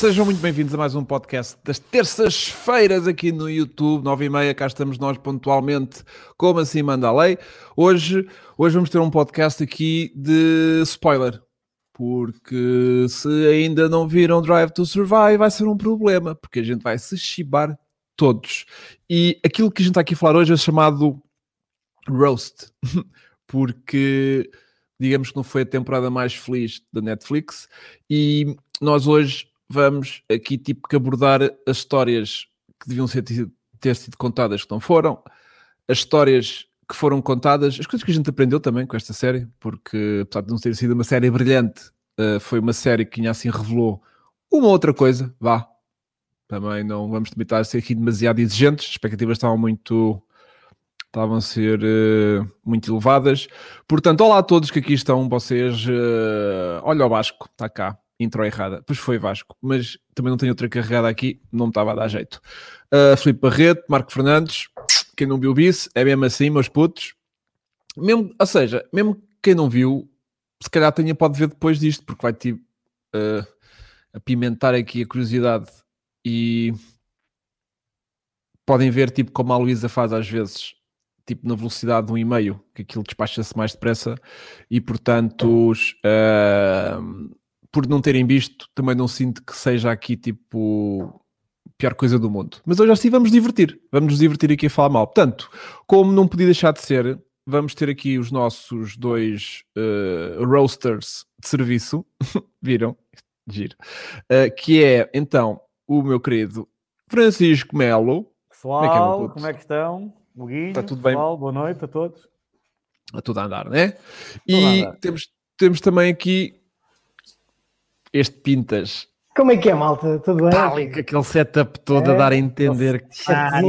Sejam muito bem-vindos a mais um podcast das terças-feiras aqui no YouTube, 9 e meia, cá estamos nós pontualmente, como assim manda a lei. Hoje, hoje vamos ter um podcast aqui de spoiler, porque se ainda não viram Drive to Survive vai ser um problema, porque a gente vai se chibar todos. E aquilo que a gente está aqui a falar hoje é chamado roast, porque digamos que não foi a temporada mais feliz da Netflix e nós hoje vamos aqui tipo que abordar as histórias que deviam ser, ter sido contadas que não foram, as histórias que foram contadas, as coisas que a gente aprendeu também com esta série, porque apesar de não ter sido uma série brilhante, uh, foi uma série que assim revelou uma outra coisa, vá. Também não vamos tentar ser aqui demasiado exigentes, as expectativas estavam muito estavam a ser uh, muito elevadas. Portanto, olá a todos que aqui estão, vocês. Uh, olha o Vasco, está cá, intro errada. Pois foi Vasco, mas também não tenho outra carregada aqui, não me estava a dar jeito. Uh, Barreto, Marco Fernandes, quem não viu isso, é mesmo assim, meus putos. Mesmo, ou seja, mesmo quem não viu, se calhar tenha, pode ver depois disto, porque vai tipo, uh, apimentar aqui a curiosidade e podem ver tipo como a Luísa faz às vezes tipo na velocidade de um e-mail, que aquilo despacha-se mais depressa e portanto uh, por não terem visto também não sinto que seja aqui tipo pior coisa do mundo. Mas hoje assim vamos divertir, vamos nos divertir aqui a falar mal. Portanto, como não podia deixar de ser, vamos ter aqui os nossos dois uh, roasters de serviço, viram? Giro. Uh, que é então o meu querido Francisco Melo. Pessoal, como é que, é, como é que estão? Guilho, Está tudo bem? Pessoal, boa noite a todos. A tudo a andar, né? E andar. Temos, temos também aqui este Pintas. Como é que é, malta? Tudo bem? Ali, com aquele setup todo é, a dar a entender que ah,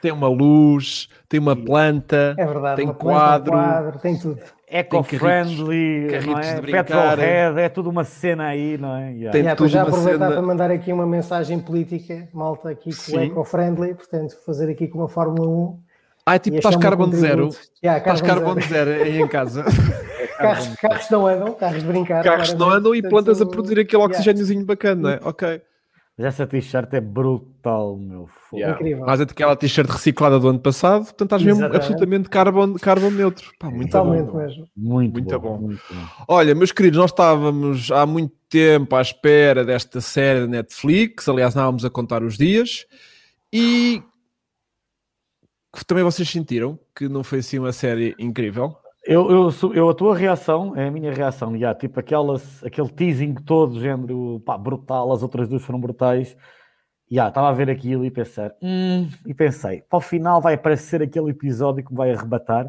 tem uma luz, tem uma planta, é verdade, tem quadro, quadro, tem tudo. Eco-friendly, é? Petrolhead, é tudo uma cena aí, não é? Yeah. Tem yeah, tudo já aproveitar cena... para mandar aqui uma mensagem política, malta, aqui com eco-friendly, portanto, fazer aqui com uma Fórmula 1. Ah, é tipo, estás carbono zero. Yeah, estás carbono zero aí em casa. carros, carros não andam, carros de brincar. Carros não andam e plantas a produzir aquele oxigêniozinho bacana, não é? Ok. Mas essa t-shirt é brutal, meu fogo. Yeah. Incrível. Mas é aquela t-shirt reciclada do ano passado, portanto estás mesmo absolutamente carbon, carbon neutro. Pá, muito Totalmente bom. mesmo. Muito, muito bom, bom. Muito bom. Olha, meus queridos, nós estávamos há muito tempo à espera desta série da Netflix, aliás, estávamos a contar os dias, e também vocês sentiram que não foi assim uma série incrível? Eu, eu, eu, a tua reação é a minha reação, já, tipo aquelas, aquele teasing todo, género, pá, brutal, as outras duas foram brutais. Já, estava a ver aquilo e pensar, hum, e pensei, para o final vai aparecer aquele episódio que vai arrebatar,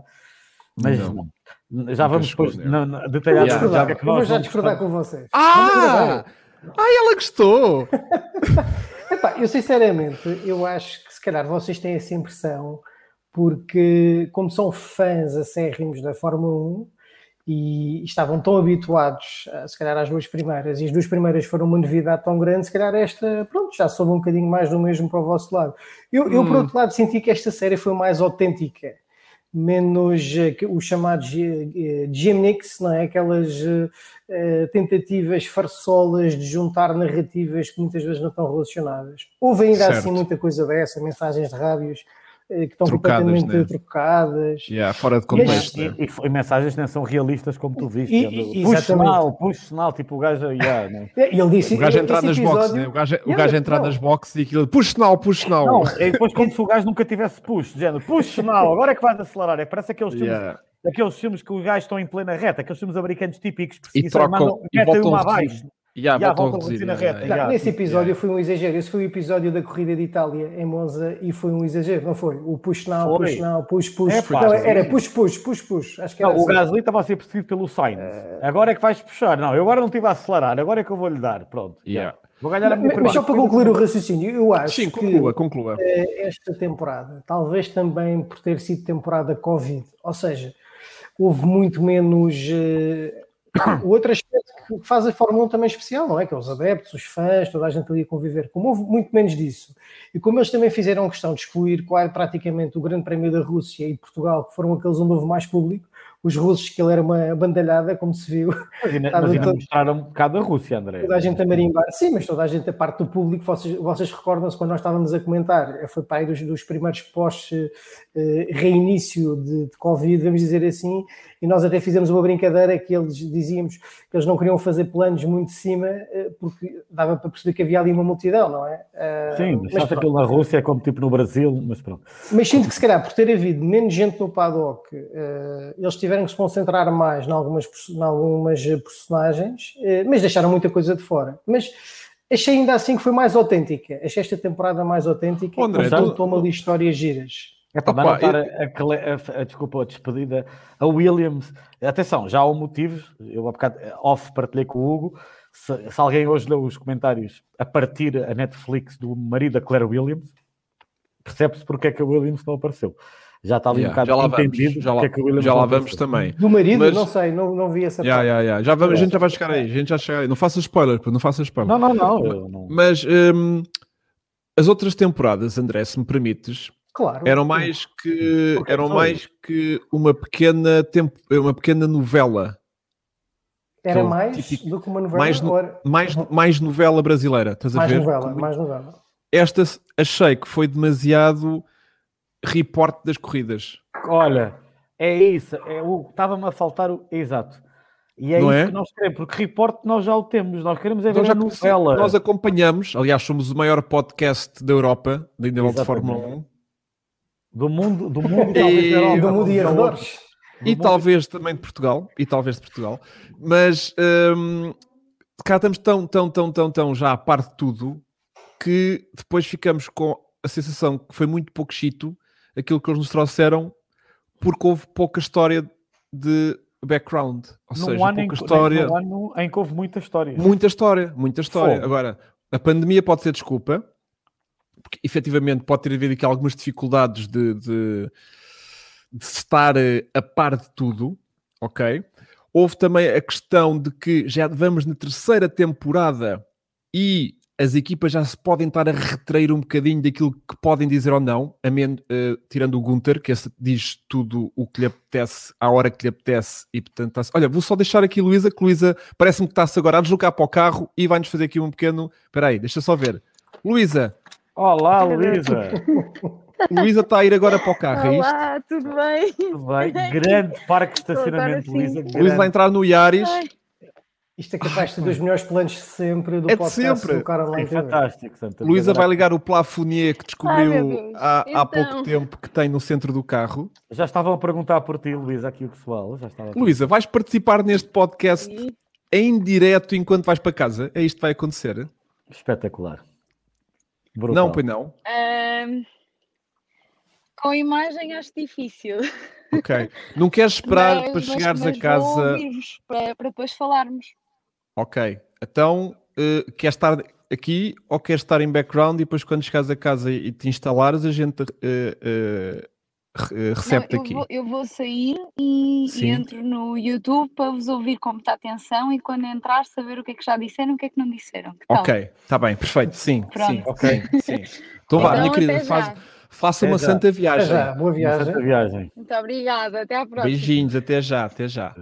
mas não. não. Já vamos depois detalhar. Já, já, já, vou já discordar com vocês. Ah! Ai, ela gostou! Epá, eu sinceramente, eu acho que se calhar vocês têm essa impressão porque como são fãs acérrimos da Fórmula 1 e estavam tão habituados, se calhar, às duas primeiras, e as duas primeiras foram uma novidade tão grande, se calhar esta, pronto, já soube um bocadinho mais do mesmo para o vosso lado. Eu, hum. eu por outro lado, senti que esta série foi mais autêntica, menos uh, os chamados uh, gimmicks, não é? Aquelas uh, tentativas farsolas de juntar narrativas que muitas vezes não estão relacionadas. Houve ainda assim certo. assim muita coisa dessa, mensagens de rádios eh, que estão trocadas, completamente né? trocadas. Yeah, fora de contexto. E, e, e, mensagens não são realistas como tu viste. E, e, push sinal, push sinal, tipo o gajo. Yeah, né? ele disse, o gajo entrar nas episódio... boxes, né? o gajo, o gajo entrar nas boxes e aquilo, push sinal, push sinal. Não, é depois como se o gajo nunca tivesse push, dizendo push sinal, agora é que vais acelerar. É, parece aqueles filmes. Yeah. Aqueles filmes que os gajos estão em plena reta, aqueles filmes americanos típicos, e trocam, e voltam uma abaixo. Yeah, yeah, voltam a reduzir na reta. Yeah, yeah, nesse episódio foi um exagero. Esse foi o episódio da corrida de Itália em Monza e foi um exagero, não foi? O push now, foi. push now, push push. É, não, era push push, push push. Acho que era não, assim. O Gasly estava a ser perseguido pelo Sainz. Uh... Agora é que vais puxar. Não, eu agora não estive a acelerar, agora é que eu vou lhe dar. Pronto. Yeah. Vou ganhar a minha Mas só para concluir o raciocínio, eu acho Sim, conclua, que conclua. Eh, esta temporada, talvez também por ter sido temporada Covid, ou seja, houve muito menos uh, o outro aspecto que faz a Fórmula 1 também especial, não é? Que é os adeptos, os fãs, toda a gente ali a conviver. Como houve muito menos disso, e como eles também fizeram questão de excluir quase praticamente o Grande Prémio da Rússia e Portugal, que foram aqueles onde houve mais público, os russos que ele era uma bandalhada, como se viu. Mas ainda, mas ainda todo... mostraram um bocado da Rússia, André. Toda a gente a marimbar. Sim, mas toda a gente, a parte do público, vocês, vocês recordam-se quando nós estávamos a comentar, foi para aí dos, dos primeiros pós-reinício uh, de, de Covid, vamos dizer assim, e nós até fizemos uma brincadeira que eles dizíamos que eles não queriam fazer planos muito de cima, uh, porque dava para perceber que havia ali uma multidão, não é? Sim, mas, mas aquilo na Rússia é como tipo no Brasil, mas pronto. Mas sinto que se calhar por ter havido menos gente no paddock, eles tiveram que se concentrar mais em algumas, em algumas personagens, mas deixaram muita coisa de fora. Mas achei ainda assim que foi mais autêntica. Achei esta temporada mais autêntica. André, tu... toma ali histórias giras. É para estar eu... a, a, a, desculpa, a despedida a Williams. Atenção, já há um motivo. Eu há bocado off partilhei com o Hugo. Se, se, alguém hoje leu os comentários a partir a Netflix do marido da Claire Williams, percebe-se porque é que a Williams não apareceu. Já está ali yeah, um bocado já lá entendido. Vamos, já lá, é já lá vamos também. Do marido, mas... não sei, não, não vi essa yeah, parte. Yeah, yeah. Já vamos, a gente já vai chegar aí, a gente já chega aí. Não faça spoiler, não faça spoiler. Não, não, não. não. Mas um, as outras temporadas, André, se me permites, claro, eram mais que eram mais que uma pequena tempo, uma pequena novela. Era mais típico, do que uma novela. Mais, no, mais, mais novela brasileira, estás mais a ver? Novela, Como... Mais novela. Esta achei que foi demasiado reporte das corridas. Olha, é isso. É o estava-me a faltar o exato. E é não isso é? que nós queremos, porque report nós já o temos, nós queremos é ver a novela. Nós acompanhamos, aliás, somos o maior podcast da Europa, da nível de Fórmula 1. Do mundo, do mundo, e, do mundo e arredores. E talvez também de Portugal, e talvez de Portugal, mas hum, cá estamos tão, tão, tão, tão, tão já a par de tudo que depois ficamos com a sensação que foi muito pouco chito aquilo que eles nos trouxeram porque houve pouca história de background. Ou seja, pouca em, história. Num ano em que houve muita história. Muita história, muita história. Fogo. Agora, a pandemia pode ser desculpa, porque efetivamente pode ter havido aqui algumas dificuldades de, de, de estar eh, a par de tudo, ok? Houve também a questão de que já vamos na terceira temporada e as equipas já se podem estar a retrair um bocadinho daquilo que podem dizer ou não, a men, uh, tirando o Gunter, que diz tudo o que lhe apetece, à hora que lhe apetece, e portanto está Olha, vou só deixar aqui Luísa, que Luísa parece-me que está-se agora a deslocar para o carro e vai-nos fazer aqui um pequeno. Espera aí, deixa só ver. Luísa. Olá, Luísa. Luísa está a ir agora para o carro, é Olá, tudo bem? Tudo bem. Grande parque de estacionamento, Luísa. Luísa vai entrar no Iaris. Ai isto é capaz de ser dos melhores planos de sempre do é podcast sempre. do Caroline é fantástico. Santa Luísa vai ligar o plafonier que descobriu Ai, há, então... há pouco tempo que tem no centro do carro. Já estavam a perguntar por ti, Luísa, aqui o pessoal. Já estava Luísa, vais participar neste podcast Sim. em direto enquanto vais para casa? É isto que vai acontecer? Espetacular. Brutal. Não, pois não. Um, com imagem acho difícil. Ok. Não queres esperar mas, para chegares mas, mas a casa. Para, para depois falarmos. Ok, então uh, queres estar aqui ou queres estar em background e depois quando chegares a casa e te instalares a gente uh, uh, recebe-te aqui? Vou, eu vou sair e, e, entro no YouTube para vos ouvir com muita atenção e quando entrar saber o que é que já disseram e o que é que não disseram. ok, está bem, perfeito, sim, Pronto. sim, ok, sim. Então vá, minha querida, faz, faça até uma já. santa viagem. Já, boa viagem. viagem. Muito obrigada, até à próxima. Beijinhos, até já, até já.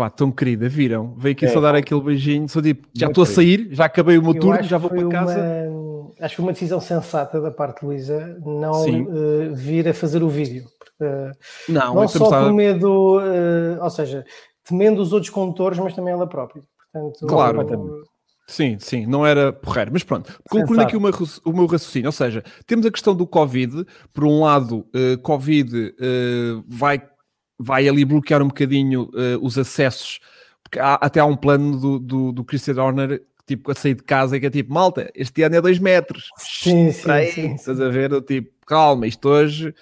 Pá, tão querida, viram? Veio aqui é, só dar aquele beijinho, só tipo, já estou a sair, já acabei o meu turno, já vou para casa. Uma, acho que foi uma decisão sensata da parte de Luísa não uh, vir a fazer o vídeo. Uh, não, não só por medo, uh, ou seja, temendo os outros condutores, mas também ela própria. Portanto, claro. Sim, sim, não era porreiro. Mas pronto, concluindo aqui o meu, o meu raciocínio, ou seja, temos a questão do Covid. Por um lado, uh, Covid uh, vai vai ali bloquear um bocadinho uh, os acessos, porque há, até há um plano do, do, do Christian Horner tipo, a sair de casa que é tipo, malta, este ano é 2 metros. Sim, sim, aí, sim. Estás a ver? Eu, tipo, calma, isto hoje.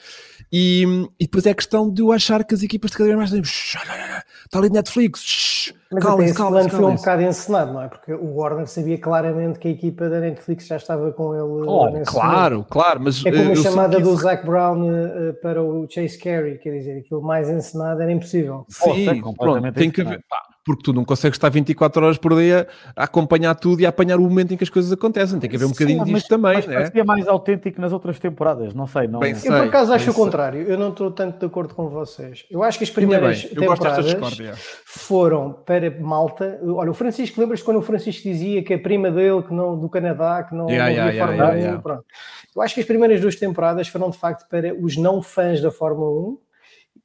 E, e depois é a questão de eu achar que as equipas de cada vez mais têm, está ali Netflix, Mas calma, esse calma, plano calma, foi um bocado encenado, não é? Porque o Warner sabia claramente que a equipa da Netflix já estava com ele. Oh, claro, momento. claro, mas é como a chamada do Zac Brown uh, para o Chase Carey, quer dizer, aquilo mais encenado era impossível. Sim, pronto, tem que haver. Pá, porque tu não consegues estar 24 horas por dia a acompanhar tudo e a apanhar o momento em que as coisas acontecem. Tem que haver um bocadinho Sim, disto também, mas né? parecia mais autêntico nas outras temporadas, não sei, não. Bem, Eu Sei, por acaso acho sei. o contrário, eu não estou tanto de acordo com vocês. Eu acho que as primeiras bem, eu temporadas foram para Malta. Olha, o Francisco, lembras quando o Francisco dizia que a prima dele, que não, do Canadá, que não, Yeah, não yeah, yeah, Fórmula yeah, 1, yeah. pronto. Eu acho que as primeiras duas temporadas foram de facto para os não fãs da Fórmula 1.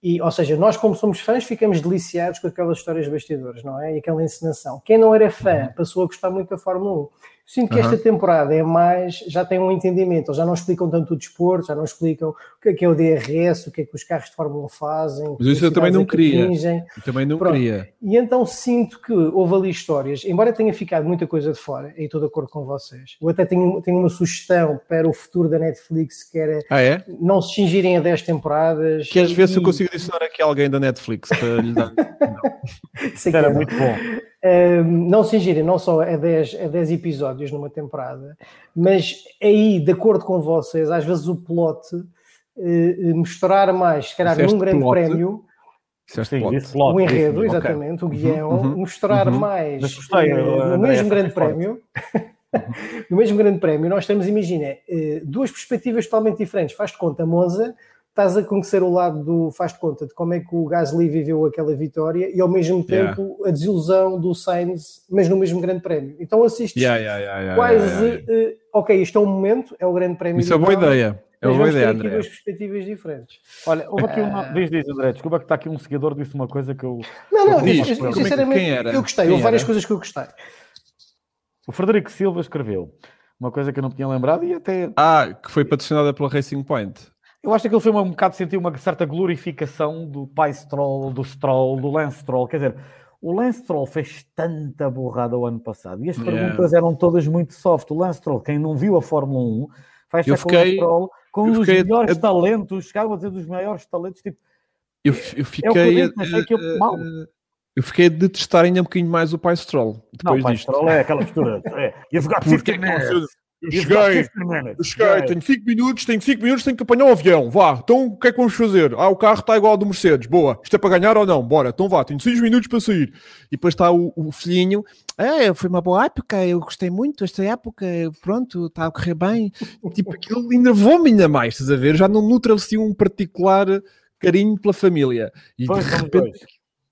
E, ou seja, nós, como somos fãs, ficamos deliciados com aquelas histórias bastidores, não é? E aquela encenação. Quem não era fã passou a gostar muito da Fórmula 1. Sinto que Uhum. esta temporada é mais, já tem um entendimento, eles já não explicam tanto o desporto, já não explicam o que é que é o DRS, o que é que os carros de Fórmula 1 fazem. Mas isso eu também não é que queria. atingem. Eu também não Pronto. queria. E então sinto que houve ali histórias, embora tenha ficado muita coisa de fora, e estou de acordo com vocês. Eu até tenho, tenho uma sugestão para o futuro da Netflix, que era Ah, é? não se cingirem a 10 temporadas. Queres ver se eu consigo adicionar aqui alguém da Netflix para lhe dar? Isso era muito bom. Um, não se fingirem não só a 10, a 10 episódios numa temporada, mas aí, de acordo com vocês, às vezes o plot eh, mostrar mais, se calhar num grande plot? prémio, Disseste Sim, plot. o enredo, disse- exatamente, o guião, uhum, mostrar uhum. mais Mas gostei, eu, no mesmo grande prémio. no mesmo grande prémio, nós temos, imagina, duas perspectivas totalmente diferentes. Faz de conta, Monza, estás a conhecer o lado do. Faz de conta de como é que o Gasly viveu aquela vitória e ao mesmo Yeah. tempo a desilusão do Sainz, mas no mesmo grande prémio. Então assistes Yeah, yeah, yeah, yeah, quase. yeah, yeah. eh, ok, isto é um momento, é o grande prémio. Isso é boa ideia. É uma boa ideia, aqui André. duas perspectivas diferentes. Olha, houve aqui uma. Ah. Diz, diz, André, desculpa que está aqui um seguidor disse uma coisa que eu. Não, não, Diz, eu- eu- é que- sinceramente, quem era? eu gostei. Quem Houve várias era? coisas que eu gostei. O Frederico Silva escreveu uma coisa que eu não tinha lembrado e até. Ah, que foi patrocinada pela Racing Point. Eu acho que ele foi um bocado sentir uma certa glorificação do pai Stroll, do Stroll, do Lance Stroll. Quer dizer, o Lance Stroll fez tanta borrada o ano passado e as Yeah. perguntas eram todas muito soft. O Lance Stroll, quem não viu a Fórmula 1, vai Eu achar que o Lance fiquei- Stroll, com eu os fiquei- melhores eu- talentos, chegavam a dizer dos maiores talentos, tipo, Eu, eu É o que eu fiquei. disse, achei que eu- mal. Eu fiquei a detestar ainda um bocadinho mais o pai Stroll não, depois pai disto. Stroll é aquela postura. É, you've got Porque 15 minutes. Eu You've cheguei, got 15 minutes. eu cheguei, Yeah. tenho 5 minutos, tenho 5 minutos, tenho que apanhar o avião. Vá, então o que é que vamos fazer? Ah, o carro está igual ao do Mercedes. Boa, isto é para ganhar ou não? Bora, então vá, tenho 6 minutos para sair. E depois está o, o filhinho. É, foi uma boa época, eu gostei muito esta época, pronto, está a correr bem. tipo, aquilo enervou-me ainda mais, estás a ver? Já não nutre assim um particular carinho pela família. E Pois, de repente.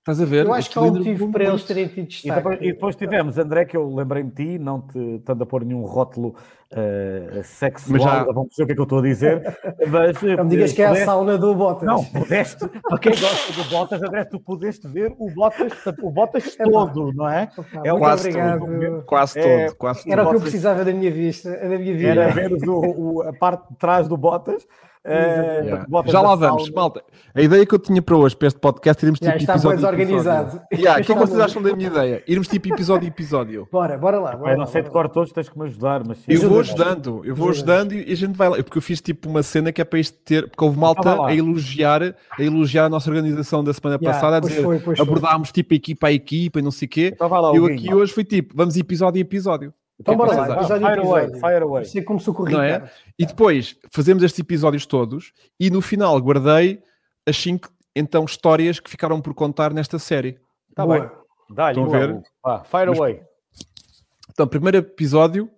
Estás a ver? Eu acho que há Aquilo um motivo para eles terem tido E destaque. depois, e depois tivemos, André, que eu lembrei-me de ti, não te estando a pôr nenhum rótulo eh, sexual, Mas já- vamos ver o que é que eu estou a dizer, mas... Não me digas que é a pudeste- sauna do Bottas. Não, pudeste, para quem gosta do Bottas, André, tu pudeste ver o Bottas, o Bottas É todo, não é? Opa, é o muito quase obrigado. Quase É, todo, quase Era o que eu precisava da minha vista, da minha vida. Era veres o, o- a parte de trás do Bottas. Exatamente. Yeah. Já lá vamos, malta. A ideia que eu tinha para hoje, para este podcast, irmos tipo está episódio mais a episódio. organizado. Yeah, o que é que Está vocês acham da minha ideia? Irmos tipo episódio a episódio. Bora, bora lá. Bora Eu não lá, sei de cor todos, tens que me ajudar, mas sim. Eu vou ajudando, eu vou ajudando e a gente vai lá. Porque eu fiz tipo uma cena que é para isto ter, porque houve malta Então a elogiar, a elogiar a nossa organização da semana Yeah, passada, a pois dizer foi, pois foi. abordámos tipo equipa a equipa e não sei o quê. Então lá, Eu aqui hoje fui tipo, vamos episódio a episódio. Então é bora lá, episódio Fire away, fire away. Você começou com o Não é? E depois fazemos estes episódios todos e no final guardei as cinco então histórias que ficaram por contar nesta série. Tá Boa. bem. Dá-lhe, ver? Vá, fire Mas- away. Então, primeiro episódio.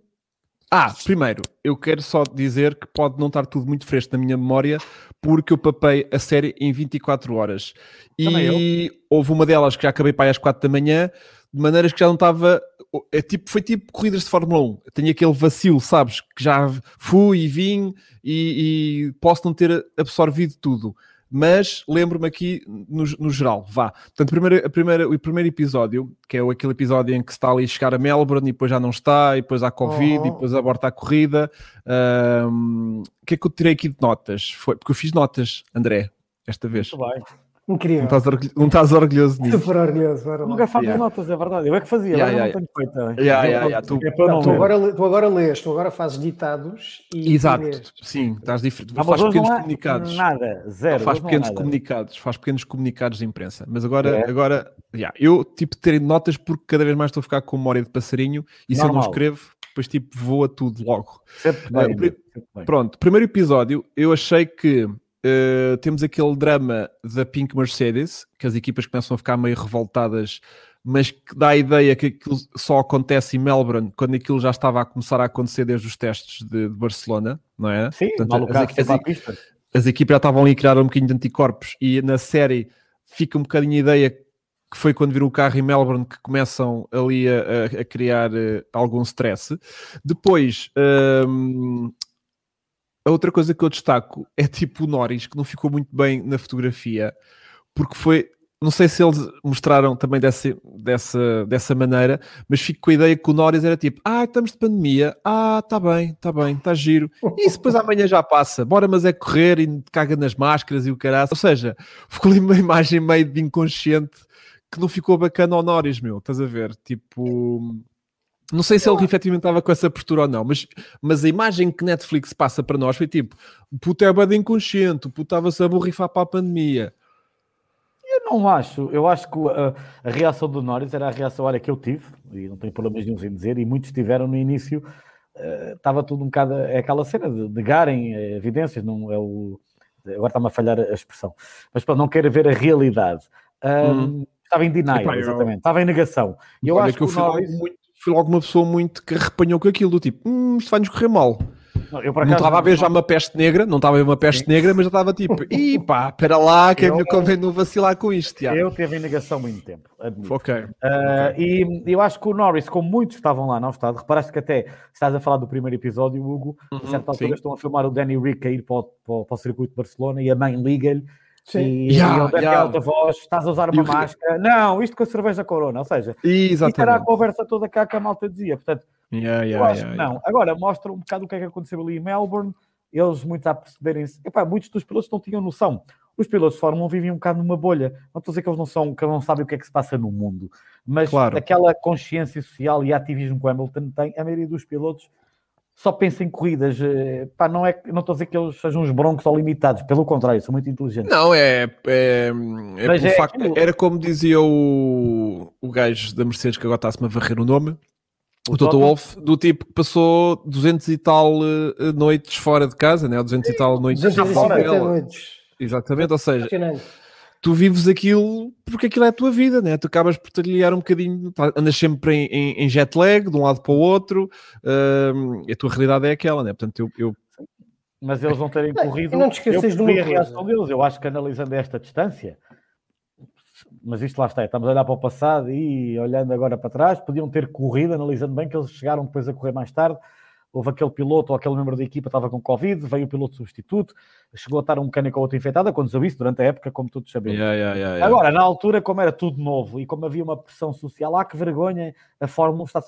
Ah, primeiro, eu quero só dizer que pode não estar tudo muito fresco na minha memória, porque eu papei a série em 24 horas. Também E houve uma delas que já acabei para aí às 4 da manhã, de maneiras que já não estava. É tipo, foi tipo corridas de Fórmula 1. Eu tenho aquele vacilo, sabes? Que já fui e vim e, e posso não ter absorvido tudo. Mas lembro-me aqui no, no geral, vá. Portanto, primeiro, a primeira, o primeiro episódio, que é aquele episódio em que está ali a chegar a Melbourne e depois já não está, e depois há Covid, Uhum. e depois aborta a corrida. O que é que eu tirei aqui de notas? Foi, porque eu fiz notas, André, esta vez. Muito bem. Não Incrível. estás, orgulho- não estás orgulhoso disso. Super orgulhoso. Lá. Nunca fazes Yeah. notas, é verdade. Eu é que fazia, Yeah, agora yeah, não tenho feito. hein? Yeah, yeah, yeah, tu- É não Não, tu, agora, tu agora lês, tu agora fazes ditados e Exato, lês. sim, estás diferente. Ah, faz pequenos não há comunicados. Nada, zero. faz não há pequenos nada. comunicados, faz pequenos comunicados de imprensa. Mas agora, É. agora yeah, eu tipo terei notas porque cada vez mais estou a ficar com memória de passarinho e se eu não Normal. escrevo, depois tipo voa tudo logo. Sempre bem, pri- sempre bem. Pronto, primeiro episódio, eu achei que eh, temos aquele drama da Pink Mercedes, que as equipas começam a ficar meio revoltadas mas que dá a ideia que aquilo só acontece em Melbourne quando aquilo já estava a começar a acontecer desde os testes de, de Barcelona, não é? Sim, Portanto, as, as, as, as, equipas já estavam ali a criar um bocadinho de anticorpos e na série fica um bocadinho a ideia que foi quando viram o carro em Melbourne que começam ali a, a, a criar uh, algum stress. Depois, um, a outra coisa que eu destaco é tipo o Norris, que não ficou muito bem na fotografia, porque foi. Não sei se eles mostraram também dessa, dessa, dessa maneira, mas fico com a ideia que o Norris era tipo: Ah, estamos de pandemia, ah, tá bem, tá bem, está giro. E isso depois amanhã já passa, bora, mas é correr e caga nas máscaras e o caralho. Ou seja, ficou ali uma imagem meio de inconsciente que não ficou bacana ao Norris, meu, estás a ver? Tipo. Não sei se ele efetivamente estava com essa postura ou não, mas, mas a imagem que Netflix passa para nós foi tipo: o puto é bem inconsciente, o puto estava-se a borrifar para a pandemia. Eu não acho, eu acho que a, a, reação do Norris era a reação olha, que eu tive, e não tenho problemas nenhum em dizer, e muitos tiveram no início, uh, estava tudo um bocado, é aquela cena de negarem eh, evidências, não é o, agora está-me a falhar a expressão, mas para não querer ver a realidade. Um, Estava em denial, Epá, exatamente. Eu... Estava em negação. E eu Olha acho que, eu fui, Norris... muito, fui logo uma pessoa muito que arrepanhou com aquilo, do tipo, hum, isto vai-nos correr mal. Não, eu, não estava a ver já uma peste negra, não estava a ver uma peste Sim. negra, mas já estava tipo, e pá, espera lá, que eu, convém não vacilar com isto. Já. Eu teve em negação muito tempo, admito. Ok. Uh, E eu acho que o Norris, como muitos estavam lá, não estado, reparaste que até estás a falar do primeiro episódio, Hugo, uhum, a certa altura sim. estão a filmar o Danny Rick a ir para o, para, para o circuito de Barcelona e a mãe liga-lhe Sim. E, yeah, e yeah. alta voz, estás a usar uma máscara. Não, isto com a cerveja Corona, ou seja, Exatamente. era a conversa toda cá que a malta dizia. Portanto, yeah, eu acho que não. Agora, mostra um bocado o que é que aconteceu ali em Melbourne. Eles, muitos a perceberem-se, muitos dos pilotos não tinham noção. Os pilotos de Fórmula 1 vivem um bocado numa bolha. Não estou a dizer que eles não são, que não sabem o que é que se passa no mundo, mas claro. aquela consciência social e ativismo que o Hamilton tem, a maioria dos pilotos só pensa em corridas. Eh, pá, não, é, não estou a dizer que eles sejam uns broncos ou limitados, pelo contrário, são muito inteligentes. Não, é. é, é, é facto, era como dizia o, o gajo da Mercedes que agora está-se-me a varrer o nome. O, o Toto Wolff, do tipo que passou 200 e tal uh, noites fora de casa, né? 200 e tal noites fora. Noites. Exatamente, ou seja, tu vives aquilo porque aquilo é a tua vida, né? Tu acabas por te liar um bocadinho, tá, andas sempre em, em, em, jet lag, de um lado para o outro, uh, a tua realidade é aquela, né? Portanto, eu, eu... Mas eles vão terem corrido. Não te esqueças de uma a reação deles. Eu acho que analisando esta distância, mas isto lá está, estamos a olhar para o passado e olhando agora para trás, podiam ter corrido, analisando bem que eles chegaram depois a correr mais tarde houve aquele piloto ou aquele membro da equipa estava com Covid, veio o piloto substituto, chegou a estar um mecânico ou outro infectado, aconteceu isso durante a época, como todos sabemos. Yeah, yeah, yeah, Agora, na altura, como era tudo novo e como havia uma pressão social, ah, que vergonha, a Fórmula está,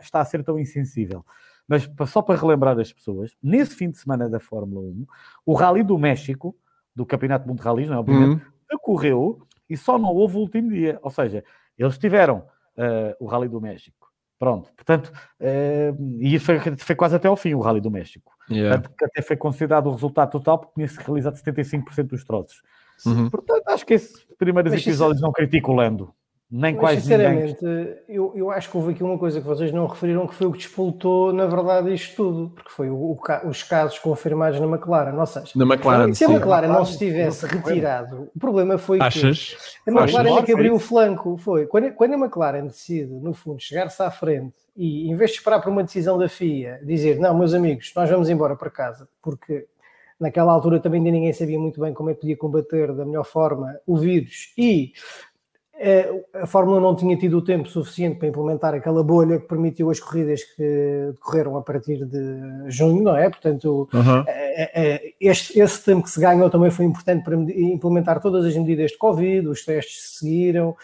está a ser tão insensível. Mas só para relembrar as pessoas, nesse fim de semana da Fórmula 1, o Rally do México, do Campeonato Mundo de Rallys, não é? Obviamente, uhum. decorreu e só não houve o último dia. Ou seja, eles tiveram uh, o Rally do México Pronto, portanto, uh, e foi, foi quase até ao fim o Rally do México. Yeah. Portanto, até foi considerado o resultado total porque tinha-se realizado 75% dos troços. Uhum. Portanto, acho que esses primeiros Mas episódios isso... não critico o Lando. Nem Mas, quase sinceramente, eu, eu acho que houve aqui uma coisa que vocês não referiram que foi o que despoltou, na verdade, isto tudo, porque foi o, o, os casos confirmados na McLaren. Ou seja, na McLaren, se a McLaren não se tivesse retirado, o problema foi Achas? que a McLaren é que abriu o flanco. Foi quando, quando a McLaren decide, no fundo, chegar-se à frente e, em vez de esperar por uma decisão da FIA, dizer: Não, meus amigos, nós vamos embora para casa, porque naquela altura também ninguém sabia muito bem como é que podia combater da melhor forma o vírus e a Fórmula não tinha tido o tempo suficiente para implementar aquela bolha que permitiu as corridas que decorreram a partir de junho, não é? Portanto, uhum. este, esse tempo que se ganhou também foi importante para implementar todas as medidas de Covid, os testes seguiram.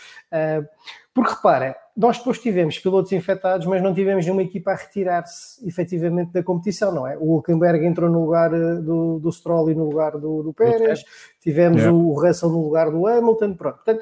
Porque repara, nós depois tivemos pilotos infectados, mas não tivemos nenhuma equipa a retirar-se efetivamente da competição, não é? O Hulkenberg entrou no lugar eh, do, do Stroll e no lugar do, do Pérez, tivemos yeah. o Russell no lugar do Hamilton, pronto. Portanto,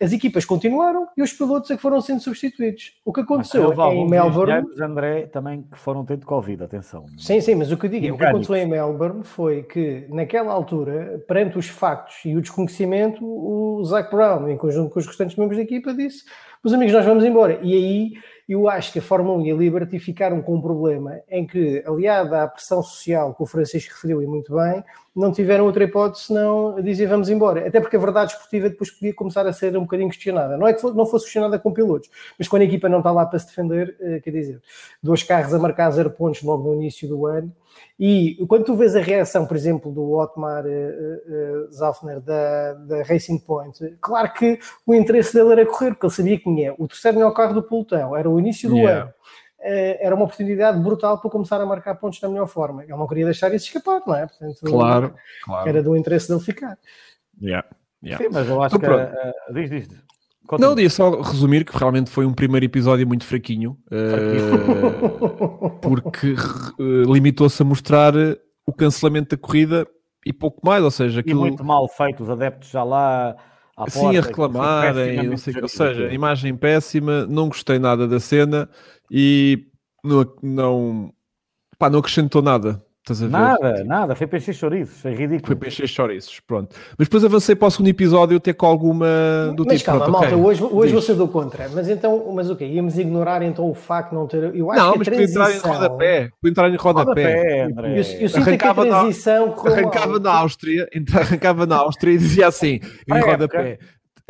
as equipas continuaram e os pilotos é que foram sendo substituídos. O que aconteceu em Melbourne. André também que foram tendo Covid, atenção. Sim, sim, mas o que eu digo é o que aconteceu em Melbourne foi que, naquela altura, perante os factos e o desconhecimento, o Zach Brown, em conjunto com os restantes membros da equipa, disse: meus amigos, nós vamos embora. E aí eu acho que a Fórmula 1 e a Liberty ficaram com um problema em que, aliada à pressão social que o Francisco referiu e muito bem, não tiveram outra hipótese senão dizer vamos embora. Até porque a verdade esportiva depois podia começar a ser um bocadinho questionada. Não é que não fosse questionada com pilotos, mas quando a equipa não está lá para se defender, eh, quer dizer, dois carros a marcar zero pontos logo no início do ano, e quando tu vês a reação, por exemplo, do Otmar uh, uh, Zalfner da, da, Racing Point, claro que o interesse dele era correr, porque ele sabia que tinha o terceiro melhor carro do pelotão, era o início do yeah. ano. Uh, era uma oportunidade brutal para começar a marcar pontos da melhor forma. Ele não queria deixar isso escapar, não é? Portanto, claro, claro. Era do interesse dele ficar. Yeah. Yeah. Sim, mas eu acho então, que. Uh, diz, diz. Continua. Não, ia só resumir que realmente foi um primeiro episódio muito fraquinho, uh, porque uh, limitou-se a mostrar o cancelamento da corrida e pouco mais, ou seja... Aquilo... E muito mal feito, os adeptos já lá... À Sim, porta, a reclamarem, sei, ou seja, imagem péssima, não gostei nada da cena e não, não, pá, não acrescentou nada Estás a ver? Nada, nada, foi para encher chouriços, foi ridículo. Foi para encher chouriços, pronto. Mas depois avancei para o segundo episódio até com alguma do mas tipo. Mas calma, malta, okay. hoje, hoje você do contra. Mas então, mas o okay, quê? Íamos ignorar então o facto de não ter. Eu acho não, que mas transição... para entrar em rodapé, para entrar em rodapé. rodapé eu, eu sinto arrancava que a transição na, arrancava na Áustria, arrancava na Áustria e dizia assim, em rodapé.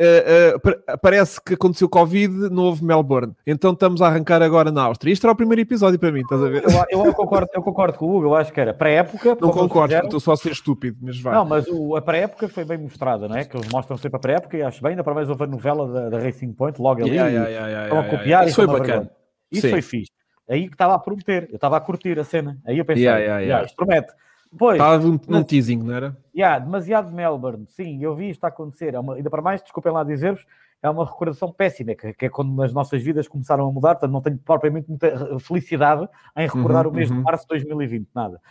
Uh, uh, parece que aconteceu Covid, não houve Melbourne. Então estamos a arrancar agora na Áustria. Isto era o primeiro episódio para mim, estás a ver? Eu, eu concordo, eu concordo com o Hugo, eu acho que era pré-época. Não concordo, fizeram... estou só a ser estúpido, mas vai. Não, mas o, a pré-época foi bem mostrada, não é? Que eles mostram sempre a pré-época e acho bem, ainda para mais houve a novela da, da Racing Point, logo ali. Yeah, yeah, yeah, yeah, a copiar Isso foi bacana. Isso Sim. foi fixe. Aí que estava a prometer, eu estava a curtir a cena. Aí eu pensei, yeah, yeah, yeah. isto promete. Pois, Estava num, num teasing, não era? Yeah, demasiado Melbourne. Sim, eu vi isto a acontecer. É uma, ainda para mais, desculpem lá dizer-vos, é uma recordação péssima, que, que, é quando as nossas vidas começaram a mudar, portanto não tenho propriamente muita felicidade em recordar uhum, o mês uhum. de março de 2020, nada.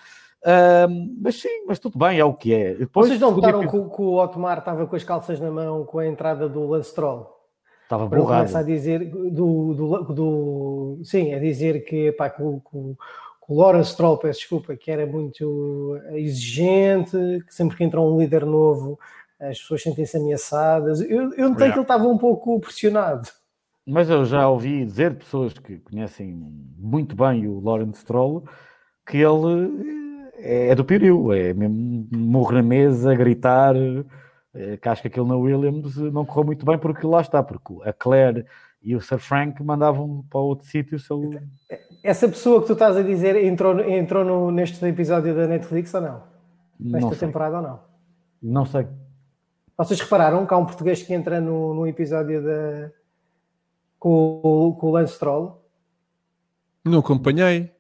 mas sim, mas tudo bem, é o que é. Depois, Vocês não notaram que, que, o Otmar estava com as calças na mão com a entrada do Lance Troll? Estava borrado. Começa a dizer do, do, do, sim, a dizer que, pá, que, o, que o Lawrence Stroll, peço desculpa, que era muito exigente, que sempre que entra um líder novo as pessoas sentem-se ameaçadas. Eu, eu notei yeah. que ele estava um pouco pressionado. Mas eu já ouvi dizer de pessoas que conhecem muito bem o Lawrence Stroll que ele é do Piriu, é mesmo morrer na mesa, gritar. É, que acho que aquele na Williams não correu muito bem porque lá está, porque a Claire e o Sir Frank mandavam para outro sítio. Ele... Essa pessoa que tu estás a dizer entrou, entrou no, neste episódio da Netflix ou não? Nesta não temporada ou não? Não sei. Vocês repararam que há um português que entra no, no episódio da, com, com o Lance Troll? Não acompanhei.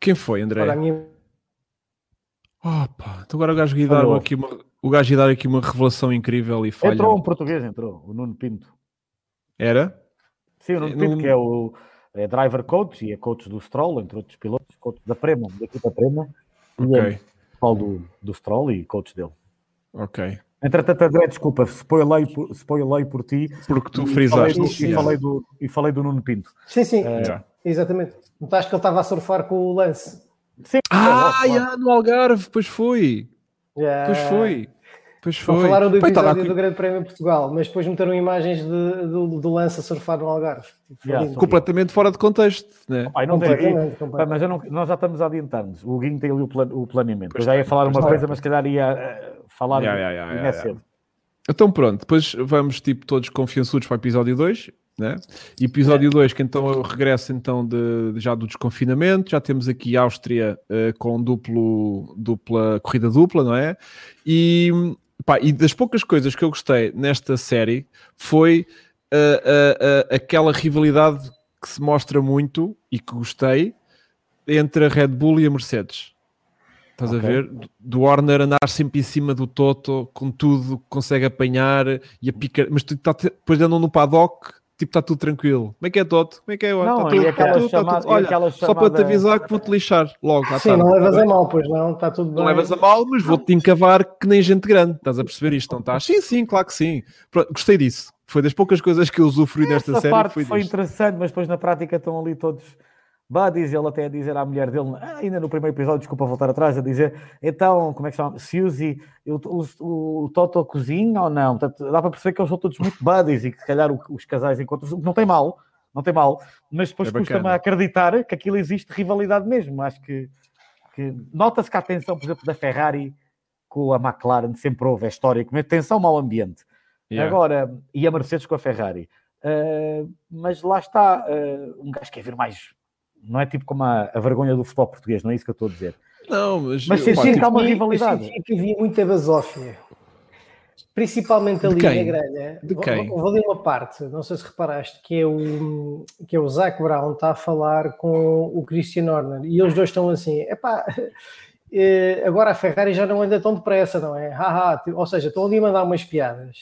Quem foi, André? Olha, minha... Opa, então agora o gajo ia dar aqui uma, o gajo ia dar aqui uma revelação incrível e falha. Entrou um português, entrou, o Nuno Pinto. Era? Sim, o Nuno Pinto, que é o é driver coach e é coach do Stroll, entre outros pilotos, coach da Prema, da equipa Prema. Ok. E é do, do Stroll e coach dele. Ok. Entretanto, André, desculpa, spoilei por, spoilei por ti. Porque tu frisaste. E falei, do, e falei do Nuno Pinto. Sim, sim, uh, exatamente. Notaste que ele estava a surfar com o lance. Sim. Ah, yeah, no Algarve, pois foi. Yeah. Pois foi. Pois foi. Não falaram do episódio do Grande Prémio de Portugal, mas depois meteram imagens de, do, do lance a surfar no Algarve. Tipo, yeah, completamente fora de contexto, né? Não tem, completamente. Mas não, nós já estamos a adiantar-nos. O Guinho tem ali o, plan, o planeamento. Pois eu já ia falar uma coisa, mas se calhar ia eh, falar yeah, yeah, yeah, yeah, Então pronto, depois vamos tipo todos confiançudos para o episódio 2, né? E episódio 2, é. que então eu regresso então de, de, já do desconfinamento, já temos aqui Áustria uh, com duplo, dupla, corrida dupla, não é? E, pá, e das poucas coisas que eu gostei nesta série foi uh, uh, aquela rivalidade que se mostra muito e que gostei entre a Red Bull e a Mercedes. Estás okay. a ver? Do Warner andar sempre em cima do Toto, com tudo, consegue apanhar e a picar, mas tá, depois andam no paddock, tipo, está tudo tranquilo. Como é que é, Toto? Como é que é? Não, tá tudo, tá tudo, tá tudo. Olha, chamada... só para te avisar que vou-te lixar logo. Sim, não levas a mal, pois não, está tudo bem. Não levas a mal, mas vou-te encavar que nem gente grande. Estás a perceber isto, não estás? Sim, sim, claro que sim. Pronto, gostei disso. Foi das poucas coisas que eu usufrui nesta série. Parte foi, foi interessante, mas depois na prática estão ali todos buddies, ele até a dizer à mulher dele, ah, ainda no primeiro episódio, desculpa voltar atrás, a dizer, então, como é que se chama? Suzy, o, o, o Toto cozinha ou não? Portanto, dá para perceber que eles são todos muito buddies e que se calhar os casais encontram não tem mal, não tem mal, mas depois é custa-me a acreditar que aquilo existe rivalidade mesmo. Acho que, que nota-se que a atenção, por exemplo, da Ferrari com a McLaren sempre houve, é histórico, mas atenção ao ambiente. Yeah. Agora, e a Mercedes com a Ferrari. Uh, mas lá está, uh, um gajo quer ver mais não é tipo como a, a, vergonha do futebol português, não é isso que eu estou a dizer. Não, mas, mas eu, que há uma rivalidade. Eu que havia muita basófia. Principalmente ali na grelha. De quem? Vou, vou ler uma parte, não sei se reparaste, que é o, que é o Zac Brown está a falar com o Christian Horner e eles dois estão assim, epá, eh, agora a Ferrari já não anda tão depressa, não é? Haha, ou seja, estão ali a mandar umas piadas.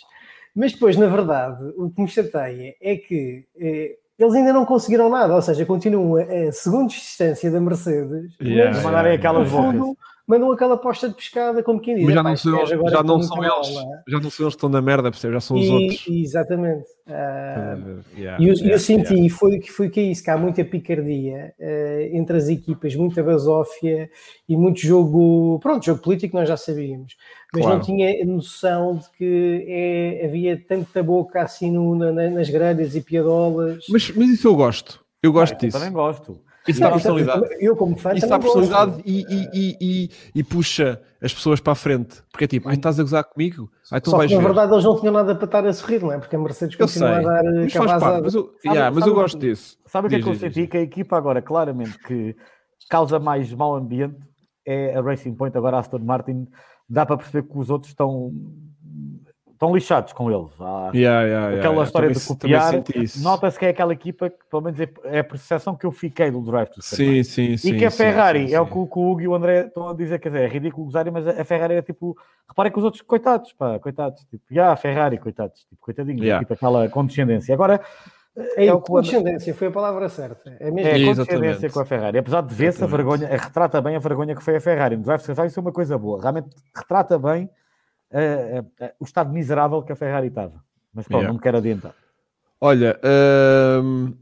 Mas depois, na verdade, o que me chateia é que eh, eles ainda não conseguiram nada, ou seja, continuam a, a segunda distância da Mercedes, yeah, mas mandarem aquelas fundo, mandam aquela posta de pescada como quem diz. Mas já não, são, eles, já não são eles, é? já não são eles que estão na merda, percebe? Já são os e, outros. Exatamente. Uh, yeah, e eu, yeah, eu senti, yeah. foi, foi que é isso, que há muita picardia uh, entre as equipas, muita basófia e muito jogo, pronto, jogo político nós já sabíamos, mas claro. não tinha noção de que é, havia tanta boca assim no, na, nas grelhas e piadolas. Mas, mas isso eu gosto, eu gosto ah, disso. Eu também gosto. Isso dá personalidade. Eu, como fã, isso dá personalidade e, e, e, e, puxa as pessoas para a frente. Porque é tipo, ai, estás a gozar comigo? Ai, tu Só vais que, na ver. verdade, eles não tinham nada para estar a sorrir, não é? Porque a Mercedes continua a dar mas faz parte, mas eu, mas eu gosto disso. Sabe o que é que eu senti? Que a equipa agora, claramente, que causa mais mau ambiente é a Racing Point, agora a Aston Martin. Dá para perceber que os outros estão estão lixados com eles. Há yeah, yeah, aquela yeah, história de copiar. Nota-se que é aquela equipa que, pelo menos, é, é a percepção que eu fiquei do Drive to Sim, sim, sim. E que a Ferrari, sim, sim, é o que, o Hugo e o André estão a dizer, quer dizer, é ridículo usarem, mas a Ferrari é tipo. Reparem que os outros, coitados, pá, coitados. Tipo, já, a Ferrari, coitados, tipo, coitadinhos, yeah. tipo aquela condescendência. Agora. É, é o condescendência, foi a palavra certa. É mesmo é, a condescendência com a Ferrari. Apesar de ver-se a vergonha, retrata bem a vergonha que foi a Ferrari. No Drive to Survive isso é uma coisa boa. Realmente retrata bem uh, uh, o estado miserável que a Ferrari estava. Mas pronto, yeah. não me quero adiantar. Olha, uh...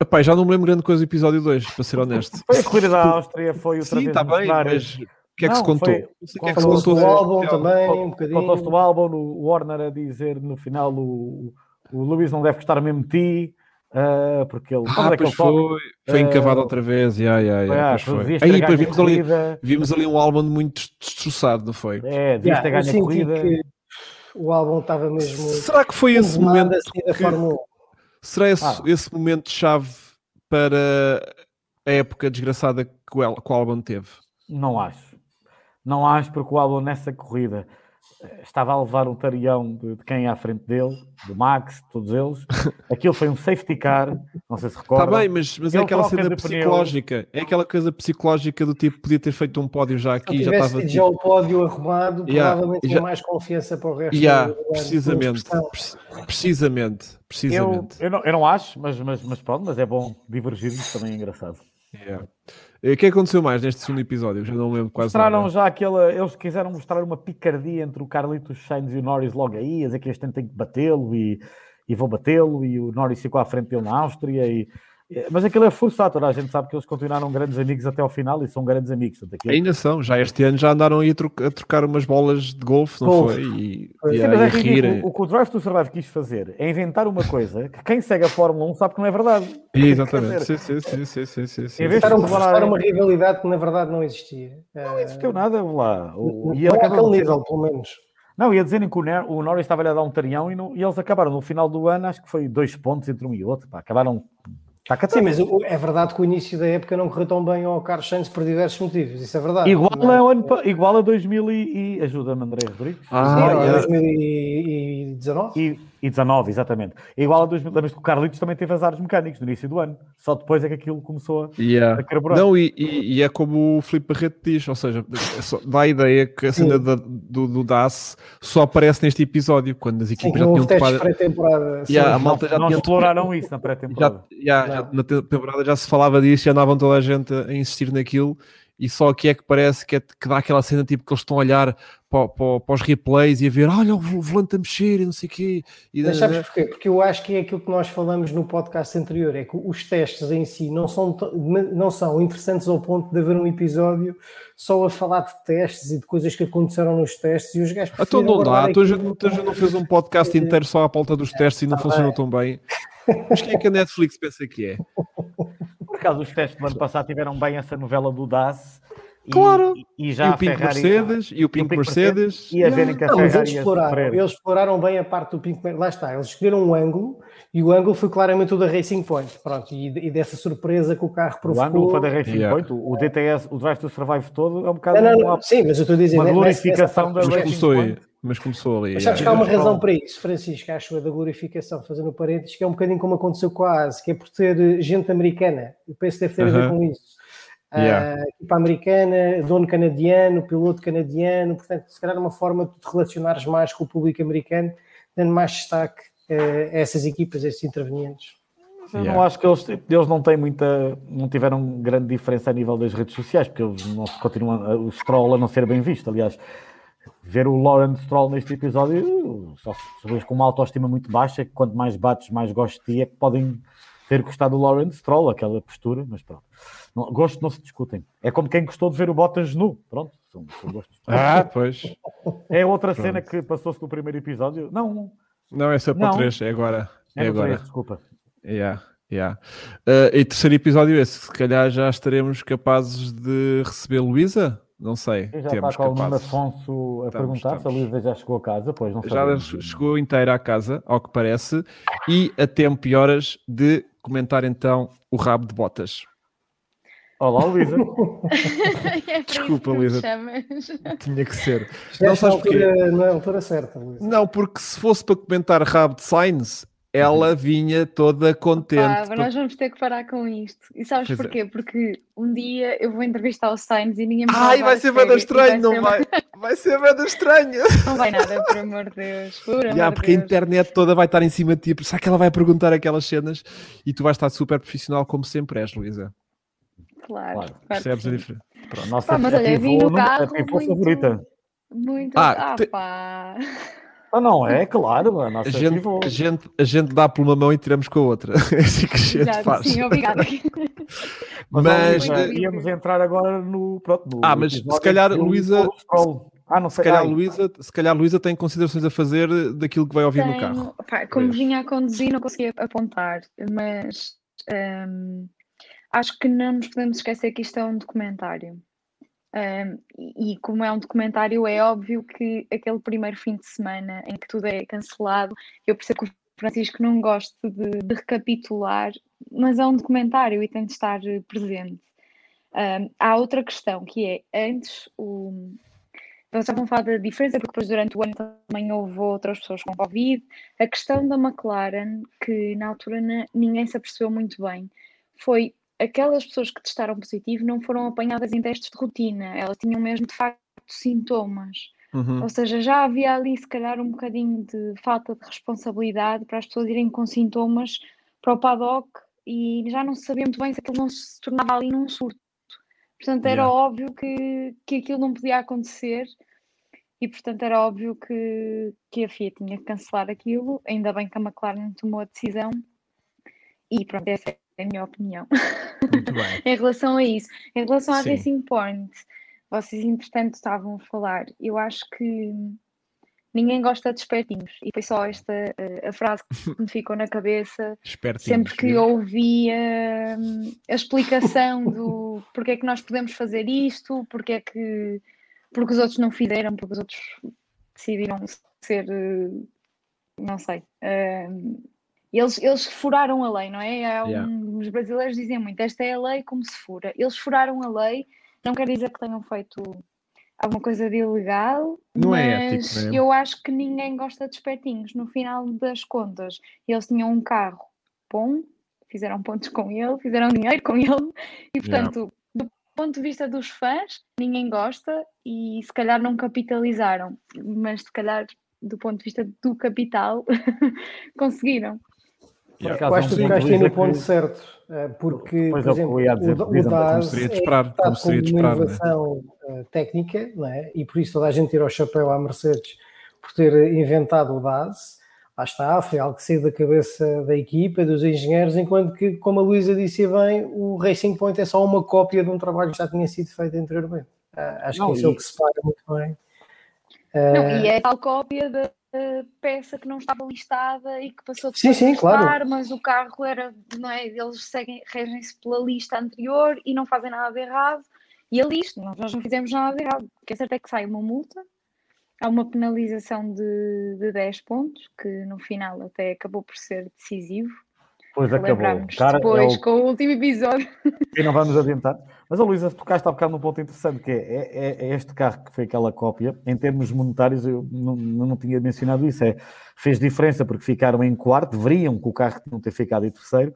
Epá, já não me lembro grande coisa do episódio 2, para ser honesto. Foi a corrida da Áustria, foi o Sim, está bem, mas o que é que não, se contou? Foi, o que é que se contou? O álbum também, um bocadinho. Contou-se do álbum, o Warner a dizer no final o, o Luís não deve gostar mesmo de ti, uh, porque ele... Ah, é pois foi, foi encavado uh, outra vez, yeah, yeah, yeah, foi. Aí depois vimos ali, vimos ali um álbum muito destroçado, não foi? É, devias ter ganho a corrida. o álbum estava mesmo... Será que foi esse momento assim que... Será esse, ah. esse momento chave para a época desgraçada que o, que o álbum teve? Não acho. Não acho porque o álbum nessa corrida estava a levar um tarião de, de, quem é à frente dele, do Max, todos eles. Aquilo foi um safety car, não sei se recorda. Está bem, mas, mas é aquela cena psicológica. É aquela coisa psicológica do tipo, podia ter feito um pódio já aqui, já estava... Se já o pódio arrumado, yeah, provavelmente tinha já... mais confiança para o resto yeah, do precisamente, precisamente, precisamente. Eu, eu, não, eu não acho, mas, mas, mas pronto, mas é bom divergirmos, também é engraçado. Yeah. O que aconteceu mais neste segundo episódio? Já não lembro quase Mostraram nada. já aquela. Eles quiseram mostrar uma picardia entre o Carlitos Sainz e o Norris logo aí, a dizer que este tem que batê-lo e, e vou batê-lo, e o Norris ficou à frente dele na Áustria. E, mas aquilo é forçado, toda a gente sabe que eles continuaram grandes amigos até ao final e são grandes amigos. Aquilo... Ainda são, já este ano já andaram aí a, trocar, a trocar umas bolas de golfe, não golfe. foi? E, e, Sim, mas é rir. O, o que o Drive to Survive quis fazer é inventar uma coisa que quem segue a Fórmula 1 sabe que não é verdade. Exatamente, sim, sim, sim, sim, sim, sim, sim. Em vez de falar uma rivalidade que na verdade não existia. Não existiu nada lá. O, não, e não aquele nível, pelo menos. Não, ia dizerem que o, Norris estava a dar um tarião e, não, e, eles acabaram no final do ano, acho que foi dois pontos entre um e outro, pá, acabaram Tá Sim, mas é verdade que o início da época não correu tão bem ao Carlos Sainz por diversos motivos, isso é verdade. Igual, é? a, ano, igual a 2000 e... e ajuda-me André Rodrigues. Ah, Sim, é. 2019. E, e 19, exatamente. É igual a 2000, lembras que o Carlitos também teve azares mecânicos no início do ano, só depois é que aquilo começou a, yeah. a carburar. Não, e, e, e, é como o Filipe Barreto diz, ou seja, é dá a ideia que a cena da, do, do DAS só aparece neste episódio, quando as equipas Sim, já tinham topado. pré-temporada. Yeah, a malta já não tinha exploraram isso na pré-temporada. Já, já, já, na temporada já se falava disso, já andavam toda a gente a insistir naquilo e só aqui é que parece que, é, que dá aquela cena tipo que eles estão a olhar para, para, para os replays e a ver, olha o volante a mexer e não sei o quê. E, Mas sabes porquê? Porque eu acho que é aquilo que nós falamos no podcast anterior, é que os testes em si não são, não são interessantes ao ponto de haver um episódio só a falar de testes e de coisas que aconteceram nos testes e os gajos Então não dá, tu já, tu já não fez um podcast inteiro só à pauta dos testes e não ah, funcionou tão bem. Mas quem é que a Netflix pensa que é? Por acaso, os testes do ano passado tiveram bem essa novela do DAS. Claro! E, e já e o Pink Mercedes, e o Pink Mercedes. E a verem que a Ferrari eles exploraram, eles exploraram bem a parte do Pink Mercedes. Lá está, eles escolheram um ângulo e o ângulo foi claramente o da Racing Point. Pronto, e, e dessa surpresa que o carro provocou. O ângulo foi da Racing yeah. Point, o, DTS, o Drive to Survive todo é um bocado. Não, não, não, sim, mas eu estou a dizer. Uma glorificação da Racing começou, Point. Mas começou ali. Mas sabes que há uma razão para isso, Francisco, acho eu, da glorificação, fazendo parênteses, que é um bocadinho como aconteceu com a ASE, que é por ter gente americana. Eu penso que deve ter uh -huh. a ver com isso. Yeah. Uh, equipa americana, dono canadiano, piloto canadiano, portanto, se calhar é uma forma de te relacionares mais com o público americano, dando mais destaque uh, a essas equipas, a esses intervenientes. Eu yeah. não acho que eles, eles não têm muita, não tiveram grande diferença a nível das redes sociais, porque eles não continuam, o Stroll a não ser bem visto, aliás, ver o Lawrence Stroll neste episódio, só pessoas com uma autoestima muito baixa, que quanto mais bates, mais gosto de ti, é que podem ter gostado do Lawrence Stroll, aquela postura, mas pronto. Não, gosto não se discutem. É como quem gostou de ver o Bottas nu. Pronto, são, são gostos. Ah, pois. É outra pronto. cena que passou-se no primeiro episódio. Não. Não, é para o 3, é agora. É, é agora. 3, desculpa. Yeah. Yeah. Uh, e terceiro episódio esse, se calhar já estaremos capazes de receber Luísa? Não sei. já Temos está com o Nuno Afonso a estamos, perguntar estamos. se a Luísa já chegou a casa. Pois não já chegou inteira à casa, ao que parece, e a tempo e horas de comentar então o rabo de botas. Olá, Luísa. é Desculpa, Luísa. Tinha que ser. Já não sabes porquê? Não é a altura certa, Luísa. Não, porque se fosse para comentar rabo de Sainz, ela vinha toda contente. Opa, nós vamos ter que parar com isto. E sabes pois é. porquê? É. Porque um dia eu vou entrevistar o Sainz e ninguém me vai Ai, vai ser bem estranho, não vai? Vai ser bem estranho. Não vai nada, por amor de Deus. Por yeah, porque Deus. a internet toda vai estar em cima de ti. Será que ela vai perguntar aquelas cenas? E tu vais estar super profissional, como sempre és, Luísa. Claro. claro. Percebes a diferença? Pronto, nossa Pá, mas olha, vim no carro. Muito, favorita. Muito. Ah, ah te... pá. Ah, não é? Claro, a nossa a gente, a gente, a gente dá por uma mão e tiramos com a outra. É assim que a gente Já, faz. Sim, obrigada. mas, mas íamos entrar agora no. Pronto, no ah, mas se calhar, Luísa. Ah, não sei. Se calhar, Luísa, se calhar Luísa tem considerações a fazer daquilo que vai ouvir Tenho, no carro. Pá, como vinha a conduzir, não conseguia apontar, mas hum, acho que não nos podemos esquecer que isto é um documentário. Um, e, como é um documentário, é óbvio que aquele primeiro fim de semana em que tudo é cancelado, eu percebo que o Francisco não gosta de, de recapitular, mas é um documentário e tem de estar presente. Um, há outra questão que é antes o. Vocês estavam a falar da diferença, porque depois durante o ano também houve outras pessoas com Covid. A questão da McLaren, que na altura ninguém se apercebeu muito bem, foi aquelas pessoas que testaram positivo não foram apanhadas em testes de rotina, elas tinham mesmo de facto sintomas. Uhum. Ou seja, já havia ali se calhar um bocadinho de falta de responsabilidade para as pessoas irem com sintomas para o paddock e já não se sabia muito bem se aquilo não se tornava ali num surto. Portanto, era yeah. óbvio que, que aquilo não podia acontecer e, portanto, era óbvio que, que a FIA tinha que cancelar aquilo. Ainda bem que a McLaren tomou a decisão e pronto, essa é a minha opinião. em relação a isso. Em relação à Sim. Point, vocês entretanto estavam a falar, eu acho que ninguém gosta de espertinhos. E foi só esta uh, a frase que me ficou na cabeça sempre que ouvia hum, a explicação do porque é que nós podemos fazer isto, porque é que porque os outros não fizeram, porque os outros decidiram ser, uh, não sei, uh, eles, eles furaram a lei, não é? yeah. Os brasileiros dizem muito, esta é a lei como se fura. Eles furaram a lei, não quer dizer que tenham feito alguma coisa de ilegal, não mas é ético, é? eu acho que ninguém gosta de espetinhos. No final das contas, eles tinham um carro bom, fizeram pontos com ele, fizeram dinheiro com ele, e portanto, yeah. do ponto de vista dos fãs, ninguém gosta e se calhar não capitalizaram, mas se calhar do ponto de vista do capital conseguiram. Yeah. Eu acho que tocaste aí Luísa, no ponto que- certo, eh, porque, Pois por é, exemplo, eu ia dizer, o, o DAS como seria de é esperar, como seria de esperar, uma é? inovação eh, técnica, não é? e por isso toda a gente tira o chapéu à Mercedes por ter inventado o DAS. Lá está, foi algo que saiu da cabeça da equipa, dos engenheiros, enquanto que, como a Luísa disse bem, o Racing Point é só uma cópia de um trabalho que já tinha sido feito anteriormente. Ah, acho Não, que isso é o que separa muito bem. Não, Ah, e é tal cópia da peça que não estava listada e que passou Sim, depois sim, listar, claro. mas o carro era, não é? Eles seguem, regem-se pela lista anterior e não fazem nada de errado. E a lista, nós, não fizemos nada de errado. O que é certo é que sai uma multa, há uma penalização de, de 10 pontos, que no final até acabou por ser decisivo. Depois acabou. Cara, é depois o- com o último episódio. E não vamos adiantar. Mas, a Luísa, tocaste há bocado num ponto interessante, que é, é- é este carro que foi aquela cópia, em termos monetários, eu não, não tinha mencionado isso, é, fez diferença porque ficaram em quarto, deveriam com o carro não ter ficado em terceiro,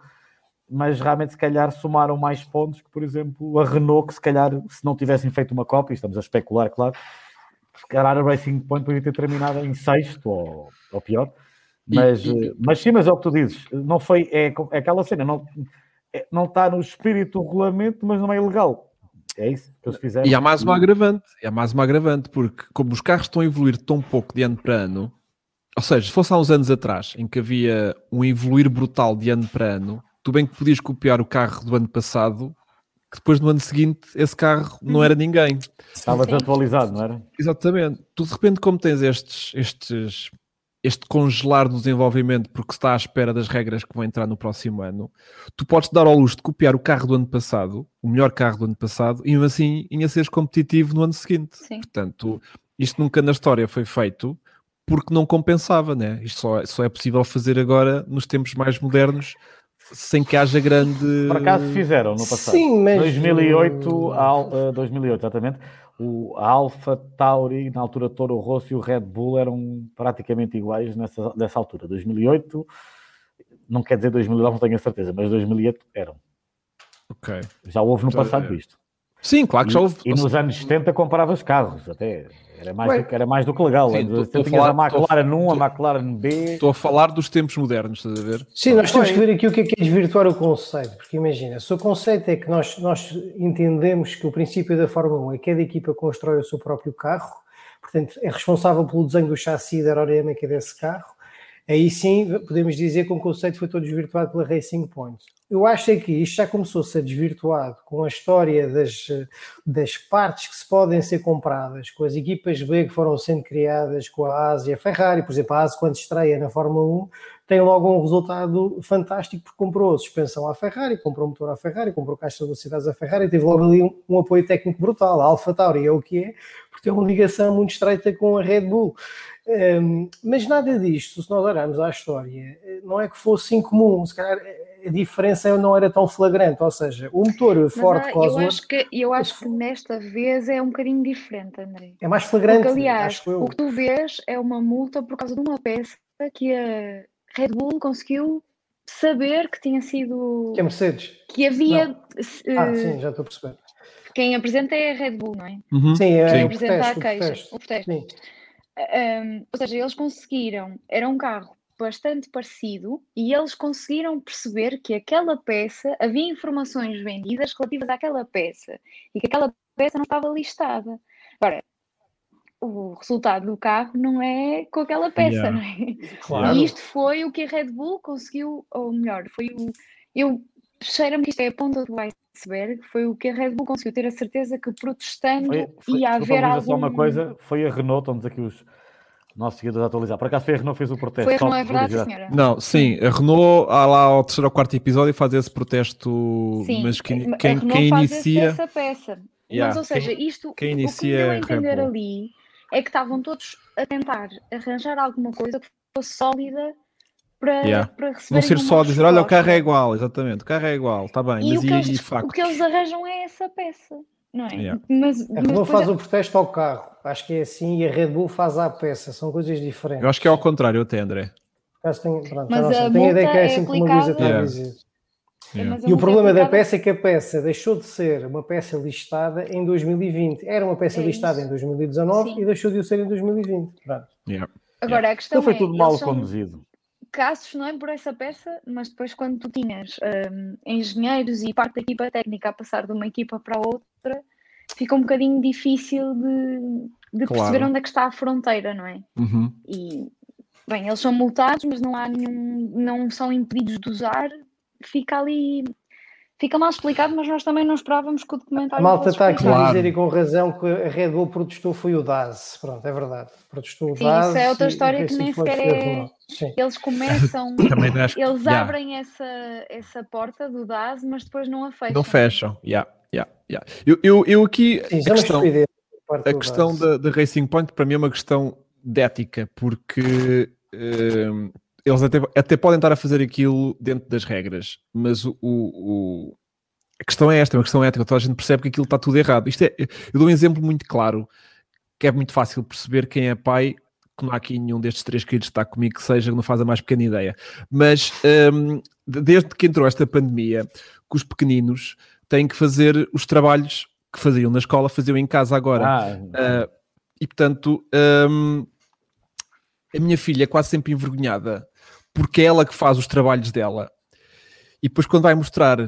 mas realmente se calhar somaram mais pontos que, por exemplo, a Renault, que se calhar, se não tivessem feito uma cópia, estamos a especular, claro, se calhar a Racing Point podia ter terminado em sexto ou, ou pior. E- Mas, e- eh, mas sim, mas é o que tu dizes, não foi, é, é aquela cena, não, é- não está no espírito do regulamento, mas não é ilegal. É isso que eles fizeram. E há mais uma agravante, e há mais uma agravante, porque como os carros estão a evoluir tão pouco de ano para ano, ou seja, se fosse há uns anos atrás, em que havia um evoluir brutal de ano para ano, tu bem que podias copiar o carro do ano passado, que depois no ano seguinte esse carro não era ninguém. Estava desatualizado, não era? Exatamente. Tu de repente, como tens estes, estes, este congelar do desenvolvimento porque se está à espera das regras que vão entrar no próximo ano, tu podes dar ao luxo de copiar o carro do ano passado, o melhor carro do ano passado, e mesmo assim ainda seres competitivo no ano seguinte. Sim. Portanto, isto nunca na história foi feito porque não compensava, né? Isto só, só é possível fazer agora nos tempos mais modernos sem que haja grande. Por acaso fizeram no passado. Sim, mas. 2008, a Al- eh, 2008, exatamente. O Alfa Tauri, na altura Toro Rosso e o Red Bull eram praticamente iguais nessa, nessa altura. 2008, não quer dizer 2009, não tenho a certeza, mas 2008 eram. Ok. Já houve no Já- passado isto. Sim, claro que já houve. E, nos anos 70 compravas carros, até. Era mais, Ué. do, que- era mais do que legal. Sim, Anos estou- 80 estou a tinhas falar- a McLaren estou- 1, a McLaren B. Estou a falar dos tempos modernos, estás a ver? Sim, nós temos que ver aqui o que é, que é desvirtuar o conceito, porque imagina, se o conceito é que nós, nós entendemos que o princípio da Fórmula 1 é que cada equipa constrói o seu próprio carro, portanto é responsável pelo desenho do chassi da aerodinâmica desse carro, aí sim podemos dizer que o conceito foi todo desvirtuado pela Racing Point. Eu acho é que isto já começou a ser desvirtuado com a história das, das partes que se podem ser compradas, com as equipas B que foram sendo criadas, com a ASI e a Ferrari, por exemplo, a ASI quando estreia na Fórmula 1 tem logo um resultado fantástico porque comprou a suspensão à Ferrari, comprou o motor à Ferrari, comprou caixa de velocidades à Ferrari, teve logo ali um, um apoio técnico brutal. A Alfa Tauri é o que é, porque tem uma ligação muito estreita com a Red Bull. Um, mas nada disto, se nós olharmos à história, não é que fosse incomum, se calhar a diferença não era tão flagrante, ou seja, o motor Mas Ford há- eu acho, que, eu acho que nesta vez é um bocadinho diferente, André. é mais flagrante, Porque, aliás, acho eu. o que tu vês é uma multa por causa de uma peça que a Red Bull conseguiu saber que tinha sido. Que é Mercedes. que havia. Ah, eh, sim, já estou a perceber. Quem apresenta é a Red Bull, não é? Uhum. Sim, é Sim. o Apresenta a protesto, o queixa, protesto. o protesto. Um, ou seja, eles conseguiram, era um carro bastante parecido e eles conseguiram perceber que aquela peça, havia informações vendidas relativas àquela peça e que aquela peça não estava listada. Agora, o resultado do carro não é com aquela peça, Yeah. não é? Claro. E isto foi o que a Red Bull conseguiu, ou melhor, foi o. Eu cheiro-me que isto é a ponta do iceberg, foi o que a Red Bull conseguiu ter a certeza que protestando Foi, foi, ia haver algum. só uma coisa, foi a Renault, estamos aqui os nossos seguidores a atualizar. Por acaso foi a Renault que fez o protesto. Foi a Renault, é verdade, senhora? Não, sim, a Renault, há lá ao terceiro ou quarto episódio, faz esse protesto, Sim, mas quem, quem, quem inicia. essa peça. Yeah, Mas, ou seja, quem- isto, quem o que inicia me deu é a entender ali é que estavam todos a tentar arranjar alguma coisa que fosse sólida para, Yeah. para receber Não ser só dizer, olha, o carro é igual, exatamente, o carro é igual, está bem, E, mas o, que e, eles, e o que eles arranjam é essa peça, não é? Yeah. Mas, A mas Renault depois faz é- o protesto ao carro, acho que é assim, e a Red Bull faz à peça, são coisas diferentes. Eu acho que é ao contrário até, André. Pronto, Mas sei, a tenho a ideia que é é assim como a Luísa está a aplicada- dizer. Yeah. mas a E o é problema da peça é que a peça deixou de ser uma peça listada em 2020. Era uma peça É listada em 2019 Sim. e deixou de o ser em 2020. Pronto. Yeah. Agora, a questão Então foi é, tudo mal eles são- conduzido. Casos, não é por essa peça, mas depois quando tu tinhas um, engenheiros e parte da equipa técnica a passar de uma equipa para outra, fica um bocadinho difícil de, de Claro. perceber onde é que está a fronteira, não é? Uhum. E, bem, eles são multados, mas não há nenhum, não são impedidos de usar, fica ali, fica mal explicado, mas nós também não esperávamos que o A documentário malta fosse está aqui a dizer e com razão que a Red Bull protestou foi o DAS. Pronto, é verdade. Protestou o Sim, DAS. isso é outra história e que nem sequer é-. Eles começam, acho eles yeah. abrem essa, essa porta do DAS, mas depois não a fecham. Não fecham. Yeah, yeah, yeah. Eu, eu, eu aqui, Sim, a questão, a questão da, da Racing Point para mim é uma questão de ética, porque hum, eles até, até podem estar a fazer aquilo dentro das regras, mas o, o- o- a questão é esta, é uma questão ética, toda a gente percebe que aquilo está tudo errado. Isto é, eu dou um exemplo muito claro, que é muito fácil perceber quem é pai, que não há aqui nenhum destes três queridos que está comigo que seja, que não faz a mais pequena ideia. Mas de- desde que entrou esta pandemia, que os pequeninos têm que fazer os trabalhos que faziam na escola, faziam em casa agora. Ah, Ah, e portanto, hum, a minha filha é quase sempre envergonhada porque é ela que faz os trabalhos dela. E depois, quando vai mostrar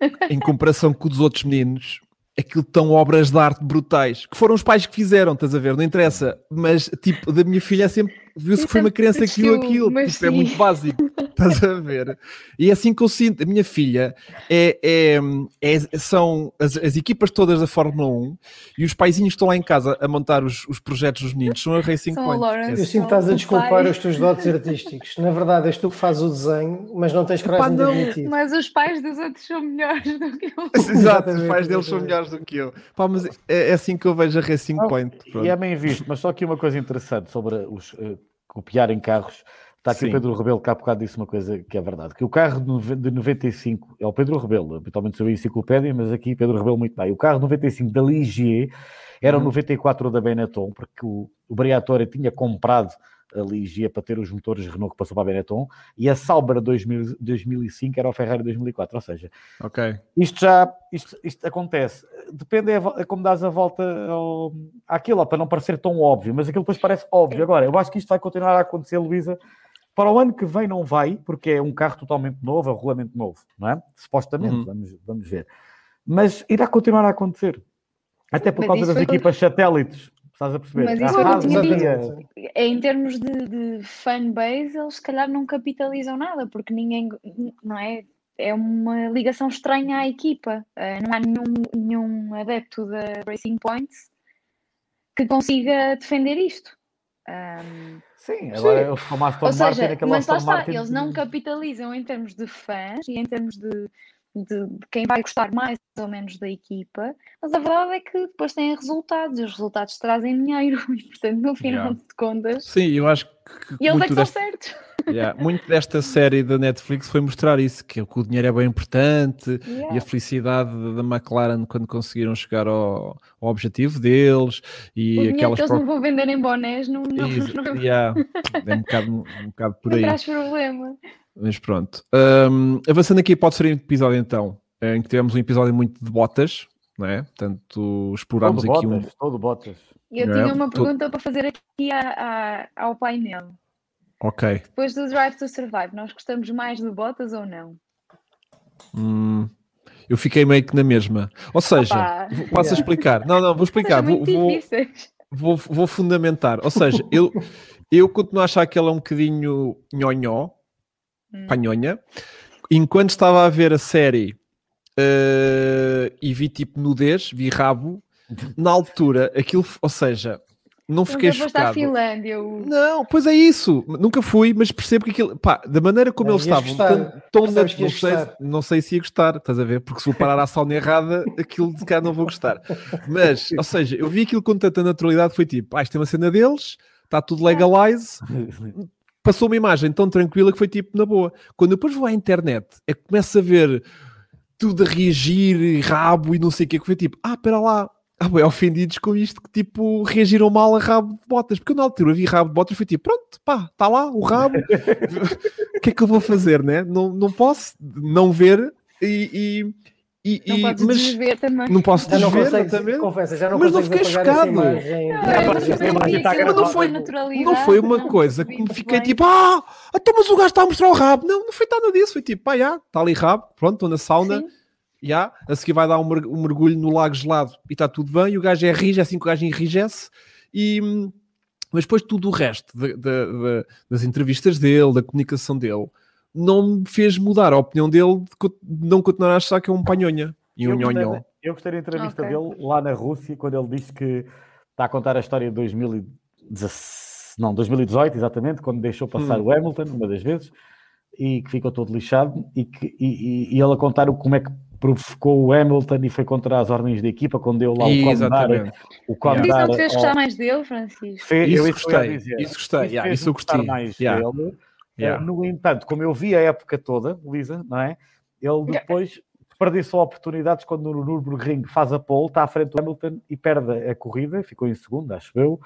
em comparação com os outros meninos, aquilo tão obras de arte brutais que foram os pais que fizeram, estás a ver? Não interessa, mas tipo, da minha filha é sempre viu-se que foi uma criança que viu aquilo, mas tipo, é muito básico, estás a ver? E é assim que eu sinto, a minha filha é, é- é- são as, as equipas todas da Fórmula 1 e os paizinhos que estão lá em casa a montar os, os projetos dos meninos são a Racing São Point. Lawrence. Eu sinto que estás a desculpar pai. os teus dotes artísticos. Na verdade, és tu que fazes o desenho, mas não tens coragem de admitir. Mas os pais dos outros são melhores do que eu. Exato, os pais deles são melhores do que eu. Pá, mas é, é assim que eu vejo a Racing Point. pronto. E é bem visto, mas só aqui uma coisa interessante sobre os eh, copiar em carros. Está aqui Sim. o Pedro Rebelo, que há bocado disse uma coisa que é verdade, que o carro de nove- de 95, é o Pedro Rebelo, habitualmente sou a enciclopédia, mas aqui Pedro Rebelo muito bem. O carro de 95 da Ligier era o Uhum. 94 da Benetton, porque o, o Briatore tinha comprado a Ligier para ter os motores Renault que passou para a Benetton, e a Sauber 2000, 2005 era o Ferrari 2004, ou seja, Ok. isto já isto, isto acontece. Depende é, é como dás a volta ao, àquilo, para não parecer tão óbvio, mas aquilo depois parece óbvio. Agora, eu acho que isto vai continuar a acontecer, Luísa. Para o ano que vem não vai, porque é um carro totalmente novo, é um regulamento novo, não é? Supostamente, Uhum. vamos, vamos ver. Mas irá continuar a acontecer. Até por Mas causa das equipas satélites, estás a perceber? Mas isso quando tinha. É, Em termos de, de fanbase, eles se calhar não capitalizam nada, porque ninguém, não é? É uma ligação estranha à equipa. Eh, não há nenhum, nenhum adepto da Racing Point que consiga defender isto. Ahm, Sim, agora eles com a Aston ou Martin, seja, aquele mas lá está, Martin. eles não capitalizam em termos de fãs e em termos de, de, de quem vai gostar mais ou menos da equipa, mas a verdade é que depois têm resultados e os resultados trazem dinheiro e, portanto, no final Yeah. de contas, Sim, eu acho que e eles é muito, que estão desta, certos. Yeah, muito desta série da Netflix foi mostrar isso, que o dinheiro é bem importante e Yeah. a felicidade da McLaren quando conseguiram chegar ao, ao objetivo deles O e dinheiro aquelas que eles pró- não vão vender em bonés não, não, não, não, yeah, é um bocado, um bocado por aí. traz problema. Mas pronto. Hum, avançando aqui, pode ser um episódio então, em que tivemos um episódio muito de botas, não é? Portanto, explorámos Todo aqui um. botas, todo botas. Eu É, tinha uma pergunta para fazer aqui à- à- ao painel. Ok. Depois do Drive to Survive, nós gostamos mais de botas ou não? Hum, eu fiquei meio que na mesma. Ou seja, Opa. posso Yeah. explicar? Não, não, vou explicar. Vou, vou, vou, vou fundamentar. Ou seja, eu, eu continuo a achar que ela é um bocadinho nhonhó, Hum. panhonha. Enquanto estava a ver a série eh, e vi tipo nudez, vi rabo, na altura, aquilo, ou seja, não fiquei Nunca foste à chocado. Finlândia. o- Não, pois é isso. Nunca fui, mas percebo que aquilo, pá, da maneira como Mas eles estavam, tão, tão que não, sei, não sei se ia gostar, estás a ver? Porque se vou parar à sauna errada, aquilo de cá não vou gostar. Mas, ou seja, eu vi aquilo com tanta naturalidade, foi tipo, ah, isto é uma cena deles, está tudo legalize, passou uma imagem tão tranquila que foi tipo na boa. Quando eu depois vou à internet, é que começo a ver tudo a reagir, e rabo e não sei o que, que foi tipo, ah, espera lá, ah, bem, ofendidos com isto que tipo reagiram mal a rabo de botas, porque eu na altura vi rabo de botas e foi tipo, pronto, pá, está lá o rabo, o que é que eu vou fazer, né? Não, não posso não ver e, e, E, Não e- podes mas desver também. não posso Já não desver, consegues, exatamente. confessa, já não Mas não fiquei chocado. Não, É, não não foi- Não foi uma coisa que me fiquei bem. tipo, ah, então mas o gajo está a mostrar o rabo. Não, não foi nada disso. Foi tipo, pá, já, está ali rabo, pronto, estou na sauna, Sim. Já, a seguir vai dar um, mer- mergulho no lago gelado e está tudo bem. E o gajo é rige, é assim que o gajo enrijece. E, mas depois tudo o resto da- da- da- das entrevistas dele, da comunicação dele, não me fez mudar a opinião dele de, de não continuar a achar que é um panhonha e um Eu gostei, nhonhon. da- eu gostei da entrevista Ok. dele lá na Rússia, quando ele disse que está a contar a história de 2017, não, 2018, exatamente, quando deixou passar Hum. o Hamilton, uma das vezes, e que ficou todo lixado, e, que, e, e- e ele a contar o- como é que provocou o Hamilton e foi contra as ordens da equipa, quando deu lá o condar, o Isso condar não te fez gostar mais dele, Francisco? Fez- Isso eu isso gostei, isso gostei, yeah, fez-me isso eu gostei, mais yeah. dele. Yeah. Eh, No entanto, como eu vi a época toda, Luísa, não é? Ele depois desperdiçou oportunidades quando no Nürburgring faz a pole, está à frente do Hamilton e perde a corrida, ficou em segundo, acho eu,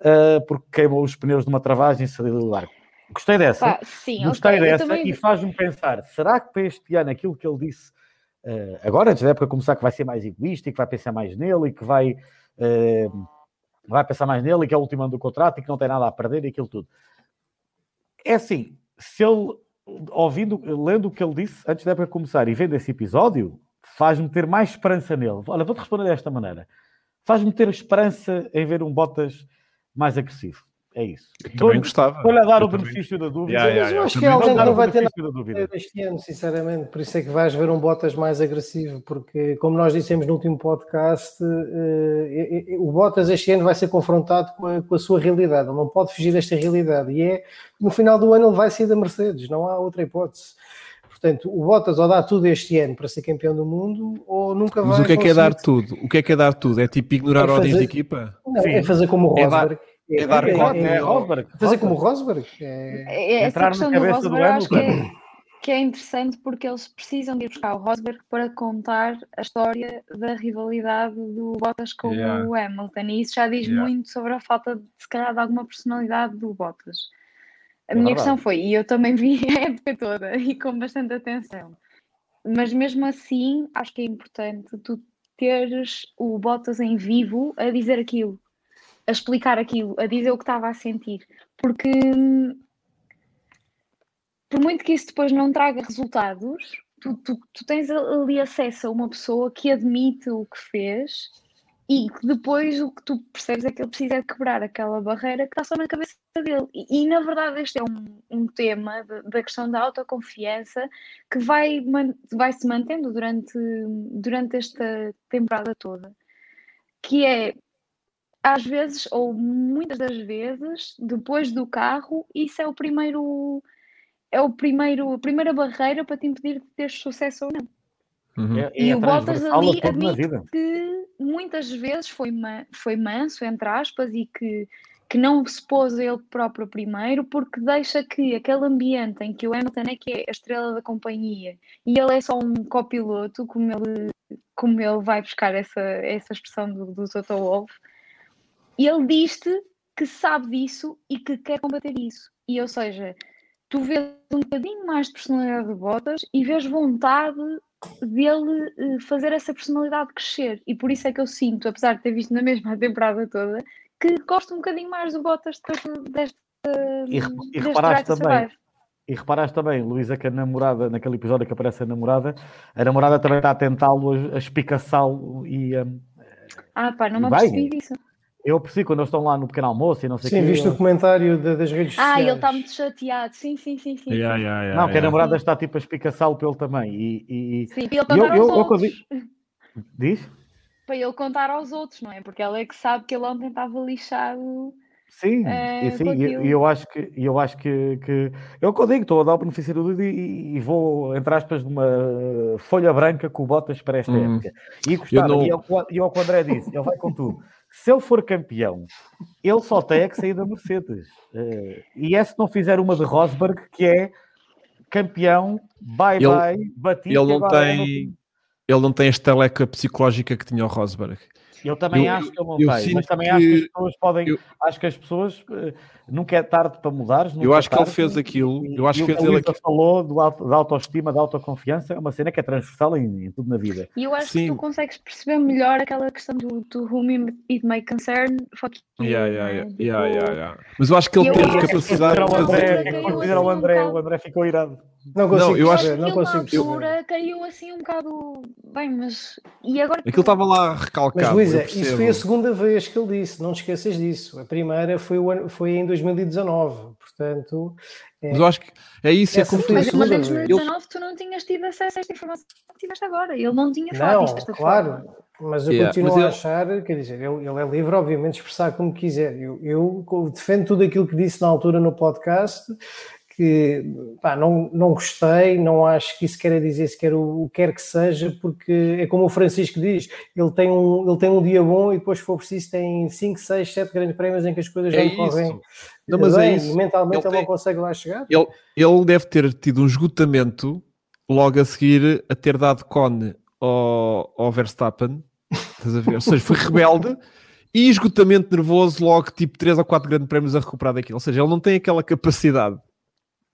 eh, porque queimou os pneus de uma travagem e saiu do largo. Gostei dessa, Pá, sim, gostei ok, eu dessa também- e faz-me pensar, será que para este ano aquilo que ele disse agora, antes da época começar, que vai ser mais egoísta e que vai pensar mais nele e que vai, eh, vai pensar mais nele e que é o último ano do contrato e que não tem nada a perder e aquilo tudo. É assim, se ele, ouvindo, lendo o que ele disse antes da época começar e vendo esse episódio, faz-me ter mais esperança nele. Olha, vou-te responder desta maneira. Faz-me ter esperança em ver um Bottas mais agressivo. É isso. Também gostava. dou-lhe a dar Eu o também- benefício da dúvida. Yeah, yeah, Mas eu yeah. acho que é Também alguém que Dar não vai ter nada benefício da dúvida. este ano, sinceramente. Por isso é que vais ver um Bottas mais agressivo, porque, como nós dissemos no último podcast, eh, o Bottas este ano vai ser confrontado com a, com a sua realidade. Ele não pode fugir desta realidade. E é no final do ano ele vai sair da Mercedes, não há outra hipótese. Portanto, o Bottas ou dá tudo este ano para ser campeão do mundo, ou nunca vai. Mas o que é que é dar tudo? O que é que é dar tudo? É tipo ignorar É ordens fazer- de equipa? Não, Sim. é fazer como o É Rosberg. é dar é, cota, é- É, é Rosberg. fazer como o Rosberg. É, É- Essa Entrar na questão do cabeça do Rosberg eu acho que é, Hamilton. que é interessante porque eles precisam de ir buscar o Rosberg para contar a história da rivalidade do Bottas com Yeah. o Hamilton e isso já diz Yeah. muito sobre a falta de se calhar de alguma personalidade do Bottas. A É minha verdade. questão foi, e eu também vi a época toda e com bastante atenção, mas mesmo assim acho que é importante tu teres o Bottas em vivo a dizer aquilo, a explicar aquilo, a dizer o que estava a sentir, porque por muito que isso depois não traga resultados, tu, tu, tu tens ali acesso a uma pessoa que admite o que fez e que depois o que tu percebes é que ele precisa quebrar aquela barreira que está só na cabeça dele. E, e, na verdade este é um, um tema da questão da autoconfiança que vai, vai se mantendo durante, durante esta temporada toda. Que é, às vezes, ou muitas das vezes, depois do carro, isso é o primeiro é o primeiro, a primeira barreira para te impedir de ter sucesso ou não. Uhum. É, E é o Bottas ali admite que muitas vezes foi, ma- foi manso, entre aspas, e que, que não se pôs ele próprio primeiro, porque deixa que aquele ambiente em que o Hamilton é que é a estrela da companhia e ele é só um copiloto, como ele, como ele vai buscar essa, essa expressão do, do Toto Wolff, e ele diz-te que sabe disso e que quer combater isso. E, ou seja, tu vês um bocadinho mais de personalidade de Bottas e vês vontade dele eh, fazer essa personalidade crescer. E por isso é que eu sinto, apesar de ter visto na mesma temporada toda, que gosto um bocadinho mais do Bottas desta. E, rep- e deste reparaste também, Survive. e reparaste também, Luísa, que a namorada, naquele episódio que aparece a namorada, a namorada também está a tentá-lo, a, a espicaçá-lo e hum, Ah, pá, não me apercebi disso. Eu aprecio quando eles estão lá no pequeno almoço e não sei o Sim, quê. visto o comentário da- das redes Ah, sociais. ele está muito chateado. Sim, sim, sim, sim. Yeah, sim. yeah, yeah, Não, que a namorada está tipo a espicaçá-lo pelo também. E, e- Sim, para ele eu- contar eu- aos eu outros. diz? Para ele contar aos outros, não é? Porque ela é que sabe que ele ontem estava lixado. Sim, É, e, sim, com e- aquilo. e eu acho que e eu acho que, que é o que eu digo, estou a dar o benefício do dúvida e, e vou, entre aspas, numa folha branca com o Bottas para esta Hum. época. E gostava, não- e, é que- e é o que o André disse, ele vai com tudo. Se ele for campeão, ele só tem é que sair da Mercedes. Eh, e é se não fizer uma de Rosberg, que é campeão, bye Ele- bye, batido. Ele não é tem, ele não tem a estaleca psicológica que tinha o Rosberg. Eu também Eu- acho que ele não eu tem, mas também que- acho que as pessoas podem. eu- Acho que as pessoas eh, nunca é tarde para mudar. Eu acho que ele fez aquilo, eu acho que fez ele aquilo. falou do auto- da autoestima, da autoconfiança, é uma cena que é transversal em, em tudo na vida. E eu acho Sim. que tu consegues perceber melhor aquela questão do, do whom it may concern, fuck you, Yeah, yeah, yeah, Tipo, yeah, yeah, yeah. Mas eu acho que ele Eu teve capacidade de o fazer- o André, o André ficou irado. Não consigo eu acho- perceber, Aquilo não consigo perceber. altura caiu assim um bocado bem, mas e agora Aquilo estava lá Mas recalcado. Luísa, eu isso foi a segunda vez que ele disse, não te esqueças disso. A primeira foi, o ano- foi em 2019, portanto, Mas eu acho que é isso, é a mas, mas em segunda vez. 2019 tu não tinhas tido acesso a esta informação que tiveste agora. Ele não tinha falado não, desta claro, forma. mas eu Yeah, continuo mas a ele- achar, quer dizer, ele, ele é livre, obviamente, de expressar como quiser. Eu, eu defendo tudo aquilo que disse na altura no podcast, que pá, não, não gostei, não acho que isso quer dizer sequer o, o que quer que seja, porque é como o Francisco diz, ele tem um, ele tem um dia bom e depois, se for preciso, tem 5, 6, 7 grandes prémios em que as coisas É não correm isso. Não, mas é bem, isso. e mentalmente Ele ele, não tem- consegue lá chegar. Ele, ele deve ter tido um esgotamento logo a seguir a ter dado cone ao, ao Verstappen. Estás a ver? Ou seja, foi rebelde e esgotamento nervoso logo, tipo 3 ou 4 grandes prémios a recuperar daquilo. Ou seja, ele não tem aquela capacidade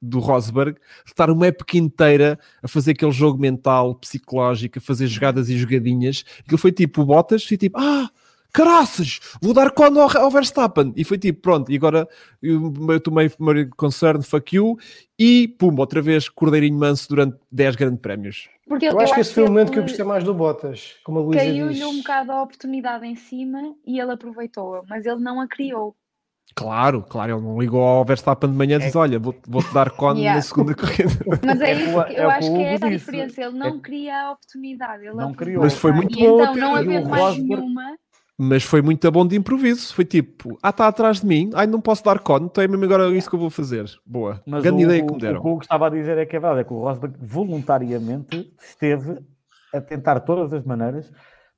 do Rosberg de estar uma época inteira a fazer aquele jogo mental, psicológico, a fazer jogadas e jogadinhas. Aquilo foi tipo o Bottas, foi tipo, ah, caraças, vou dar cone ao, ao Verstappen. E foi tipo, pronto, e agora eu, eu tomei primeiro concern, fuck you, e pum, outra vez cordeirinho manso durante 10 grandes prémios. Porque Eu acho que esse foi o momento que eu gostei mais do Bottas, como a Luísa Caiu-lhe diz. um bocado a oportunidade em cima e ele aproveitou-a, mas ele não a criou. Claro, claro, ele não ligou ao Verstappen de manhã e disse, olha, vou- vou-te dar cone Yeah. na segunda corrida. Mas é, É isso que é eu o acho que é essa a disse. diferença. Ele não cria a oportunidade, ele Não criou. Mas foi muito e bom então, ter- não havendo mais Rosberg- nenhuma, Mas foi muito bom de improviso. Foi tipo, ah, está atrás de mim, ai, não posso dar cone, então é mesmo agora isso que eu vou fazer. Boa. Mas Grande o, ideia o- que me deram. O que o Hugo estava a dizer é que é verdade, é que o Rosberg voluntariamente esteve a tentar todas as maneiras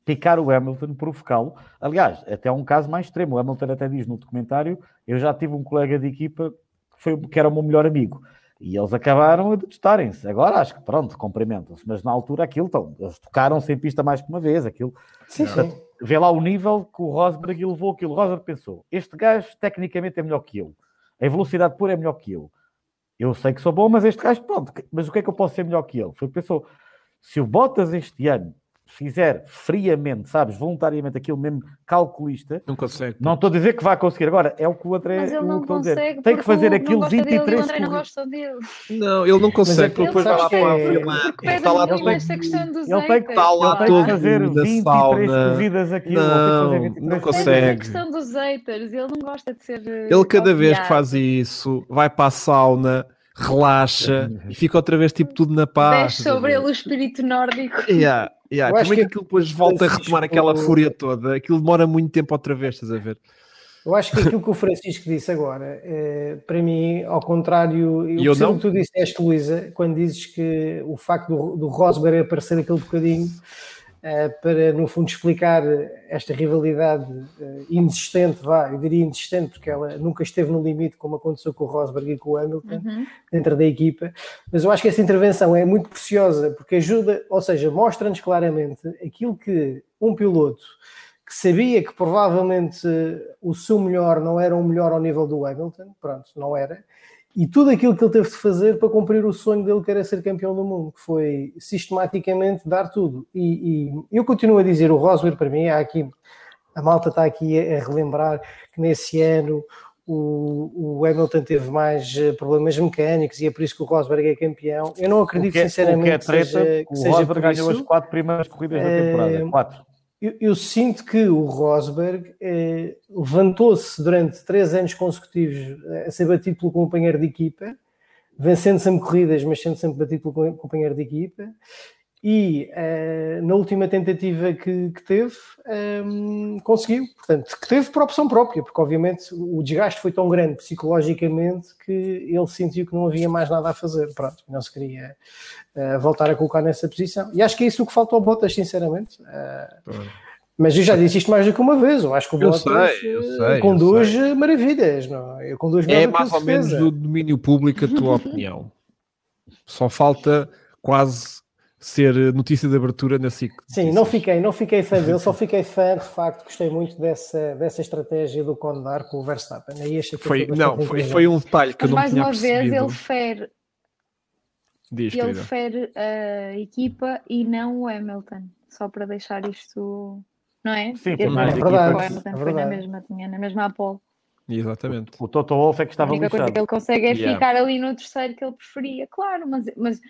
picar o Hamilton, provocá-lo. Aliás, até há um caso mais extremo. O Hamilton até diz no documentário: eu já tive um colega de equipa que, foi, que era o meu melhor amigo. E eles acabaram a detestarem-se. Agora acho que pronto, cumprimentam-se. Mas na altura aquilo, então, eles tocaram-se em pista mais que uma vez. Aquilo, Sim, sim. vê lá o nível que o Rosberg levou aquilo. O Rosberg pensou: este gajo tecnicamente é melhor que eu, a velocidade pura é melhor que eu. Eu sei que sou bom, mas este gajo, pronto, mas o que é que eu posso ser melhor que ele? Foi que pensou: se o Bottas este ano fizer friamente, sabes, voluntariamente aquilo mesmo calculista, Não consegue. não estou a dizer que vai conseguir. Agora, é o que o André mas ele o não a consegue. Tem que fazer aquilo não gosta dele e o 23 André não gosta dele. Não, ele não consegue, é que porque depois vai ele lá para a que é- filmar. Porque pede Está lá essa questão Ele tem que haters. estar lá Ele tem todo que fazer da 23 sauna. corridas aquilo. Não, não 23 consegue. Consegue. questão dos haters, ele não gosta de ser. eh, Ele cada vez que faz isso, vai para a sauna, relaxa e fica outra vez tipo tudo na paz. Desce sobre ele o espírito nórdico. Yeah, yeah. Como acho é que que aquilo depois volta a retomar aquela fúria toda? Aquilo demora muito tempo outra vez, estás a ver? Eu acho que aquilo que o Francisco disse agora, eh, para mim, ao contrário, eu, E eu não? o que tu disseste, Luísa, quando dizes que o facto do, do Rosberg aparecer aquele bocadinho para, no fundo, explicar esta rivalidade eh, inexistente, vá, eu diria inexistente, porque ela nunca esteve no limite, como aconteceu com o Rosberg e com o Hamilton, Uhum. dentro da equipa, mas eu acho que essa intervenção é muito preciosa, porque ajuda, ou seja, mostra-nos claramente aquilo que um piloto que sabia que provavelmente eh, o seu melhor não era o melhor ao nível do Hamilton, pronto, não era, e tudo aquilo que ele teve de fazer para cumprir o sonho dele, que era ser campeão do mundo, que foi sistematicamente dar tudo. E, e eu continuo a dizer, o Rosberg para mim, há aqui, a malta está aqui a, relembrar que nesse ano o, o Hamilton teve mais eh, problemas mecânicos e é por isso que o Rosberg é campeão. Eu não acredito O que é- sinceramente o que é treta, seja, o que seja Rosberg por ganhou as quatro primeiras corridas da Eh, temporada. Quatro. Eu, eu sinto que o Rosberg eh, levantou-se durante três anos consecutivos eh, a ser batido pelo companheiro de equipa, vencendo sempre corridas, mas sendo sempre batido pelo co- companheiro de equipa. E eh, na última tentativa que, que teve, ehm, conseguiu. Portanto, que teve por opção própria, porque obviamente o desgaste foi tão grande psicologicamente que ele sentiu que não havia mais nada a fazer. Pronto, não se queria eh, voltar a colocar nessa posição. E acho que é isso que falta ao Bottas, sinceramente. Eh, mas eu já disse isto mais do que uma vez. Eu acho que o Eu Bottas sei, eu sei, eu conduz sei. maravilhas. Não? Eu conduz É mais ou menos do domínio público a tua opinião. Só falta quase ser notícia de abertura na SIC. Sim, não fiquei, não fiquei fã dele, só fiquei fã, de facto, gostei muito dessa, dessa estratégia do Condar com o Verstappen. Aí achei que foi, não, foi, foi um detalhe que Mas eu não mais tinha uma percebido. vez ele fere, Diz, ele querida. fere a equipa e não o Hamilton. Só para deixar isto. Não é? Sim, Ele- mais o a equipa que- Hamilton é foi na verdade. mesma, tinha na mesma pole. Exatamente. O Toto Wolff é que A estava única coisa lixado. que ele consegue é Yeah. ficar ali no terceiro que ele preferia, claro, mas, mas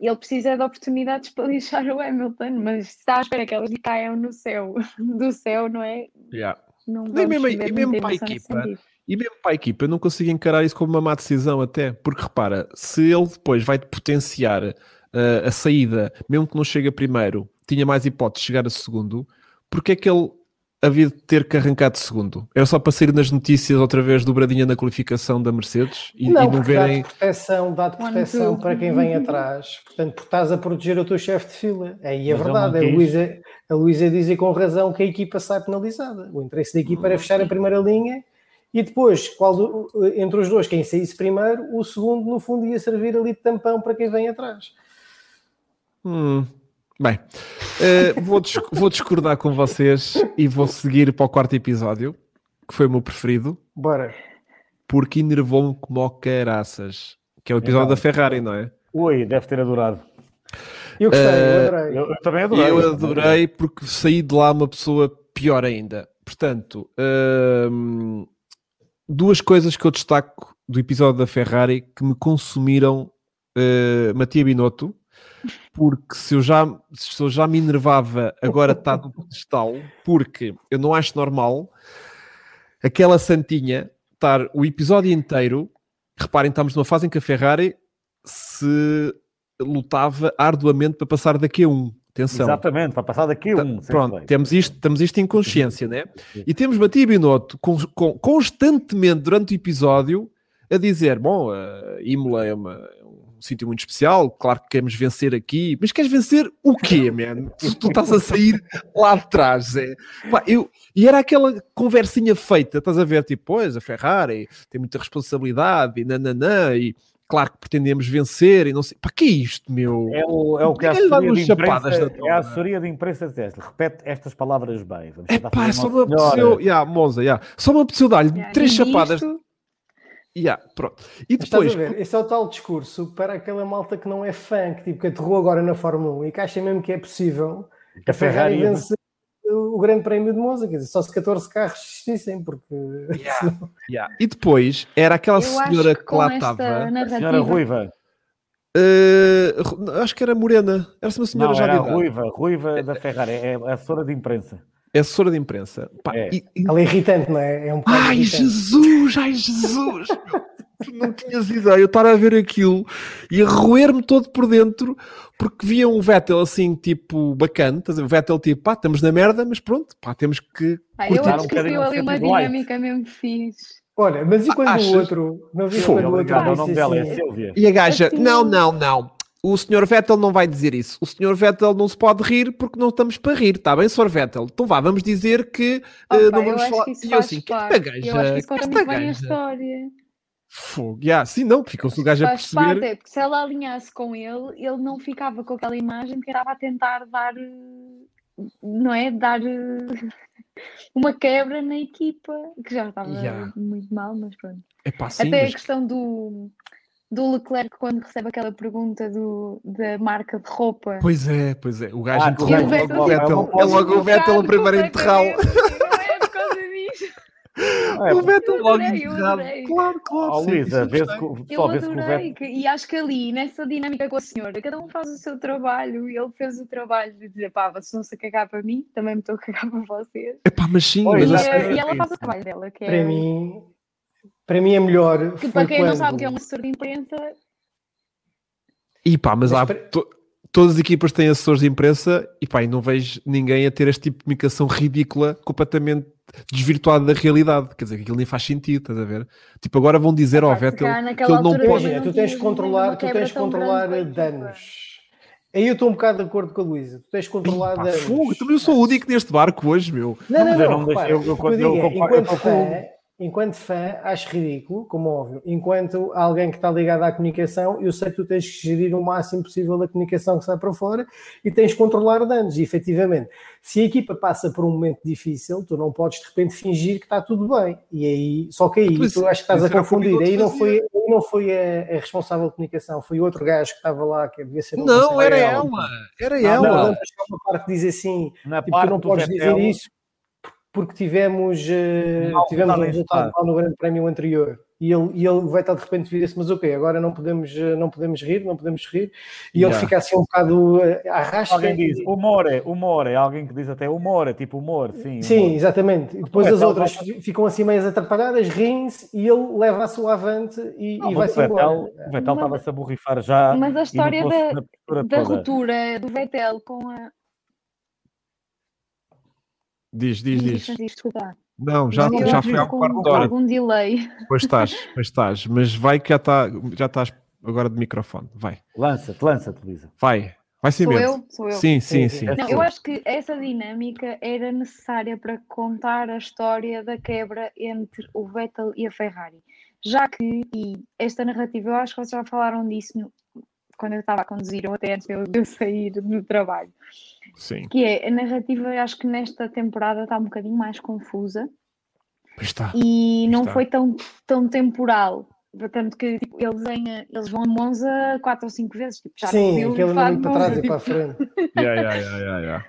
ele precisa de oportunidades para lixar o Hamilton, mas se está à espera que elas lhe caiam no céu, do céu, não é? Yeah. Não E mesmo- e mesmo para a equipa. E mesmo para a equipa, eu não consigo encarar isso como uma má decisão até, porque repara, se ele depois vai potenciar eh, a saída, mesmo que não chegue a primeiro, tinha mais hipóteses de chegar a segundo, porque é que ele havia de ter que arrancar de segundo? Era só para sair nas notícias outra vez dobradinha na qualificação da Mercedes e e Não, não, porque verem... dá-te proteção, dá-te One, proteção para quem vem atrás. Portanto, porque estás a proteger o teu chefe de fila. Aí é Mas verdade. não A. Luísa, a Luísa diz e com razão que a equipa sai penalizada. O interesse da equipa era fechar a primeira linha e depois, qual do- entre os dois, quem saísse primeiro, o segundo, no fundo, ia servir ali de tampão para quem vem atrás. Hum, Bem, eh, vou, dis- vou discordar com vocês e vou seguir para o quarto episódio, que foi o meu preferido. Bora. porque enervou-me como caraças. Que é o episódio Então. da Ferrari, não é? Ui, deve ter adorado. Eu gostei, Eh, eu adorei. Eu, eu também adorei. eu adorei porque saí de lá uma pessoa pior ainda. Portanto, hum, duas coisas que eu destaco do episódio da Ferrari que me consumiram uh, Matia Binotto, porque se eu, já, se eu já me enervava, agora está no pedestal, porque eu não acho normal aquela santinha estar o episódio inteiro. Reparem, estamos numa fase em que a Ferrari se lutava arduamente para passar daqui a um. Atenção. Exatamente, para passar daqui Tá- um. Pronto, bem. temos isto, temos isto em consciência, né? E temos Matia Binotto con- con- constantemente durante o episódio a dizer: Bom, a Imola é, uma- um sítio muito especial, claro que queremos vencer aqui, mas queres vencer o quê, man? Tu, tu estás a sair lá de trás, Zé. Pá, eu, e era aquela conversinha feita, estás a ver, tipo, pois a Ferrari tem muita responsabilidade e nananã, e claro que pretendemos vencer e não sei. Pá, que é isto, meu? É o, é o que a lhe dá assessoria de imprensa, é a assessoria de imprensa diz, repete estas palavras bem. Vamos É pá, só uma me apeteceu, yeah, Monza, yeah. só me apeteceu dar-lhe Yeah, três chapadas. isto- Yeah, pronto. E depois, esse é o tal discurso para aquela malta que não é fã, que, tipo, que aterrou agora na Fórmula 1 e que acha mesmo que é possível Que a Ferrari ia- vence o Grande Prémio de Monza, quer dizer, só se 14 carros existissem, porque yeah. e depois era aquela Eu senhora que que lá estava. esta A narrativa, senhora Ruiva. ru- acho que era morena, era uma senhora Não, já era. Ruiva, Ruiva da Ferrari, é a assessora de imprensa. É assessora de imprensa. Pá, É. e- e- ela é irritante, não é? É um Ai, irritante. Jesus, ai, Jesus! Tu não tinhas ideia, eu estar a ver aquilo e a roer-me todo por dentro porque via um Vettel assim, tipo, bacana. Estás a ver? O Vettel, tipo, pá, estamos na merda, mas pronto, pá, temos que. Ah, eu um acho que viu ali uma dinâmica mesmo fixe. Olha, mas e quando Achas? o outro, não vi quando o outro Obrigado, o nome dela é Silvia. E a gaja, Assim- não, não, não. O senhor Vettel não vai dizer isso. O senhor Vettel não se pode rir porque não estamos para rir. Está bem, senhor Vettel? Então vá, vamos dizer que Oh, pá, não vamos falar. E eu assim, que esta gaja. Eu acho que isso conta muito bem a história. Fogo. Yeah, sim, não, ficou-se o gajo a Faz parte, perceber. é porque se ela alinhasse com ele, ele não ficava com aquela imagem que estava a tentar dar, eh, não é? Dar eh, uma quebra na equipa, que já estava Yeah. muito mal, mas pronto. Epá, sim, Até a mas- questão do, do Leclerc, quando recebe aquela pergunta do, da marca de roupa. Pois é, pois é. O gajo Ah, interrompe o logo Vettel o Vettel. É logo o Vettel a primeiro enterrá-lo. Não é por causa disso. É, O Vettel Eu logo adorei, eu enterrado. adorei. Claro, claro. Sim, Luísa, isso eu o adorei, Vettel. que- e acho que ali, nessa dinâmica com a senhora, cada um faz o seu trabalho e ele fez o trabalho de dizer, pá, vocês não se a cagar para mim, também me estou a cagar para vocês. Epá, mas sim, Pois, mas E, é, eh, e ela faz o trabalho dela, que é. para mim, para mim é melhor. que para quem não quando- sabe o que é um assessor de imprensa, E pá, mas, Mas há, para- to- todas as equipas têm assessores de imprensa e pá, e não vejo ninguém a ter este tipo de comunicação ridícula, completamente desvirtuada da realidade. Quer dizer, que aquilo nem faz sentido, estás a ver? Tipo, agora vão dizer ao se Vettel que ele não pode. Imagina, não tu tens de controlar, tu tens controlar equipa. danos. Aí eu estou um bocado de acordo com a Luísa. Tu tens de controlar Pá, danos. fogo, também eu sou o único neste barco hoje, meu. Não, não, eu não. não deixo- repara, eu- eu- eu eu é, eu enquanto estou com- fã, enquanto fã, acho ridículo, como óbvio. Enquanto alguém que está ligado à comunicação, eu sei que tu tens que gerir o máximo possível da comunicação que sai para fora e tens que controlar danos. E efetivamente, se a equipa passa por um momento difícil, tu não podes de repente fingir que está tudo bem. E aí, só que aí Mas tu acho que estás a confundir. Aí não fazia. foi, aí não foi a, a responsável de comunicação, foi outro gajo que estava lá, que devia ser um Não, era ela. Era Não, ela. não, mas há uma parte que diz assim, Na Tipo, tu não podes dizer isso porque tivemos, eh, Mal tivemos um resultado mal no grande prémio anterior. E ele, e ele vai estar de repente vira-se, mas ok, agora não podemos, eh, não podemos rir, não podemos rir. E ele Yeah. fica assim um bocado eh, à rasca. Alguém diz humor é, humor é, alguém que diz até humor, é tipo humor, sim. Sim, humor. exatamente. E depois O as outras vai- fi- ficam assim meias atrapalhadas, riem-se e ele leva a sua avante e, Não, e vai-se o embora. Vettel, o Vettel estava-se a borrifar já. Mas a história da, da ruptura do Vettel com a. Diz, diz, diz. Desculpa. Não, já, Eu já foi há um quarto com de hora. algum delay. Pois estás, pois estás. Mas vai que já, está, já estás agora de microfone. Vai, Lança-te, lança-te, Lisa. vai. Vai sem Sou medo. eu? Sou eu. Sim, sim, Sim, sim. sim. Não, Sim. eu acho que essa dinâmica era necessária para contar a história da quebra entre o Vettel e a Ferrari. Já que, e esta narrativa, eu acho que vocês já falaram disso quando eu estava a conduzir, ou até antes de eu, sair do trabalho, Sim. que é a narrativa, eu acho que nesta temporada está um bocadinho mais confusa Pois está. e não está. foi tão, tão temporal. Tanto que tipo, eles, em, eles vão a Monza quatro ou cinco vezes, tipo, já Sim, não aquele andamento para trás e tipo, para a frente. Yeah, yeah, yeah, yeah, yeah.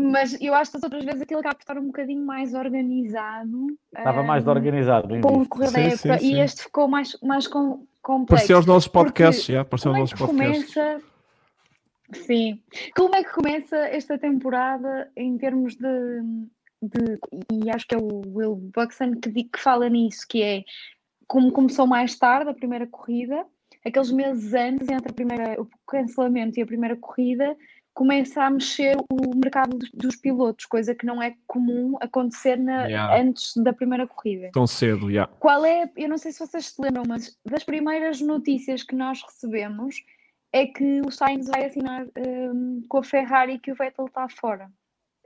Mas eu acho que as outras vezes aquilo acaba por estar um bocadinho mais organizado. Estava mais ahm, organizado. com o decorrer da época sim, e este ficou mais, mais com, complexo. Parecia aos nossos podcasts, já. Parecia aos Como é nossos que podcasts. começa? Sim. Como é que começa esta temporada em termos de, de- e acho que é o Will Buxton que, que fala nisso, que é como começou mais tarde a primeira corrida, aqueles meses antes entre a primeira, o cancelamento e a primeira corrida, começa a mexer o mercado dos, dos pilotos, coisa que não é comum acontecer na- Yeah. antes da primeira corrida. Tão cedo, já. Qual é, eu não sei se vocês se lembram, mas das primeiras notícias que nós recebemos é que o Sainz vai assinar hum, com a Ferrari que o Vettel está fora.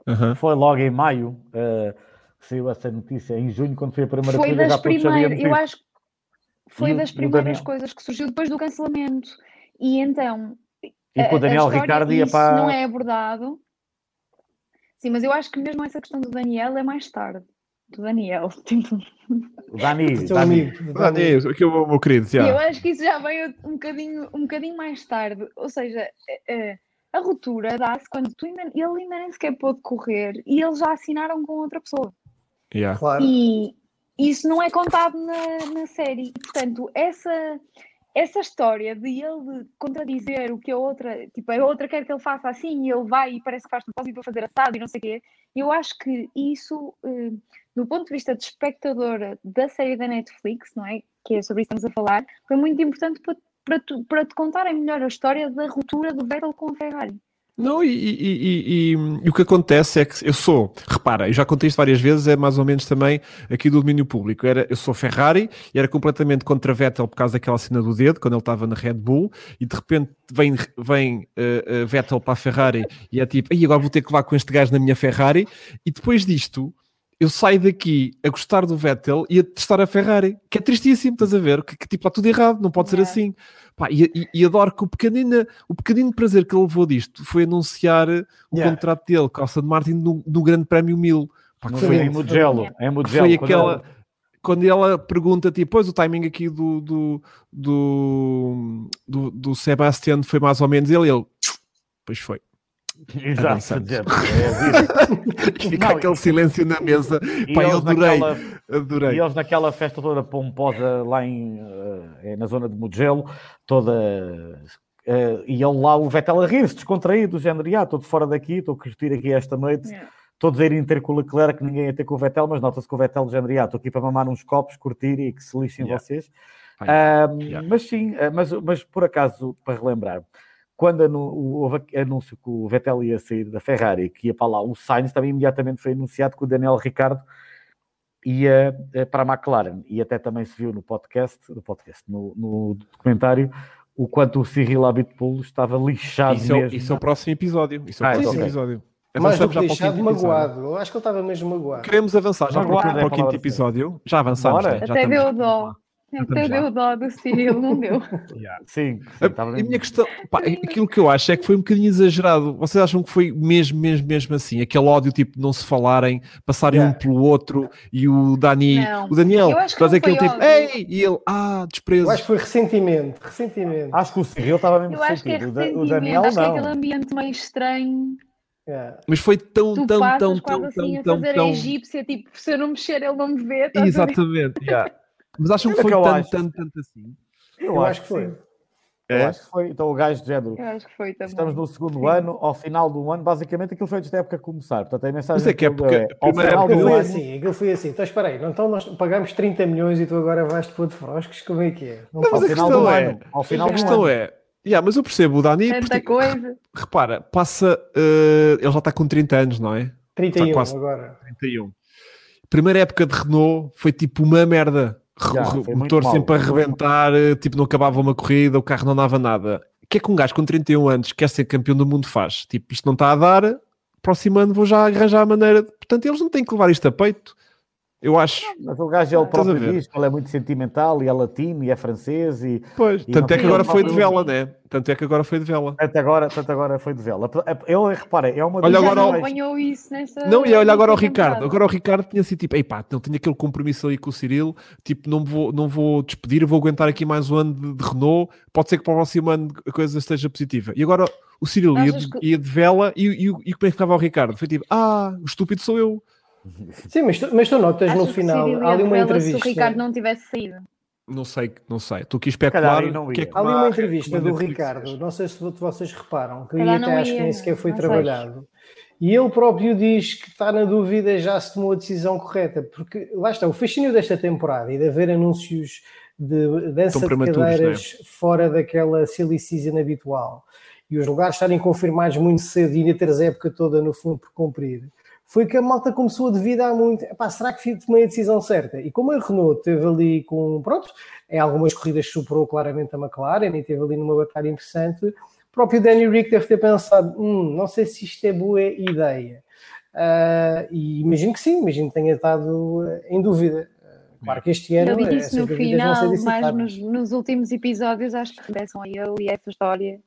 Aham. Foi logo em maio uh, que saiu essa notícia. Em junho, quando foi a primeira Foi corrida, das já primeiras, eu acho que foi E das primeiras coisas que surgiu depois do cancelamento. E então, E a- com o a Daniel história- Ricardo ia isso para. não é abordado. Sim, mas eu acho que mesmo essa questão do Daniel é mais tarde. Do Daniel. Tipo, O Dani. Dani. Ah, é isso, aqui o meu querido, E eu já. acho que isso já veio um bocadinho, um bocadinho mais tarde. Ou seja, eh, eh, a ruptura dá-se quando tu ainda, ele ainda nem sequer pôde correr e eles já assinaram com outra pessoa. já. Claro. E isso não é contado na, na série. Portanto, essa, essa história de ele contradizer o que a outra, tipo, a outra quer que ele faça assim e ele vai e parece que faz propósito para fazer assado e não sei o quê, eu acho que isso, eh, do ponto de vista de espectadora da série da Netflix, não é? Que é sobre isso que estamos a falar, foi muito importante para, para, tu- para te contarem melhor a história da ruptura do Vettel com a Ferrari. Não, e, e- e- e- o que acontece é que eu sou, repara, eu já contei isto várias vezes, é mais ou menos também aqui do domínio público. Era, eu sou Ferrari e era completamente contra Vettel por causa daquela cena do dedo, quando ele estava na Red Bull, e de repente vem, vem eh, eh, Vettel para a Ferrari e é tipo, "Ei, agora vou ter que levar com este gajo na minha Ferrari, e depois disto. Eu saio daqui a gostar do Vettel e a testar a Ferrari, que é tristíssimo, estás a ver? Que, que tipo, está tudo errado, não pode ser Yeah. assim. Pá, e, e- e adoro que o pequenino, o pequenino prazer que ele levou disto foi anunciar o Yeah. contrato dele com a Aston Martin no, no Grande Prémio 1000. Pá, que foi, em Mugello. Yeah. Em que Mugello. foi quando aquela. ele- Quando ela pergunta, tipo, pois o timing aqui do, do, do, do, do Sebastian foi mais ou menos ele, ele, pois foi. Exato. É fica Não, aquele silêncio na mesa. E Pá, eu eles adorei, naquela- adorei. E eles naquela festa toda pomposa lá em, eh, na zona de Mugello, toda. eh, e ele lá, o Vettel a rir-se, descontraído, do género, ah, estou de fora daqui, estou a curtir aqui esta noite, Yeah. todos a irem ter com o Leclerc, que ninguém ia ter com o Vettel, mas nota-se que o Vettel, do género, ah, estou aqui para mamar uns copos, curtir e que se lixem Yeah. vocês. Ah, yeah. Mas sim, ah, mas, mas por acaso, para relembrar, quando o- houve anúncio que o Vettel ia sair da Ferrari, que ia para lá, o Sainz também imediatamente foi anunciado que o Daniel Ricardo ia eh, para a McLaren. E até também se viu no podcast, no, podcast, no, no documentário, o quanto o Cyril Abitpool estava lixado Isso é, o- mesmo. isso é o próximo episódio. Isso é o Ah, próximo episódio. Mais do que para o deixado, quinto magoado. Eu acho que ele estava mesmo magoado. Queremos avançar já para, o- Magoado para é o a quinto episódio. Já avançamos, né? já Até deu dó. Estamos Até lá. deu dó do Cirilo, não deu. Sim, sim, A, a minha questão, pá, aquilo que eu acho é que foi um bocadinho exagerado. Vocês acham que foi mesmo, mesmo, mesmo assim? Aquele ódio, tipo, de não se falarem, passarem Yeah. um pelo outro e o Dani, Não. o Daniel, fazer não aquele tipo, ei, e ele, ah, desprezo. Eu acho que foi ressentimento. Ressentimento. Acho que o Cyril estava mesmo Eu acho que é ressentido. O O Daniel acho que é não. aquele ambiente meio estranho. Yeah. Mas foi tão, Tu tão, passas tão, quase tão, assim tão, a tão, fazer tão. a egípcia, tipo, se eu não mexer ele não me vê. Exatamente, yeah. Mas acham que Olha foi que eu tanto, acho. tanto, tanto assim? Eu, acho que foi. sim. Eu É? acho que foi. Então o gajo de género. Eu acho que foi também. Estamos no segundo Sim. ano, ao final do ano, basicamente aquilo foi antes da época começar. Portanto, a mensagem Mas é que é porque a ao primeira final época Aquilo do foi ano. assim, aquilo foi assim. Então espera aí, não, então nós pagamos 30 milhões e tu agora vais-te pôr de froscos? Como é que é? Não Não, mas a final questão do é- ano. Ao final A do questão ano. é, yeah, mas eu percebo o Dani, Tanta porque, coisa. repara, passa, eh, ele já está com 30 anos, não é? 31 Está quase- agora. 31. Primeira época de Renault foi tipo uma merda. Foi o motor mal. sempre a arrebentar, eh, tipo, não acabava uma corrida, o carro não dava nada. O que é que um gajo com 31 anos quer ser campeão do mundo faz? Tipo, isto não está a dar, próximo ano vou já arranjar a maneira. Portanto, eles não têm que levar isto a peito. Eu acho. Mas o gajo Estás a próprio diz que ele é muito sentimental e é latino e é francês e Pois. E Tanto é que agora foi de vela, né? Tanto é que agora foi de vela. tanto agora, tanto agora foi de vela. Ele, repara, é uma Olha agora ao- apanhou isso nessa. Não, e olha agora ao Ricardo. Agora o Ricardo tinha assim, tipo, ei pá, não tenho aquele compromisso ali com o Cirilo, tipo, não vou, não vou despedir, vou aguentar aqui mais um ano de, de Renault, pode ser que para o próximo ano a coisa esteja positiva. E agora o Cirilo ia, de- que- ia de vela e, e, e como é que ficava o Ricardo? Foi tipo, ah, o estúpido sou eu. Sim, mas tu, mas tu notas Achas no final, há ali uma entrevista. Se o Ricardo não tivesse saído. Não sei, não sei. Estou aqui a calhar especular. que é que Há ali uma entrevista do Ricardo, não sei se vocês reparam, que Calhar até não acho que nem sequer foi não sei. trabalhado. E ele próprio diz que está na dúvida já se tomou a decisão correta, porque lá está, o fascínio desta temporada e de haver anúncios de dança de prematuros, cadeiras fora daquela silly season habitual e os lugares estarem confirmados muito cedo e ainda teres a época toda no fundo por cumprir, foi que a malta começou a duvidar muito. Epá, será que tomei a decisão certa? E como a Renault teve ali com, pronto, em algumas corridas superou claramente a McLaren e teve ali numa batalha interessante, o próprio Danny Rick deve ter pensado, hum, não sei se isto é boa ideia. Ah, e imagino que sim, imagino que tenha estado eh, em dúvida. Ah, Claro que este ano Ele eh, disse no vão ser final, dissipadas. nos, nos últimos episódios, acho que regressam a ele e a essa história.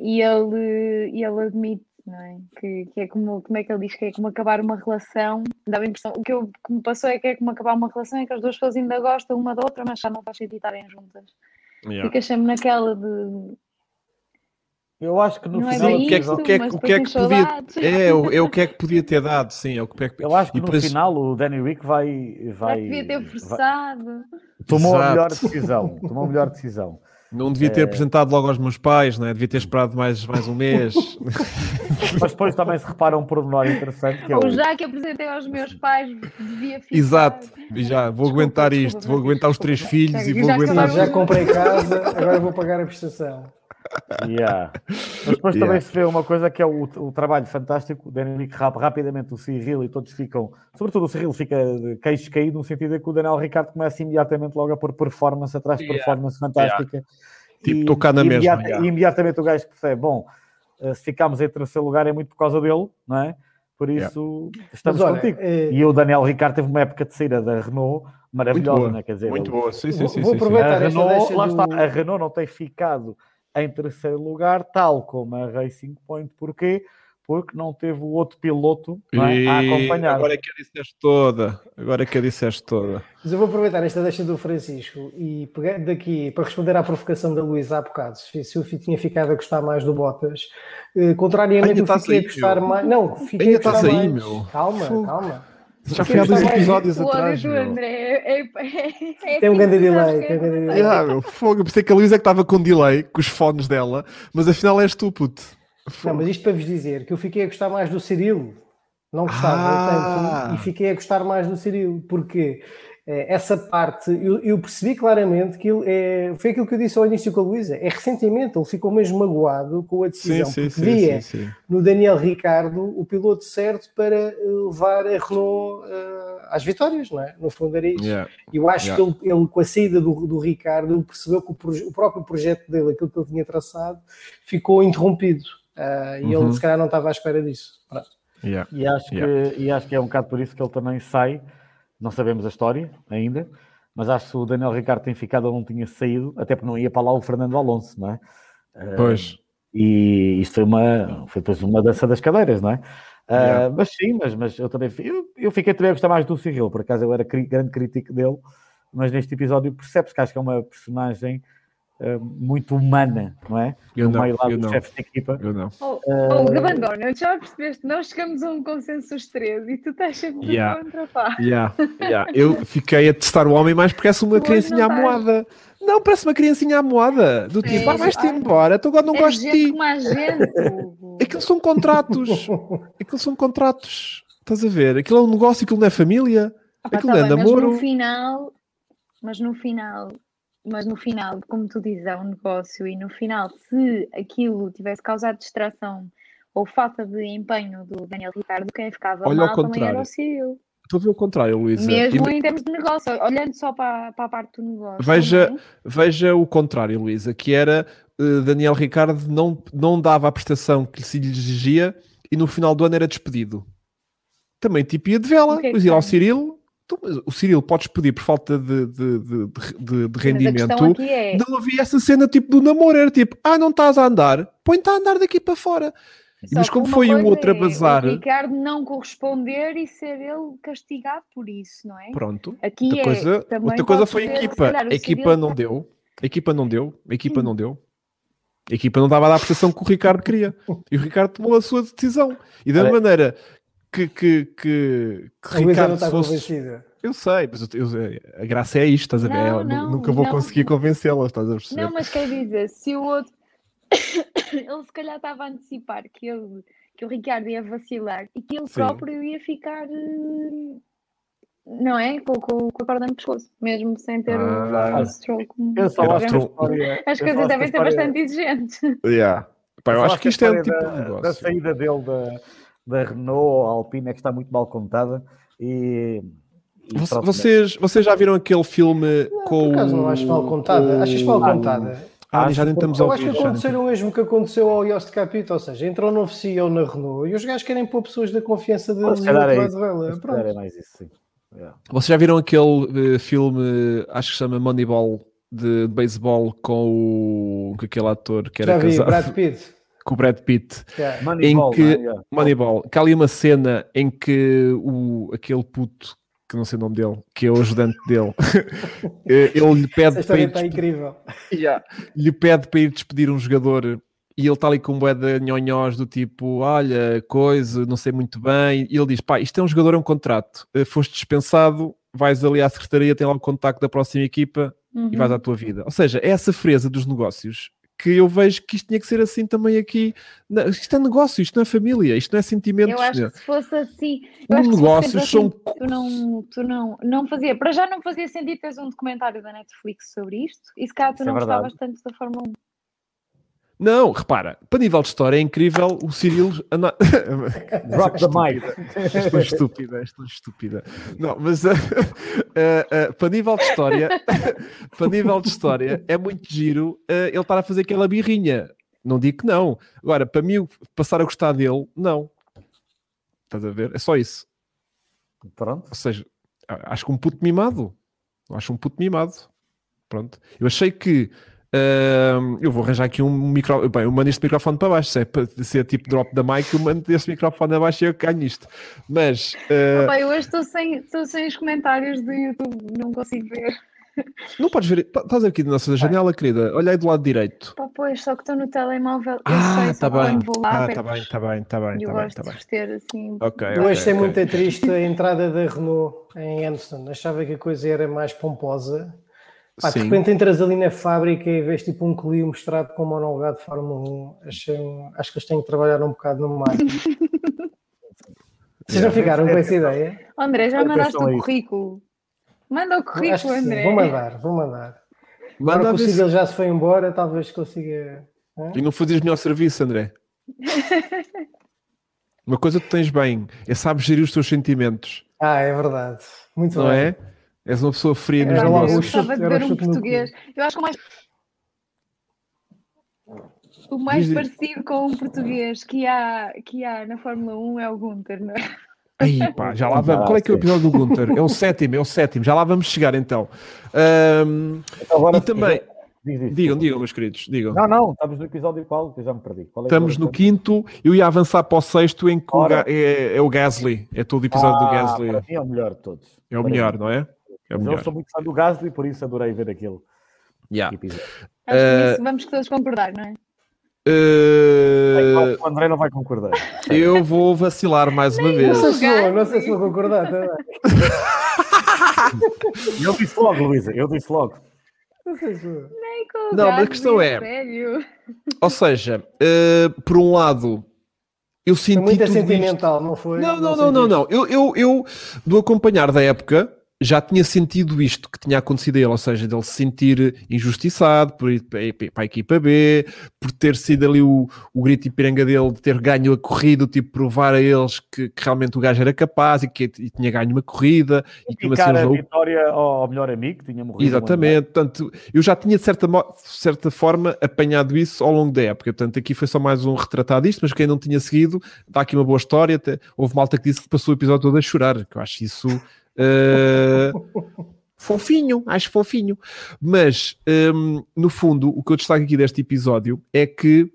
E ele, e ele admite, não é? Que, que é como, como é que ele diz que é como acabar uma relação. Dá a impressão, o que, eu, que me passou é que é como acabar uma relação, é que as duas pessoas ainda gostam uma da outra, mas já não faz sentido estarem juntas. Yeah. Fica sempre naquela de Eu acho que no não é final. Bem o que é que- isto, o que é que- o é que podia- saudades. É, o, é o que é que podia ter dado, sim. É o que é que... Eu acho que E no depois- final o Danny Rick vai. Já vai devia ter vai- forçado. tomou a Exato. melhor decisão. Tomou a melhor decisão. Não devia É. ter apresentado logo aos meus pais, né? devia ter esperado mais, mais um mês. Mas depois também se repara um pormenor interessante que é Ou o. já que apresentei aos meus pais, devia ficar. Exato, e já vou Desculpa, aguentar desculpa, isto, vou mas aguentar os desculpa. três filhos e vou já aguentar. Sim, já comprei casa, agora vou pagar a prestação. Yeah. Mas depois Yeah. também se vê uma coisa que é o, o trabalho fantástico. Danny Rick rap, rapidamente o Cyril e todos ficam, sobretudo o Cyril fica de queixo caído, no sentido de que o Daniel Ricardo começa imediatamente logo a pôr performance atrás de Yeah. performance fantástica. Tipo, cá na mesma, yeah. e imediatamente o gajo percebe: bom, eh, se ficámos em terceiro lugar é muito por causa dele, não é? Por Yeah. isso estamos Mas olha, contigo. eh, E o Daniel Ricardo teve uma época de saída da Renault maravilhosa, boa, não é? Quer dizer, Muito boa, sim, sim, Vou- sim. vou sim, sim. aproveitar a esta Renault, deixa lá do- está, a Renault não tem ficado em terceiro lugar, tal como a Racing Point. Porquê? Porque não teve o outro piloto não é, a acompanhar. agora é que a disseste toda. Agora é que a disseste toda. Mas eu vou aproveitar esta deixa do Francisco e pegar daqui para responder à provocação da Luísa há bocado. Se se eu tinha ficado a gostar mais do Bottas, eh, contrariamente Ainda eu fiquei aí, a gostar mais. Não, fiquei Ainda a gostar estás aí, mais. meu. Calma, calma. Já foi há dois mais. episódios atrás. do meu. André é, é, é Tem um assim grande delay, tem um grande verdade. Ah, meu, fogo. Eu pensei que a Luísa é que estava com delay, com os fones dela, mas afinal és tu, puto. Não, mas isto para vos dizer que eu fiquei a gostar mais do Cirilo. Não gostava Ah. tanto e fiquei a gostar mais do Cirilo, porque eh, essa parte eu, eu percebi claramente que ele é, foi aquilo que eu disse ao início com a Luísa: é ressentimento, ele ficou mesmo magoado com a decisão, porque via sim. no Daniel Ricardo o piloto certo para eh, levar a Renault eh, às vitórias, não é? No fundo era isso. Yeah. E eu acho Yeah. que ele, ele, com a saída do, do Ricardo, ele percebeu que o, proje- o próprio projeto dele, aquilo que ele tinha traçado, ficou interrompido. Ah, e Uhum. ele, se calhar, não estava à espera disso. Yeah. E acho, que, e acho que é um bocado por isso que ele também sai. Não sabemos a história ainda, mas acho que o Daniel Ricardo tem ficado ou não tinha saído, até porque não ia para lá o Fernando Alonso, não é? Pois. Uh, e isto foi uma, foi depois uma dança das cadeiras, não é? Uh, yeah. Mas sim, mas, mas eu também eu, eu fiquei também a gostar mais do Cyril, por acaso eu era grande crítico dele, mas neste episódio percebes que acho que é uma personagem uh, muito humana, não é? Eu no não, meio lá não. chefes de equipa. Eu não. Oh, Uh, oh Gabandona, já percebeste? Nós chegamos a um consenso os três e tu estás sempre Yeah. de contra, pá. Yeah, yeah. Eu fiquei a testar o homem mais porque parece uma criancinha não estás. amoada. Não, parece uma criancinha amoada. Do tipo, É, ah, vais-te ai. embora, tu agora não é gosto de ti. como a gente. Aquilo são contratos. Aquilo são contratos. Estás a ver? Aquilo é um negócio, aquilo não é família. Ah, pá, Aquilo tá é bem, mas namoro. no final, mas no final, mas no final, como tu dizes, é um negócio e no final, se aquilo tivesse causado distração ou falta de empenho do Daniel Ricardo, quem ficava Olha mal também era contrário. o Cyril. Estou a ver o contrário, Luísa. Mesmo E- em termos de negócio, olhando só para, para a parte do negócio. Veja- é? Veja o contrário, Luísa, que era eh, Daniel Ricardo não, não dava a prestação que se lhe exigia e no final do ano era despedido. Também tipo ia de vela, O que é ir ao? Cirilo. Tu- mas O Cirilo podes pedir por falta de, de, de, de- rendimento. é, Não havia essa cena tipo do namoro, era tipo, ah, não estás a andar, põe-te a andar daqui para fora. só mas como foi um outro a é bazar- O Ricardo não corresponder e ser ele castigado por isso, não é? Pronto. Aqui Outra é, coisa, outra coisa foi a equipa. calhar, A equipa Cyril- não deu. A equipa não deu. A equipa não deu. A equipa não dava a dar a prestação que o Ricardo queria. E o Ricardo tomou a sua decisão. E da Olha- maneira que, que, que, que Luísa não Ricardo está se fosse. convencida. Eu sei, mas eu- eu- a graça é isto, estás a ver? Não, não, nunca vou não. conseguir convencê-la, estás a perceber? Não, mas quer dizer, se o outro. ele se calhar estava a antecipar que, ele, que o Ricardo ia vacilar e que ele Sim. próprio ia ficar. Não é? Com, com, com a corda no pescoço, mesmo sem ter Ah. o stroke. como Eu só acho que As coisas devem ser história- bastante exigentes. Yeah. Pá, eu acho que isto é um tipo da, da saída dele da, da Renault ou Alpine é que está muito mal contada e, e Vocês, vocês já viram aquele filme com. Por acaso não acho mal contada. o- Achas mal Ah, contada? Ah, Acho já a Eu acho que aconteceu o mesmo que aconteceu ao Yost Capito, ou seja, entrou um novo CEO na Renault e os gajos querem pôr pessoas da confiança deles é outro lado dela. Pronto. é mais isso, sim. Yeah. Vocês já viram aquele eh, filme, acho que se chama Moneyball, de, de beisebol com, o, com aquele ator que era Já vi, casado Brad Pitt. Com o Brad Pitt? Yeah. Moneyball, que- não é? Yeah. Moneyball, que há ali uma cena em que o, aquele puto, que não sei o nome dele, que é o ajudante dele, eh, ele lhe Essa pede, para história ir está despe- incrível. Yeah. lhe pede para ir despedir um jogador e ele está ali com um bué de nhonhós do tipo, olha, coisa, não sei muito bem, e ele diz, pá, isto é um jogador, é um contrato, Eh, foste dispensado, vais ali à secretaria, tem lá o contacto da próxima equipa e vais Uhum. à tua vida. Ou seja, é essa freza dos negócios que eu vejo que isto tinha que ser assim também aqui. Isto é negócio, isto não é família, isto não é sentimentos. Eu acho que se fosse assim, Os eu se fosse negócios são assim, tu não, tu não, não fazia, para já não fazia sentido teres um documentário da Netflix sobre isto, e se calhar tu Isso é não verdade. gostavas tanto da Fórmula 1. Não, repara, para nível de história é incrível o Cirilo. anda- Drop the mic. És tão estúpida, és tão estúpida. Não, mas eh, eh, eh, para nível de história, para nível de história, é muito giro eh, ele estar a fazer aquela birrinha. Não digo que não. Agora, para mim, passar a gostar dele, não. Estás a ver? É só isso. Pronto. Ou seja, acho que um puto mimado. Acho um puto mimado. Pronto. Eu achei que. Ahm, eu vou arranjar aqui um micro. Bem, eu mando este microfone para baixo. Se é para ser tipo drop da mic, eu mando este microfone abaixo e eu ganho isto. Mas. Opa, eu hoje estou sem, estou sem os comentários do YouTube, não consigo ver. não podes ver. tá- Estás aqui na nossa janela, querida. Olha aí do lado direito. Pá, pois, só que estou no telemóvel, eu Ah, está bem. Ah, está bem, está bem, está bem, E eu bem, gosto está de bem. vestir assim. Ok. Eu hoje achei ok. muito triste a entrada da Renault em Amsterdam. Achava que a coisa era mais pomposa. Pá, de repente entras ali na fábrica e vês tipo um Clio mostrado com monogado de Fórmula 1. Achei, um, acho que eles têm que trabalhar um bocado no marketing. Vocês não ficaram com essa ideia? André, já mandaste o isso. currículo. Manda o Acho currículo. André. Vou mandar, vou mandar. Manda Agora a que o Civil já se foi embora, talvez consiga. hã? E não fazias melhor serviço, André. Uma coisa que tens bem é sabes gerir os teus sentimentos, Ah, é verdade. Muito não bem. é? És uma pessoa fria nos logo eu gostava de ver um português. Eu acho que o mais O mais Diz- parecido com um português que há, que há na Fórmula 1 é o Gunter, não é? Aí, pá, já lá vamos. Qual é que é o episódio do Gunter? É o sétimo, é o sétimo. Já lá vamos chegar então. Ahm, Então, agora, e também, Diz, diz, digam, digam, meus queridos, digam. Não, não, estamos no episódio qual? Eu já me perdi. Qual é que Estamos no quinto, eu ia avançar para o sexto em que o é, é o Gasly. É todo o episódio do Ah, Gasly. Para mim é o melhor de todos. É o Para melhor, mim. não é? É eu sou muito fã do Gasly, por isso adorei ver aquele Yeah. Acho Eh, que nisso vamos todos concordar, não é? Uh, O André não vai concordar. eu vou vacilar mais uma Não vez. sei se vou, não sei se vou concordar também. Eu disse logo, Luísa, eu disse logo. Não sei se vou. Nem com o Não, mas a questão é- Sério. Ou seja, uh, por um lado, eu senti Foi muito tudo isto. sentimental, não foi? Não, não, não, não, disso. não. Eu, eu, eu, do acompanhar da época, já tinha sentido isto que tinha acontecido a ele, ou seja, dele se sentir injustiçado por ir para a equipa B, por ter sido ali o, o grito e piranga dele de ter ganho a corrida, tipo, provar a eles que, que realmente o gajo era capaz e que e tinha ganho uma corrida e que E uma cara, a vitória ao, melhor amigo, que tinha morrido. Exatamente, portanto, eu já tinha de certa, certa forma apanhado isso ao longo da época, portanto, aqui foi só mais um retratado disto, mas quem não tinha seguido, dá aqui uma boa história. houve malta que disse que passou o episódio todo a chorar, que eu acho isso eh, fofinho, acho fofinho. Mas, hum, no fundo, o que eu destaco aqui deste episódio é que.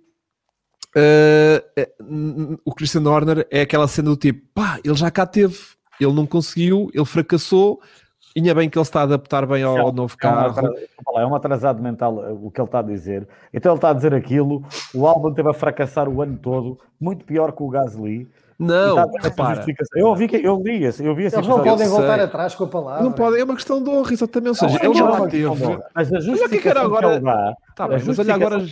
n- o Christian Horner é aquela cena do tipo, pá, ele já cá teve, ele não conseguiu, ele fracassou, ainda bem que ele está a adaptar bem ao, Não, novo É um, carro. é um atrasado mental uh, o que ele está a dizer. Então ele está a dizer aquilo. O álbum teve a fracassar o ano todo, muito pior que o Gasly. Não, repara, justificação. Eu ouvi, que, eu li esse, eu vi esse Eles não podem Eu voltar sei. atrás com a palavra. não pode, é uma questão de honra, exatamente. Ou seja, Não, ele já não é lá teve. Mas a o que é que era que agora- ele dá, Tá a bem, mas olha agora que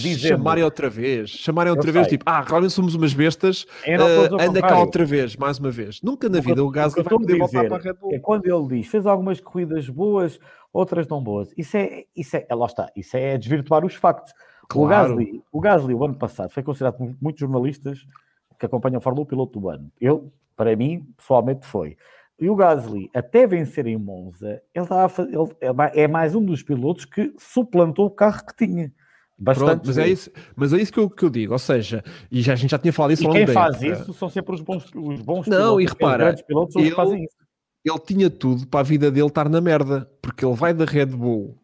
dizendo- chamarem outra vez, chamarem Eu outra vez, sei. tipo, ah, realmente somos umas bestas, o ah, anda cá outra vez, mais uma vez. Nunca na O que vida o Gasly o que vai poder voltar para a Red Bull. É quando ele diz, fez algumas corridas boas, outras não boas. Isso é, isso é, lá está, isso é desvirtuar os factos. O, Claro. Gasly, o Gasly, o ano passado, foi considerado por muitos jornalistas que acompanham a Fórmula 1 o piloto do ano. Eu, para mim, pessoalmente foi. E o Gasly, até vencer em Monza, ele, estava a fa- ele é é mais um dos pilotos que suplantou o carro que tinha. Bastante. Pronto, mas é isso, mas é isso que, eu, que eu digo, ou seja, e já, a gente já tinha falado isso E ao quem longo faz época. isso são sempre os bons, os bons Não, e pilotos. repara, os grandes pilotos ele- fazem isso. Ele tinha tudo para a vida dele estar na merda, porque ele vai da Red Bull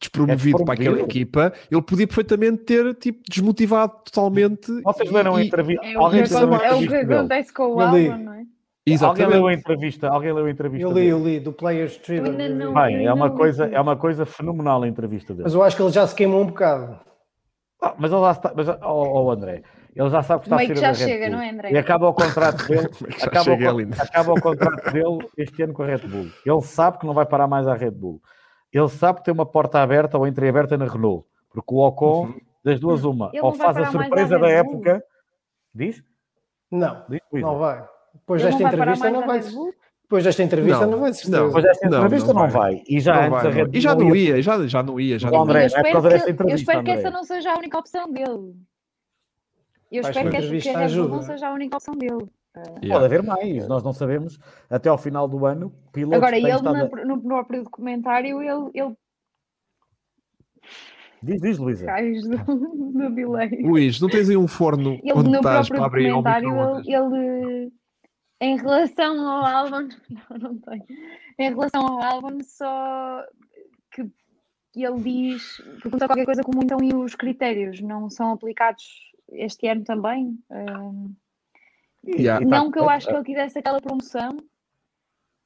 despromovido É para aquela equipa, ele podia perfeitamente ter tipo, desmotivado totalmente. Vocês leram a entrevista? É o, que, Alguém a é o que acontece com o álbum, não é? Alguém Exatamente. leu a entrevista? Alguém leu a entrevista Eu li, dele? eu li, do Players Tribune. Bem, é uma, Não, coisa, é uma coisa fenomenal a entrevista dele. Mas eu acho que ele já se queimou um bocado. Ah, mas ele já está, mas, oh, oh, André, ele já sabe que está a Meio que sair já chega, não é, André? E acaba o contrato dele, Já acaba, o, é acaba o contrato dele este ano com a Red Bull. Ele sabe que não vai parar mais à Red Bull. Ele sabe que tem uma porta aberta ou entreaberta na Renault. Porque o Ocon, das duas uma, Ele ou não faz a surpresa da época... Diz? Não, Diz, não vai. Depois Ele desta não vai entrevista não vai. Depois desta entrevista Não, não, vai certeza. não. Depois desta Não, entrevista não não vai. vai. E já Não antes vai, a não. Red Bull E já não ia- ia, já, já não ia, já não André, ia. eu é por espero, que, eu espero que André. essa não seja a única opção dele. Eu Vais espero que, essa, que a Red Bull não seja a única opção dele. Pode Yeah. haver mais, nós não sabemos. Até ao final do ano, pilotos Agora, ele estado... no próprio documentário, ele, ele Diz, diz, Luísa. do, do delay. Luís, não tens aí um forno Ele onde no estás próprio para abrir ao ele, ele, em relação ao álbum, não, não tem. Em relação ao álbum, só que, que ele diz, pergunta qualquer coisa como então e os critérios não são aplicados este ano também? Hum, Yeah. Tá- não que eu acho que ele quisesse aquela promoção,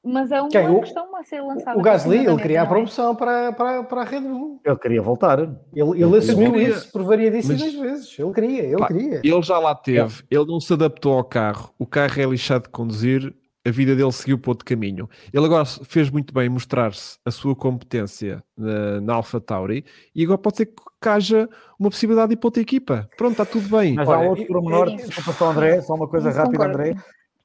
mas é uma Quem? Questão a ser lançada. O Gasly, ele queria a é? promoção para, para, para a Red Bull. Ele queria voltar. Ele, ele assumiu queria- isso por variedíssimas mas- vezes. Ele queria, ele Pá, queria. Ele já lá teve, ele não se adaptou ao carro, o carro é lixado de conduzir, a vida dele seguiu para outro caminho. Ele agora fez muito bem mostrar-se a sua competência na, na Alpha Tauri e agora pode ser que haja uma possibilidade de ir para outra equipa. Pronto, está tudo bem. Mas há Olha, outro e- pormenor, desculpa só André, só uma coisa rápida, concordo. André.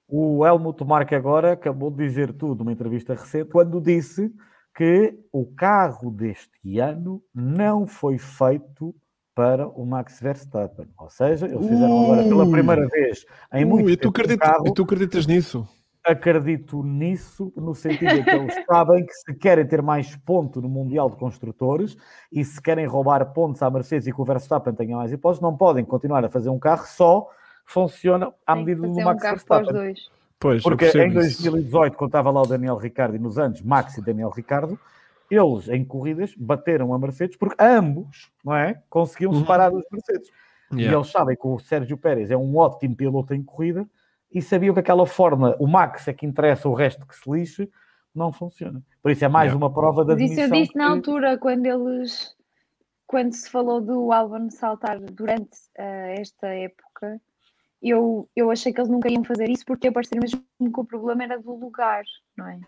O Helmut Marko agora acabou de dizer tudo numa entrevista recente, quando disse que o carro deste ano não foi feito para o Max Verstappen. Ou seja, eles fizeram agora pela Uh! primeira vez em Uh, muito e, tu tempo um acredita- carro e tu acreditas nisso? Acredito nisso, no sentido de que eles sabem que se querem ter mais ponto no Mundial de Construtores e se querem roubar pontos à Mercedes e que o Verstappen tenha mais hipóteses, não podem continuar a fazer um carro só funciona à medida do Max um Verstappen. Pois, Porque em 2018, quando estava lá o Daniel Ricciardo e nos anos Max e Daniel Ricciardo, eles em corridas bateram a Mercedes porque ambos não é, conseguiam uhum. separar os Mercedes. Yeah. E eles sabem que o Sérgio Pérez é um ótimo piloto em corrida e sabiam que aquela forma, o Max é que interessa, o resto que se lixe, não funciona. Por isso é mais yeah. uma prova da Mas isso eu disse que... na altura, quando eles quando se falou do Albon saltar durante uh, esta época, eu, eu achei que eles nunca iam fazer isso porque parecia mesmo que o problema era do lugar, não é?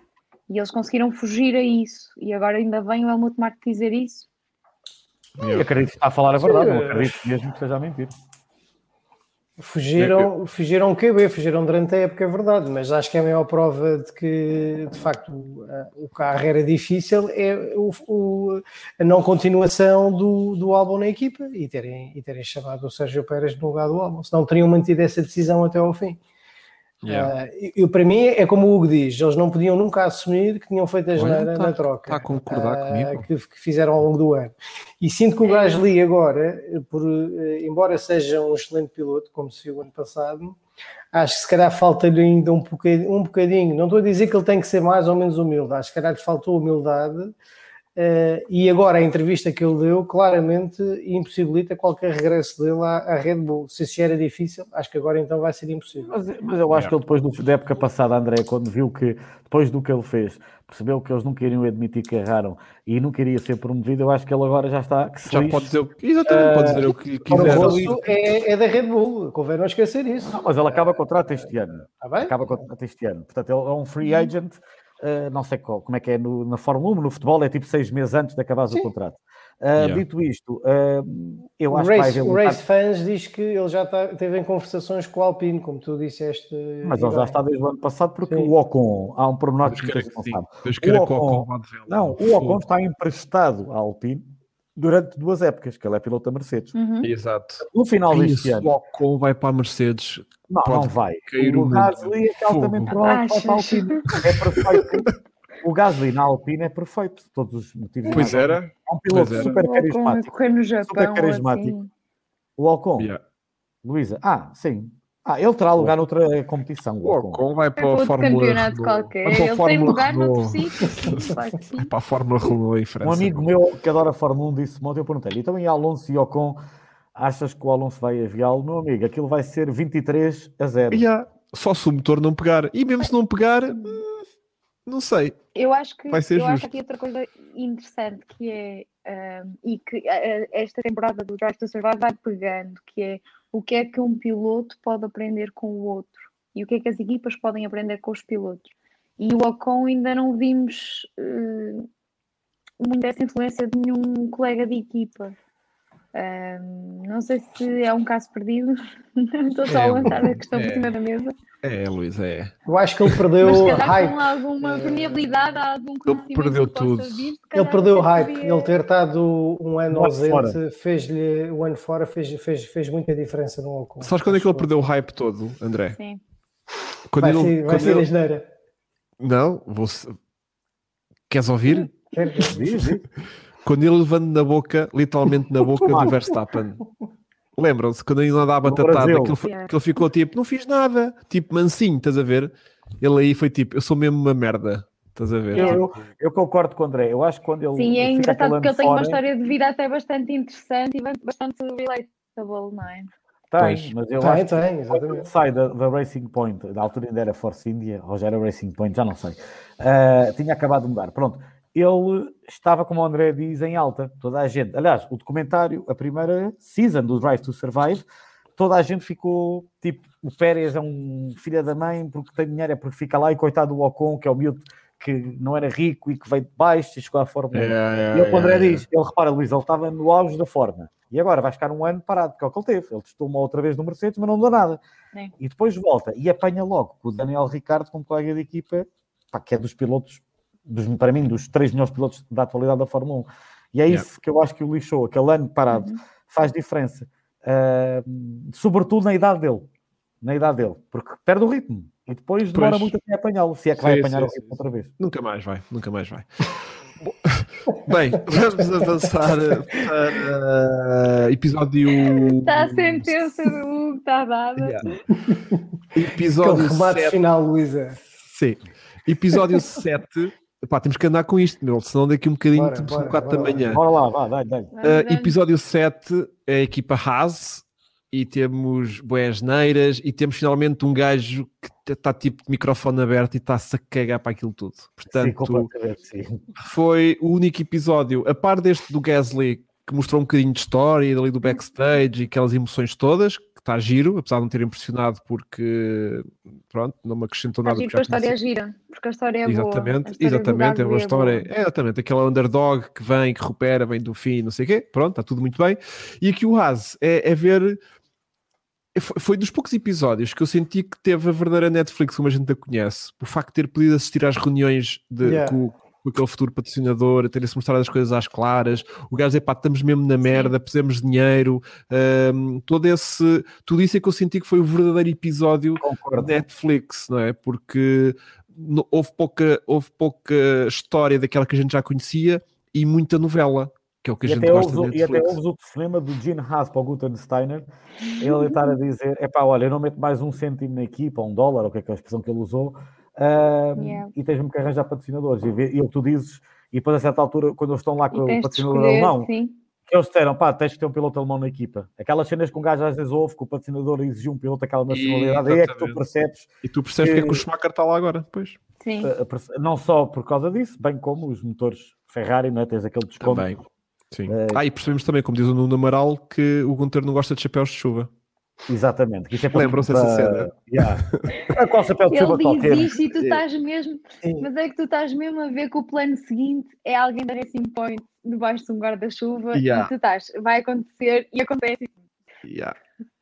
E eles conseguiram fugir a isso. E agora ainda vem o Helmut Marko dizer isso. Eu acredito que está a falar a verdade, eu acredito mesmo que seja a mentir. Fugiram, fugiram o QB, fugiram durante a época, é verdade, mas acho que a maior prova de que de facto o carro era difícil é o, o, a não continuação do, do álbum na equipa e terem, e terem chamado o Sérgio Pérez no lugar do álbum, senão teriam mantido essa decisão até ao fim. Yeah. Uh, eu, para mim, é como o Hugo diz: eles não podiam nunca assumir que tinham feito a geneira tá, na troca. Está a concordar uh, comigo. Que, que, fizeram ao longo do ano. E sinto que o Gasly agora, por, uh, embora seja um excelente piloto, como se viu ano passado, acho que se calhar falta-lhe ainda um bocadinho, um bocadinho. Não estou a dizer que ele tem que ser mais ou menos humilde, acho que se calhar lhe faltou humildade Uh, e agora a entrevista que ele deu claramente impossibilita qualquer regresso dele à, à Red Bull. Se isso era difícil, acho que agora então vai ser impossível. Mas, mas eu acho é. que ele depois do, da época passada, André, quando viu que depois do que ele fez, percebeu que eles não queriam admitir que erraram e não queria ser promovido, eu acho que ele agora já está. já pode dizer o que, exatamente, uh, pode dizer o que quiser. O é, é da Red Bull, convém não esquecer isso. Não, mas ele acaba contrato este ano. Tá acaba contrato este ano. Portanto, ele é um free agent. Uh, não sei qual, como é que é no, na Fórmula 1, no futebol é tipo seis meses antes de acabar o contrato. Uh, yeah. Dito isto, uh, eu o acho Race, que vai O Race Fans diz que ele já está, teve em conversações com o Alpine, como tu disseste. Mas ele já está desde o ano passado, porque Sim. o Ocon, há um pormenor que não sabe. O Ocon, não, o Ocon está emprestado à Alpine durante duas épocas, que ele é piloto da Mercedes. Uhum. Exato. No final deste ano. O Ocon vai para a Mercedes. Não, não vai. O, o Gasly é altamente provável para a Alpine. É perfeito. O Gasly na Alpine é perfeito, todos os motivos. Pois era. É um piloto super carismático. Correr no Japão, super carismático. Assim. O Ocon. Yeah. Luísa. Ah, sim. Ah, ele terá lugar noutra competição. O Ocon vai para a Fórmula campeonato qualquer. Ele tem lugar no sítio. Vai para a Fórmula Renault em França. Um amigo meu que adora a Fórmula 1 disse ontem, eu perguntei-lhe, então em Alonso e Ocon, achas que o Alonso vai aviá-lo? Meu amigo, aquilo vai ser 23 a 0. Yeah. Só se o motor não pegar. E mesmo se não pegar, não sei. Eu acho que, vai ser eu justo. acho aqui outra coisa interessante que é, um, e que uh, esta temporada do Drive to Survive vai pegando, que é o que é que um piloto pode aprender com o outro e o que é que as equipas podem aprender com os pilotos. E o Ocon ainda não vimos uh, muita essa influência de nenhum colega de equipa. Um, não sei se é um caso perdido, estou só é, a lançar a questão é, por cima da mesa. É, Luís, é. Eu acho que ele perdeu o hype. Com alguma permeabilidade, algum Ele perdeu tudo. Vir, ele perdeu o hype. Podia... Ele ter estado um ano ausente fez-lhe o ano fora, fez, fez, fez muita diferença no Ocon. Sabes quando é que ele perdeu o hype todo, André? Sim. Quando vai ele, ser, vai ser ele... a geneira. Não, vou... queres ouvir? Quero ouvir. quando ele levando na boca, literalmente na boca do Verstappen. Lembram-se quando ainda andava batatada, que, ele, que ele ficou tipo, não fiz nada, tipo mansinho, estás a ver? Ele aí foi tipo, eu sou mesmo uma merda. Estás a ver? Eu, eu, eu, concordo com o André. Eu acho que quando ele. Sim, é engraçado porque ele tem uma história de vida até bastante interessante e bastante relatable, não é? Tem, pois. mas eu tem, acho tem, exatamente. que sai da, da, Racing Point, da altura ainda era Force India, ou já era Racing Point, já não sei. Uh, tinha acabado de mudar. Pronto ele estava, como o André diz, em alta. Toda a gente. Aliás, o documentário, a primeira season do Drive to Survive, toda a gente ficou tipo: o Pérez é um filho da mãe porque tem dinheiro, é porque fica lá, e coitado do Ocon, que é o miúdo que não era rico e que veio de baixo e chegou à Fórmula 1. É, é, e o André é, diz: ele repara, Luís, ele estava no auge da forma e agora vai ficar um ano parado, que é o que ele teve. Ele testou uma outra vez no Mercedes, mas não deu nada. É. E depois volta e apanha logo com o Daniel Ricardo como colega de equipa, pá, que é dos pilotos dos, para mim, dos três melhores pilotos da atualidade da Fórmula 1. E é yeah. isso que eu acho que o lixou, aquele ano parado, uhum. faz diferença. Uh, sobretudo na idade dele. Na idade dele, porque perde o ritmo. E depois demora Pois. muito até apanhá-lo, se é que vai Sim, apanhar sim, o sim, ritmo outra vez. Nunca mais vai, nunca mais vai. Bem, vamos avançar para episódio. Está a sentença do Hugo, está dada. Yeah. Episódio remate 7. final, Luísa. Sim. Episódio 7. Pá, temos que andar com isto, meu, senão daqui um bocadinho Bora, tipo, bora, são 4 da bora. manhã. Bora lá, vá, dá-lhe. Vamos, Uh, episódio 7 é a equipa Haas e temos boas neiras e temos finalmente um gajo que está tipo de microfone aberto e está-se a cagar para aquilo tudo. Sim, Portanto, sim. foi o único episódio, a par deste do Gasly, que mostrou um bocadinho de história ali do backstage e aquelas emoções todas, está giro, apesar de não ter impressionado porque, pronto, não me acrescentou Está nada. giro porque a já história é gira, porque a história é boa. Exatamente, A história do exatamente, é uma Gasly história, boa. é exatamente, aquele underdog que vem, que recupera, vem do fim, não sei o quê, pronto, está tudo muito bem. E aqui o Haas é, é ver, é- foi, foi dos poucos episódios que eu senti que teve a verdadeira Netflix, como a gente a conhece, o facto de ter podido assistir às reuniões de, Yeah. com, com aquele futuro patrocinador, terem-se mostrado as coisas às claras, o gajo dizer, pá, estamos mesmo na merda, pusemos dinheiro, hum, todo esse, tudo isso é que eu senti que foi o verdadeiro episódio Concordo. Netflix, não é? Porque no- houve, pouca, houve pouca história daquela que a gente já conhecia e muita novela, que é o que a E gente até, gosta ouves, e até ouves o telefonema do Gene Haas para o Gutensteiner, ele estar a dizer: é pá, olha, eu não meto mais um cêntimo na equipa, um dólar, ou o que é que é a expressão que ele usou, ah, Yeah. e tens-me que arranjar patrocinadores. E, e o que tu dizes, e depois a certa altura, quando eles estão lá com E o patrocinador escolher, alemão, sim. que eles disseram: pá, tens que ter um piloto alemão na equipa. Aquelas cenas que um gajo às vezes ouve, que o patrocinador exigiu um piloto daquela nacionalidade, aí é que tu percebes E tu percebes porque é que o que- Schumacher está lá agora, pois. Sim. não só por causa disso, bem como os motores Ferrari, não é? tens aquele desconto. Também. Sim. É. Ah, e percebemos também, como diz o Nuno Amaral, que o Gunter não gosta de chapéus de chuva. Exatamente. que Isso é para- Lembram-se dessa para- cena? Yeah. A qual chapéu de Ele qualquer. diz isto e tu estás mesmo, Sim. mas é que tu estás mesmo a ver que o plano seguinte é alguém da Racing Point debaixo de um guarda-chuva Yeah. e tu estás, vai acontecer e acontece. Yeah.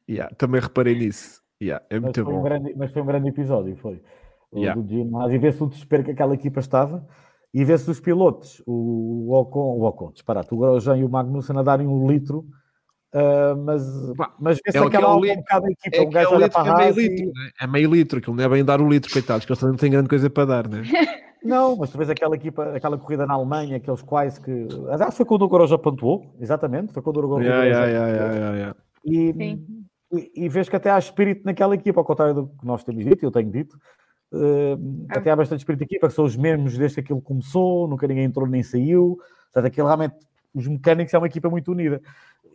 Yeah. Também reparei nisso. Yeah. É Mas muito foi, um bom. grande, mas foi um grande episódio, foi. O Yeah. do Haas. E vê-se o desespero que aquela equipa estava e vê-se os pilotos, o Ocon, o Ocon, disparate, o Grosjean e o Magnussen a darem um litro, ah, mas, mas vê-se é aquela alma litro- um bocado da equipa. É um gajo olha litro para que é a meio Haas e- litro, né? é meio litro, aquilo não é bem dar o litro, coitados, que eles também não têm grande coisa para dar, né? Não, mas tu vês aquela equipa, aquela corrida na Alemanha, aqueles quais que. Aliás, foi quando o Grosjean pontuou, exatamente, foi quando o Grosjean. Yeah, yeah, yeah, yeah, yeah, yeah. E, Sim. e, e vês que até há espírito naquela equipa, ao contrário do que nós temos dito, eu tenho dito. Ah. Até há bastante espírito de equipa, que são os mesmos desde que aquilo começou, nunca ninguém entrou nem saiu. Portanto, aquilo realmente, os mecânicos é uma equipa muito unida.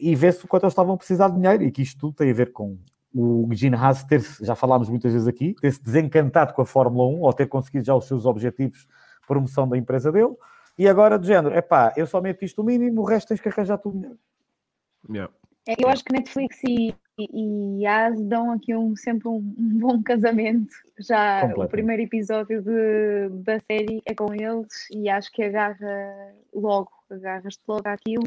E vê-se o quanto eles estavam a precisar de dinheiro, e que isto tudo tem a ver com o Gene Haas ter já falámos muitas vezes aqui, ter-se desencantado com a Fórmula 1, ou ter conseguido já os seus objetivos de promoção da empresa dele, e agora do género, é pá, eu só meto isto o mínimo, o resto tens que arranjar tudo dinheiro. Yeah. É, Eu acho que Netflix e, e, e As dão aqui um, sempre um, um bom casamento. Já o primeiro episódio de, da série é com eles e acho que agarra logo, agarras-te logo àquilo,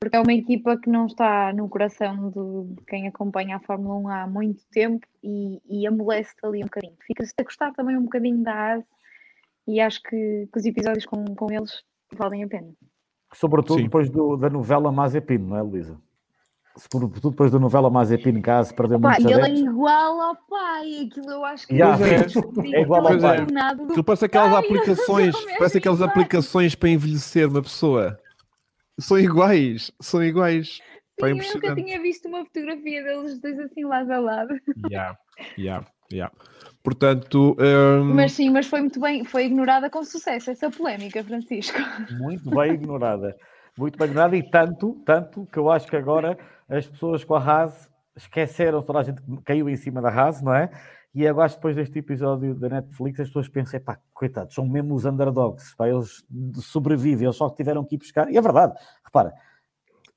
porque é uma equipa que não está no coração de, de quem acompanha a Fórmula 1 há muito tempo e, e amolece-te ali um bocadinho. Fica-se a gostar também um bocadinho da As e acho que, que os episódios com, com eles valem a pena. Sobretudo Sim. depois do- da novela Mazepin, não é, Luísa? Sobretudo depois da novela Mazepin, caso perdeu Pá, muitos e ele é adeptos. igual ao pai, aquilo eu acho que Yeah, é. É igual ao pai. é Aquilo parece aquelas pai, aplicações, mesmo parece aquelas aplicações para envelhecer uma pessoa. São iguais, são iguais. Sim, eu nunca tinha visto uma fotografia deles dois assim lado a lado. Yeah, yeah, yeah. Portanto, hum, Mas sim, mas foi muito bem, foi ignorada com sucesso essa polémica, Francisco. Muito bem ignorada. Muito bem ignorada e tanto, tanto que eu acho que agora as pessoas com a Haas esqueceram, toda a gente caiu em cima da Haas, não é? E eu acho que depois deste episódio da Netflix as pessoas pensam, pá, coitados, são mesmo os underdogs, pá, eles sobrevivem, eles só tiveram que ir buscar. E é verdade, repara,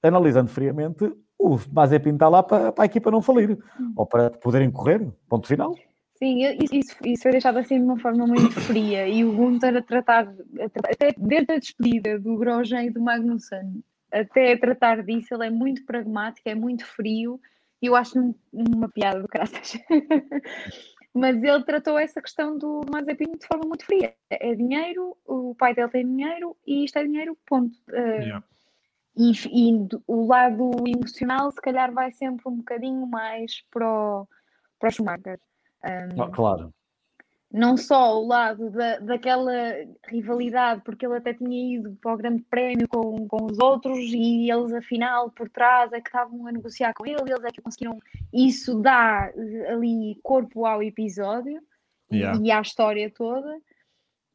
analisando friamente, o Mazepin está lá para, para a equipa não falir, ou para poderem correr, ponto final. Sim, isso, isso, foi deixado assim de uma forma muito fria e o Gunther a tratar, a tra- até desde a despedida do Grosjean e do Magnussen, até a tratar disso, ele é muito pragmático, é muito frio e eu acho um- uma piada do caraças. Mas ele tratou essa questão do Mazepin de forma muito fria. É dinheiro, o pai dele tem dinheiro e isto é dinheiro, ponto. Uh, yeah. e, e o lado emocional, se calhar, vai sempre um bocadinho mais para o, para o Schumacher. Um, Ah, claro. Não só o lado da, daquela rivalidade, porque ele até tinha ido para o grande prémio com, com os outros e eles afinal por trás é que estavam a negociar com ele, eles é que conseguiram isso dá ali corpo ao episódio Yeah. e à história toda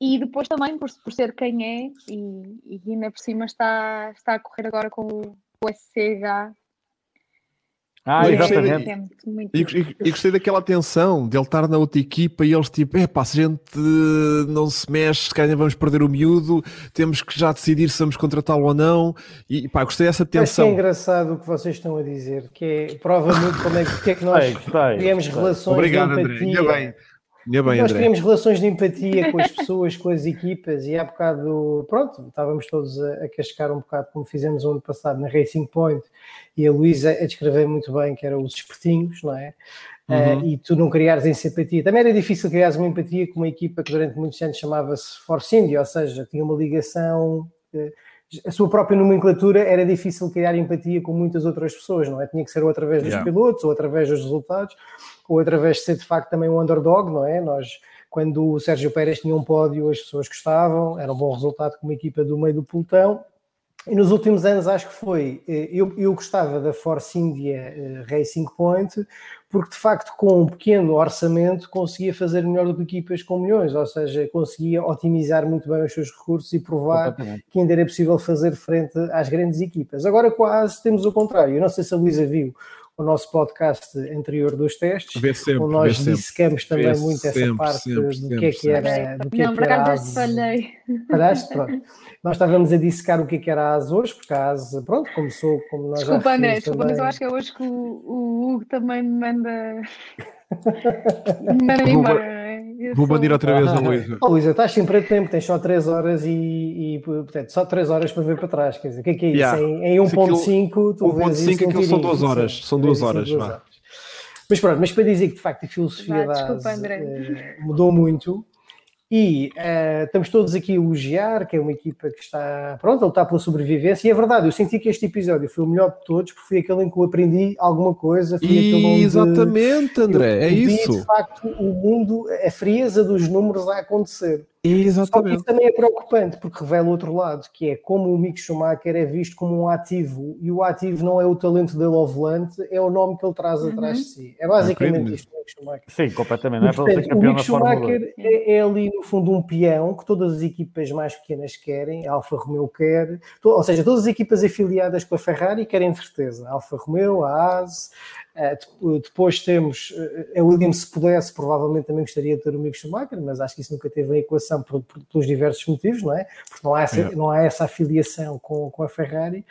e depois também por, por ser quem é e, e ainda por cima está, está a correr agora com o, o SCH Ah, exatamente. é muito, muito E, e- e gostei daquela tensão de ele estar na outra equipa e eles tipo, é pá, se a gente não se mexe, se calhar vamos perder o miúdo, temos que já decidir se vamos contratá-lo ou não. E pá, gostei dessa Acho que é tensão. engraçado o que vocês estão a dizer, que é, prova muito como é que, é que nós gostei, criamos gostei. relações Obrigado, de André. empatia. Ainda bem. Bem, Nós André. criamos relações de empatia com as pessoas, com as equipas, e há bocado, pronto, estávamos todos a, a cascar um bocado, como fizemos o ano passado na Racing Point, e a Luísa a descrever muito bem que eram os espertinhos, não é? Ah, Uhum. e tu não criares em simpatia. Também era difícil criares uma empatia com uma equipa que durante muitos anos chamava-se Force India, ou seja, tinha uma ligação. eh, a sua própria nomenclatura era difícil criar empatia com muitas outras pessoas, não é? Tinha que ser ou através dos Yeah. pilotos, ou através dos resultados, ou através de ser de facto também um underdog, não é? Nós, quando o Sérgio Pérez tinha um pódio, as pessoas gostavam, era um bom resultado com uma equipa do meio do pelotão. E nos últimos anos acho que foi, eh, eu, eu gostava da Force India eh, Racing Point, porque de facto com um pequeno orçamento conseguia fazer melhor do que equipas com milhões, ou seja, conseguia otimizar muito bem os seus recursos e provar Completamente. que ainda era possível fazer frente às grandes equipas. Agora quase temos o contrário. Eu não sei se a Luísa viu o nosso podcast anterior dos testes, Vê sempre, onde vê nós sempre. dissecamos também Vê muito essa sempre, parte sempre, do que é que era, do que é não, que por era acaso a desse falhei. Paraste? Pronto. Nós estávamos a dissecar o que é que era a AS hoje, porque a AS, pronto, começou como nós já Desculpa, André, referimos desculpa, mas eu acho que é hoje que o, o Hugo também me manda. Vou bandir outra vez a. Luísa. Oh, Luísa, estás sempre a tempo, tens só 3 horas e, e, portanto, só 3 horas para ver para trás. Quer dizer, o que é que é isso? Yeah. Em, em 1.5, tu 1.5 vês isso num aquilo são tirinho, duas horas, sim. são duas Vês isso em horas, duas vá. Mas pronto, mas para dizer que de facto a filosofia Vá, da desculpa, André. eh, mudou muito e eh, estamos todos aqui a elogiar, que é uma equipa que está pronto, a lutar pela sobrevivência, e é verdade, eu senti que este episódio foi o melhor de todos, porque foi aquele em que eu aprendi alguma coisa, foi aquele onde Exatamente, André, é eu vi, isso. de facto o mundo, a frieza dos números a acontecer. Só Exatamente. isso também é preocupante, porque revela outro lado, que é como o Mick Schumacher é visto como um ativo, e o ativo não é o talento dele ao volante, é o nome que ele traz Uhum. atrás de si. É basicamente isto, o Mick Schumacher. Sim, completamente. Não é para ele ser Portanto, o campeão Mick na Fórmula 2. Schumacher é, é ali, no fundo, um peão que todas as equipas mais pequenas querem, a Alfa Romeo quer, ou seja, todas as equipas afiliadas com a Ferrari querem de certeza. A Alfa Romeo, a Haas, depois temos eh, a Williams, se pudesse, provavelmente também gostaria de ter o Mick Schumacher, mas acho que isso nunca teve em equação por- por- pelos diversos motivos, não é? Porque não há essa, É. não há essa afiliação com, com a Ferrari.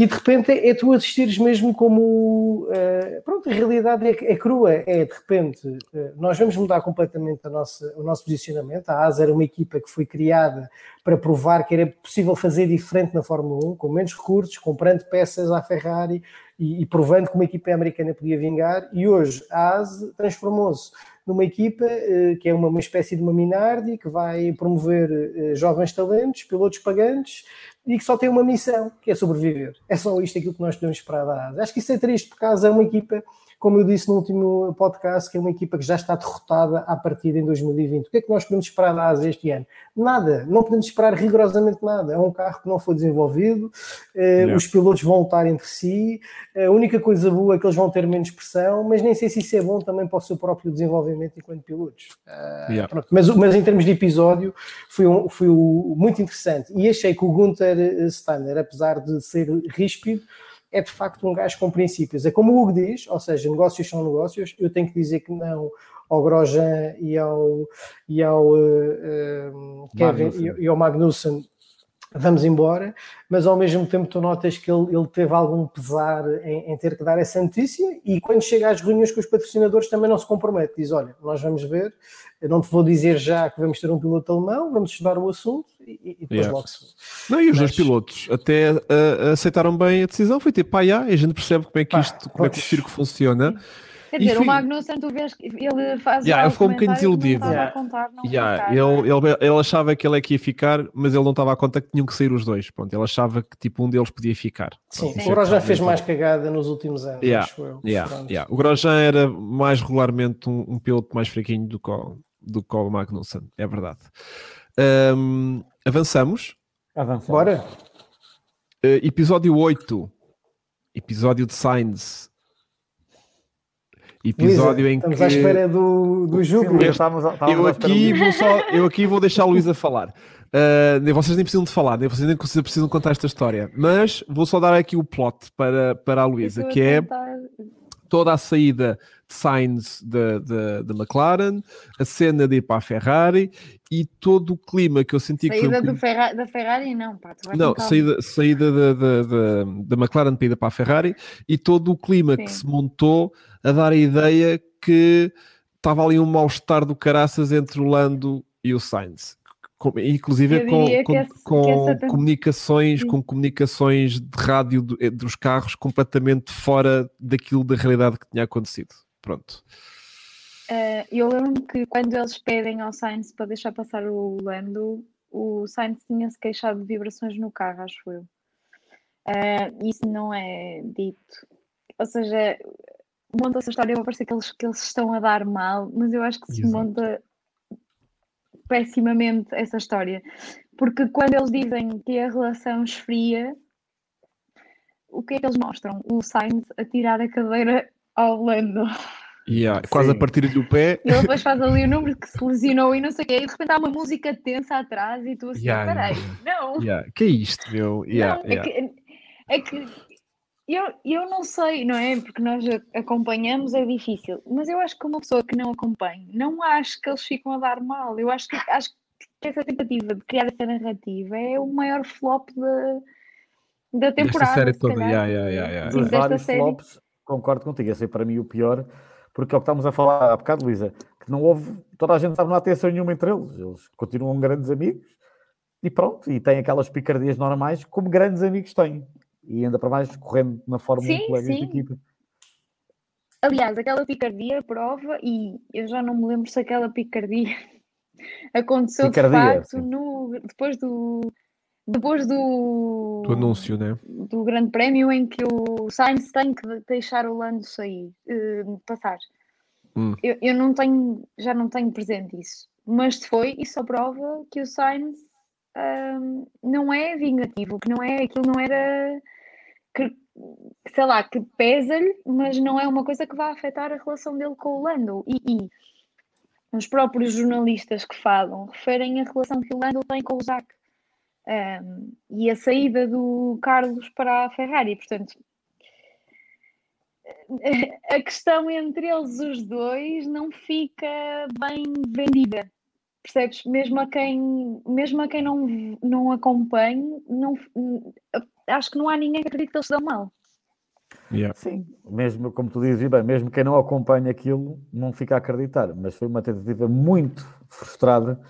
E de repente é, é tu assistires mesmo como. eh, pronto, a realidade é, é crua. É de repente, eh, nós vamos mudar completamente nossa, o nosso posicionamento. A ASA era uma equipa que foi criada para provar que era possível fazer diferente na Fórmula 1, com menos recursos, comprando peças à Ferrari e, e provando que uma equipa americana podia vingar. E hoje a ASA transformou-se numa equipa eh, que é uma, uma espécie de uma Minardi que vai promover eh, jovens talentos, pilotos pagantes e que só tem uma missão, que é sobreviver. É só isto aquilo que nós podemos esperar da. Acho que isso é triste, porque a é uma equipa, como eu disse no último podcast, que é uma equipa que já está derrotada à partida em 2020. O que é que nós podemos esperar da ASA este ano? Nada, não podemos esperar rigorosamente nada. É um carro que não foi desenvolvido, eh, os pilotos vão lutar entre si, a única coisa boa é que eles vão ter menos pressão, mas nem sei se isso é bom também para o seu próprio desenvolvimento enquanto pilotos. Ah, Yeah. mas, mas em termos de episódio foi, um- foi um- muito interessante e achei que o Gunther eh, Steiner, apesar de ser ríspido, é de facto um gajo com princípios. É como o Hugo diz, ou seja, negócios são negócios. Eu tenho que dizer que não ao Grosjean e ao, e ao eh, Kevin e, e ao Magnussen vamos embora, mas ao mesmo tempo tu notas que ele, ele teve algum pesar em, em ter que dar essa notícia e quando chega às reuniões com os patrocinadores também não se compromete, diz, olha, nós vamos ver, eu não te vou dizer já que vamos ter um piloto alemão, vamos estudar o assunto e, e depois Yeah. logo se vê. Não, e os dois Mas- pilotos até ah, aceitaram bem a decisão. Foi tipo, pá, já, e a gente percebe como é que Pá, isto, como é que o circo funciona. Quer E dizer, fui- o Magnussen, tu vês que ele faz. Yeah, ele ficou um bocadinho desiludido. Não Yeah. contar, não Yeah, é? ele, ele, ele achava que ele é que ia ficar, mas ele não estava a conta que tinham que sair os dois. Pronto, ele achava que tipo um deles podia ficar. Sim, Pronto, o Grosjean é fez que- mais cagada nos últimos anos, Yeah, acho eu. Yeah, yeah. O Grosjean era mais regularmente um, um piloto mais fraquinho do que o, do Cole Magnussen, é verdade. Um, avançamos. Avançamos. Bora. Uh, episódio 8. Episódio de Signs. Episódio Luísa, em estamos que à espera do, do jogo. Sim, estávamos, estávamos eu à espera aqui do- vou só, eu aqui vou deixar a Luísa falar. Uh, nem- vocês nem precisam de falar, nem vocês nem precisam precisam contar esta história. Mas vou só dar aqui o plot para, para a Luísa, que é toda a saída Sainz da McLaren, a cena de ir para a Ferrari e todo o clima que eu senti que foi um Saída do Ferra- da Ferrari, não, pá, não, saída, saída da, da, da, da McLaren para ir para a Ferrari e todo o clima que Sim. se montou a dar a ideia que estava ali um mal-estar do caraças entre o Lando e o Sainz. Inclusive com, com, que esse- com que essa comunicações, Sim. com comunicações de rádio do- dos carros completamente fora daquilo da realidade que tinha acontecido. Pronto. Eh, eu lembro que quando eles pedem ao Sainz para deixar passar o Lando, o Sainz tinha-se queixado de vibrações no carro, acho eu. Eh, isso não é dito. Ou seja, monta-se a história, vai parecer que eles, que eles estão a dar mal, mas eu acho que se Exato. monta pessimamente essa história. Porque quando eles dizem que a relação esfria, o que é que eles mostram? O Sainz a tirar a cadeira ao Lando. Yeah, quase a Sim. partir-lhe o pé. E ele depois faz ali o número que se lesionou e não sei o quê, e de repente há uma música tensa atrás e tu assim, Yeah, peraí, yeah, não, Yeah, Que é isto, meu? Yeah, não, yeah. é que, é que eu, eu não sei, não é? Porque nós a- acompanhamos é difícil, mas eu acho que uma pessoa que não acompanha, não acho que eles ficam a dar mal, eu acho que, acho que essa tentativa de criar essa narrativa é o maior flop da, da temporada. série se toda, yeah, yeah, yeah, yeah. Sim, dos desta vários série. flops, concordo contigo, esse é para mim o pior, porque é o que estávamos a falar há bocado, Luísa, que não houve, toda a gente sabe, não há tensão nenhuma entre eles, eles continuam grandes amigos e pronto, e têm aquelas picardias normais como grandes amigos têm, e ainda para mais correndo na 1 Sim, colegas de sim. equipa. Aliás, aquela picardia prova, e eu já não me lembro se aquela picardia aconteceu Picardia, de facto no, depois do depois do, Do anúncio, né? do grande prémio em que o Sainz tem que deixar o Lando sair, eh, passar. Hum. Eu, eu não tenho, já não tenho presente isso, mas se foi, isso só prova que o Sainz ahm, não é vingativo, que não é, aquilo não era que, sei lá, que pesa-lhe, mas não é uma coisa que vai afetar a relação dele com o Lando. E, e os próprios jornalistas que falam referem a relação que o Lando tem com o Zac. Ahm, e a saída do Carlos para a Ferrari, portanto, a questão entre eles os dois não fica bem vendida. Percebes? Mesmo a quem, mesmo a quem não, não acompanhe, não, acho que não há ninguém que acredite que eles se dão mal. Yeah. Sim, mesmo como tu dizes, bem, mesmo quem não acompanha aquilo não fica a acreditar, mas foi uma tentativa muito frustrada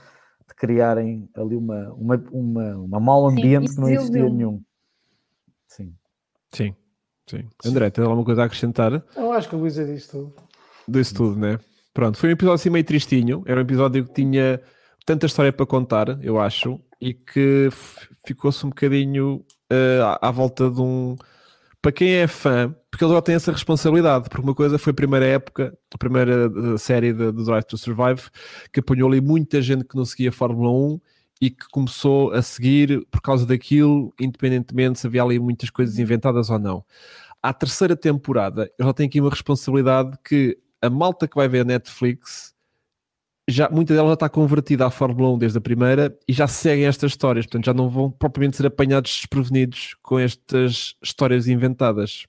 de criarem ali uma, uma, uma, uma mau ambiente que não existia nenhum. Sim. Sim, sim. André, tens alguma coisa a acrescentar Eu acho que a Luísa disse tudo. disso tudo, né? Pronto, foi um episódio assim meio tristinho. Era um episódio que tinha tanta história para contar, eu acho, e que ficou-se um bocadinho eh, à, à volta de um. Para quem é fã, porque ele já tem essa responsabilidade, porque uma coisa foi a primeira época, a primeira eh, série de Drive to Survive, que apanhou ali muita gente que não seguia a Fórmula 1 e que começou a seguir por causa daquilo, independentemente se havia ali muitas coisas inventadas ou não. À terceira temporada, eu já tenho aqui uma responsabilidade que a malta que vai ver a Netflix, já, muita dela já está convertida à Fórmula 1 desde a primeira e já seguem estas histórias, portanto já não vão propriamente ser apanhados desprevenidos com estas histórias inventadas.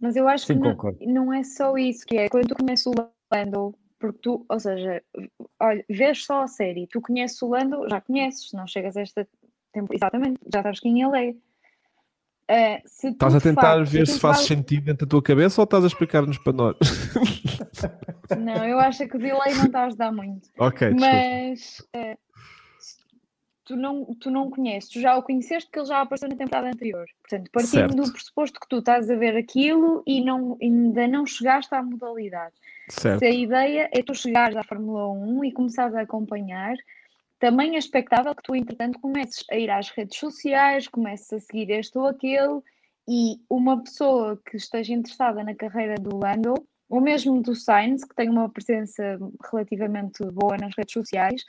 Mas eu acho Sim, que não, não é só isso, que é quando tu conheces o Lando, porque tu, ou seja, olha, vês só a série, tu conheces o Lando, já conheces, não chegas a esta temporada, exatamente, já sabes quem ele é. Se tu, Estás a tentar facto, ver se faz vais- sentido dentro da tua cabeça ou estás a explicar-nos para nós? Não, eu acho que o delay não está a ajudar muito. ok. Mas eh, tu, não, tu não conheces, tu já o conheceste porque ele já apareceu na temporada anterior. Portanto, partindo Certo. do pressuposto que tu estás a ver aquilo e não, ainda não chegaste à modalidade. Certo. Se a ideia é tu chegares à Fórmula 1 e começares a acompanhar, também é expectável que tu, entretanto, comeces a ir às redes sociais, comeces a seguir este ou aquele, e uma pessoa que esteja interessada na carreira do Lando o mesmo do Sainz, que tem uma presença relativamente boa nas redes sociais,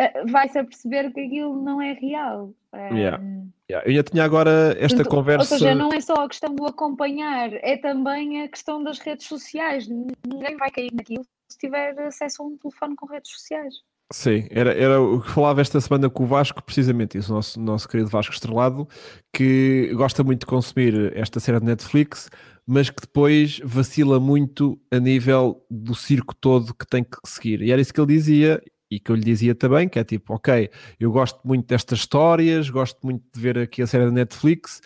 uh, vai-se a perceber que aquilo não é real. Yeah. Yeah. Eu já tinha agora esta portanto, conversa. Ou seja, não é só a questão do acompanhar, é também a questão das redes sociais. Ninguém vai cair naquilo se tiver acesso a um telefone com redes sociais. Sim, era, era o que falava esta semana com o Vasco, precisamente isso, o nosso, nosso querido Vasco Estrelado, que gosta muito de consumir esta série de Netflix, mas que depois vacila muito a nível do circo todo que tem que seguir. E era isso que ele dizia, e que eu lhe dizia também, que é tipo, ok, eu gosto muito destas histórias, gosto muito de ver aqui a série da Netflix,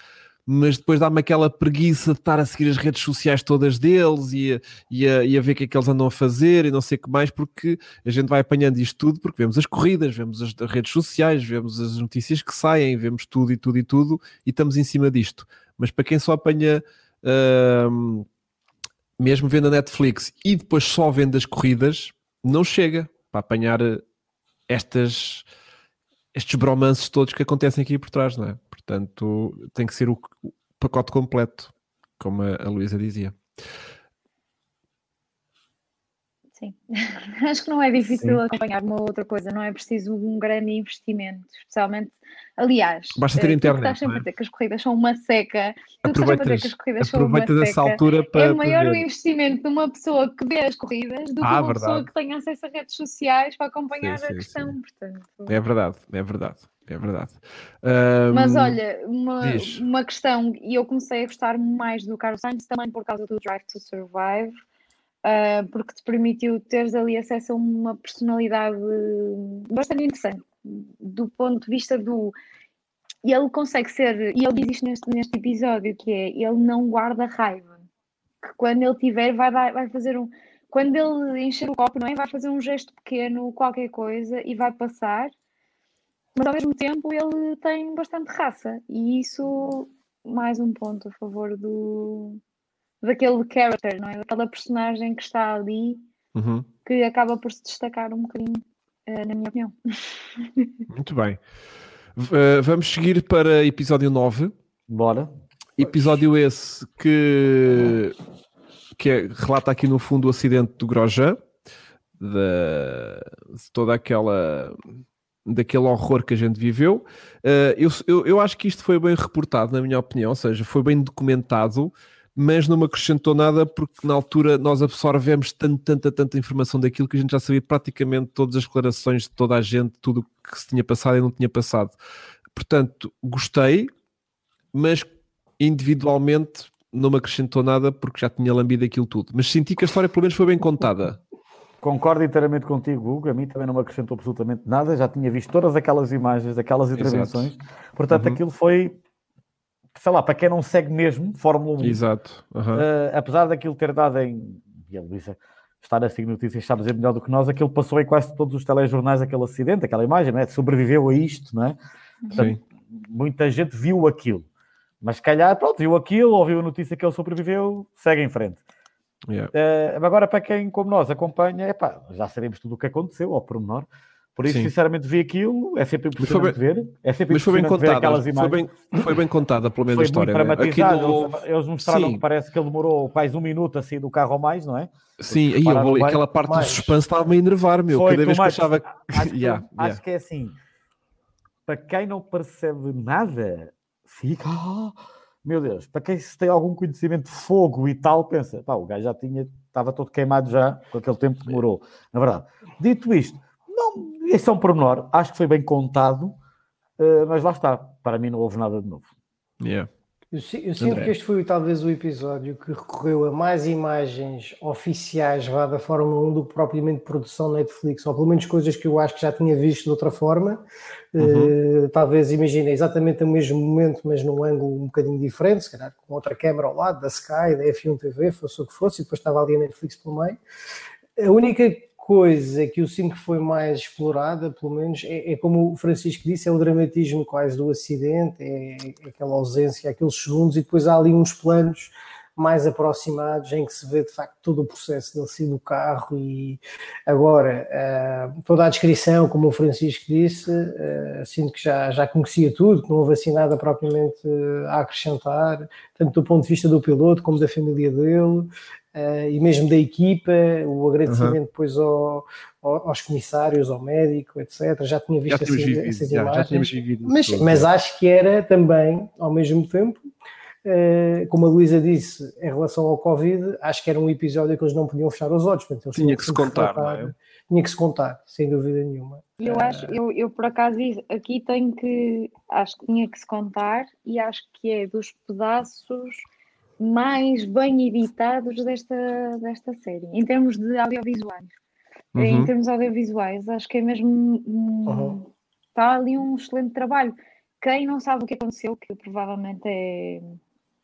mas depois dá-me aquela preguiça de estar a seguir as redes sociais todas deles e a, e, a, e a ver o que é que eles andam a fazer e não sei o que mais, porque a gente vai apanhando isto tudo, porque vemos as corridas, vemos as redes sociais, vemos as notícias que saem, vemos tudo e tudo e tudo, e estamos em cima disto. Mas para quem só apanha, mesmo vendo a Netflix e depois só vendo as corridas, não chega para apanhar estas estes bromances todos que acontecem aqui por trás, não é? Portanto, tem que ser o, o pacote completo, como a, a Luísa dizia. Sim, acho que não é difícil Sim. acompanhar uma outra coisa, não é preciso um grande investimento, especialmente, aliás, basta ter internet. Estás sempre é? a dizer que as corridas são uma seca, aproveitas, dizer que as corridas são uma seca, altura para, é maior o investimento de uma pessoa que vê as corridas do que ah, uma verdade. pessoa que tem acesso a redes sociais para acompanhar sim, sim, a questão, sim. portanto. É verdade, é verdade. É verdade. Um, Mas olha, uma, uma questão, e eu comecei a gostar mais do Carlos Sainz também por causa do Drive to Survive, uh, porque te permitiu teres ali acesso a uma personalidade bastante interessante, do ponto de vista do. E ele consegue ser, e ele diz isto neste, neste episódio, que é ele não guarda raiva. Que quando ele tiver, vai, dar, vai fazer um. Quando ele encher o copo, não é? Vai fazer um gesto pequeno, qualquer coisa, e vai passar mas ao mesmo tempo ele tem bastante raça e isso mais um ponto a favor do daquele character, não é? Daquela personagem que está ali uhum. que acaba por se destacar um bocadinho, uh, na minha opinião. Muito bem. Uh, vamos seguir para episódio 9. Bora. Episódio esse que, que é, relata aqui no fundo o acidente do Grosjean, de, de toda aquela daquele horror que a gente viveu. Uh, eu, eu, eu, acho que isto foi bem reportado, na minha opinião, ou seja, foi bem documentado, mas não me acrescentou nada porque na altura nós absorvemos tanto, tanta, tanta informação daquilo que a gente já sabia praticamente todas as declarações de toda a gente, tudo o que se tinha passado e não tinha passado. Portanto, gostei, mas individualmente não me acrescentou nada porque já tinha lambido aquilo tudo. Mas senti que a história pelo menos foi bem contada. Concordo inteiramente contigo, Hugo. A mim também não me acrescentou absolutamente nada. Já tinha visto todas aquelas imagens, aquelas intervenções. Exato. Portanto, uhum. aquilo foi, sei lá, para quem não segue mesmo Fórmula 1. Exato. Uhum. Uh, apesar daquilo ter dado em. E a Luísa estar a seguir notícias, sabe dizer melhor do que nós, aquilo passou em quase todos os telejornais, aquele acidente, aquela imagem, né? sobreviveu a isto, não é? Portanto, muita gente viu aquilo. Mas se calhar, pronto, viu aquilo, ouviu a notícia que ele sobreviveu, segue em frente. Yeah. Uh, agora, para quem como nós acompanha, epá, já sabemos tudo o que aconteceu, ao pormenor. Por isso, Sim. sinceramente, vi aquilo, é sempre impressionante bem, ver. É sempre mas foi bem contada, aquelas imagens. Foi bem, foi bem contada, pelo menos foi a história. Muito né? dramatizado. No... Eles, eles mostraram Sim. que parece que ele demorou quase um minuto a sair do carro ou mais, não é? Sim, aí eu aquela parte mais. do suspense estava-me a enervar, meu. Foi, Cada vez mais, que achava. Acho, que, yeah, acho yeah. que é assim. Para quem não percebe nada, fica. Oh, meu Deus, para quem se tem algum conhecimento de fogo e tal, pensa, pá, o gajo já tinha, estava todo queimado já, com aquele tempo que demorou. Na verdade, dito isto, não, esse é um pormenor, acho que foi bem contado, uh, mas lá está, para mim não houve nada de novo. Yeah. Eu, eu sinto André. que este foi talvez o episódio que recorreu a mais imagens oficiais vá, da Fórmula 1 do que propriamente produção Netflix, ou pelo menos coisas que eu acho que já tinha visto de outra forma. Uhum. Uh, talvez imagine exatamente o mesmo momento, mas num ângulo um bocadinho diferente, se calhar com outra câmera ao lado, da Sky, da F1 TV, fosse o que fosse, e depois estava ali a Netflix pelo meio. A única coisa que sinto que foi mais explorada, pelo menos, é, é, como o Francisco disse, é o dramatismo quase do acidente, é, é, aquela ausência, aqueles segundos, e depois há ali uns planos mais aproximados em que se vê de facto todo o processo dele sair do carro e agora uh, toda a descrição, como o Francisco disse, uh, sinto que já, já conhecia tudo, que não houve assim nada propriamente a acrescentar, tanto do ponto de vista do piloto como da família dele, uh, e mesmo da equipa, o agradecimento uhum. depois ao, ao, aos comissários, ao médico, etc. Já tinha visto já essas, essas já, imagens. Já mas, mas acho que era também, ao mesmo tempo, uh, como a Luísa disse, em relação ao Covid, acho que era um episódio que eles não podiam fechar os olhos. Portanto, tinha que se contar, não é? Tinha que se contar, sem dúvida nenhuma. Eu acho, eu, eu por acaso aqui tenho que, acho que tinha que se contar e acho que é dos pedaços mais bem editados desta, desta série, em termos de audiovisuais. Uhum. Em termos audiovisuais, acho que é mesmo. Uhum. Está ali um excelente trabalho. Quem não sabe o que aconteceu, que provavelmente é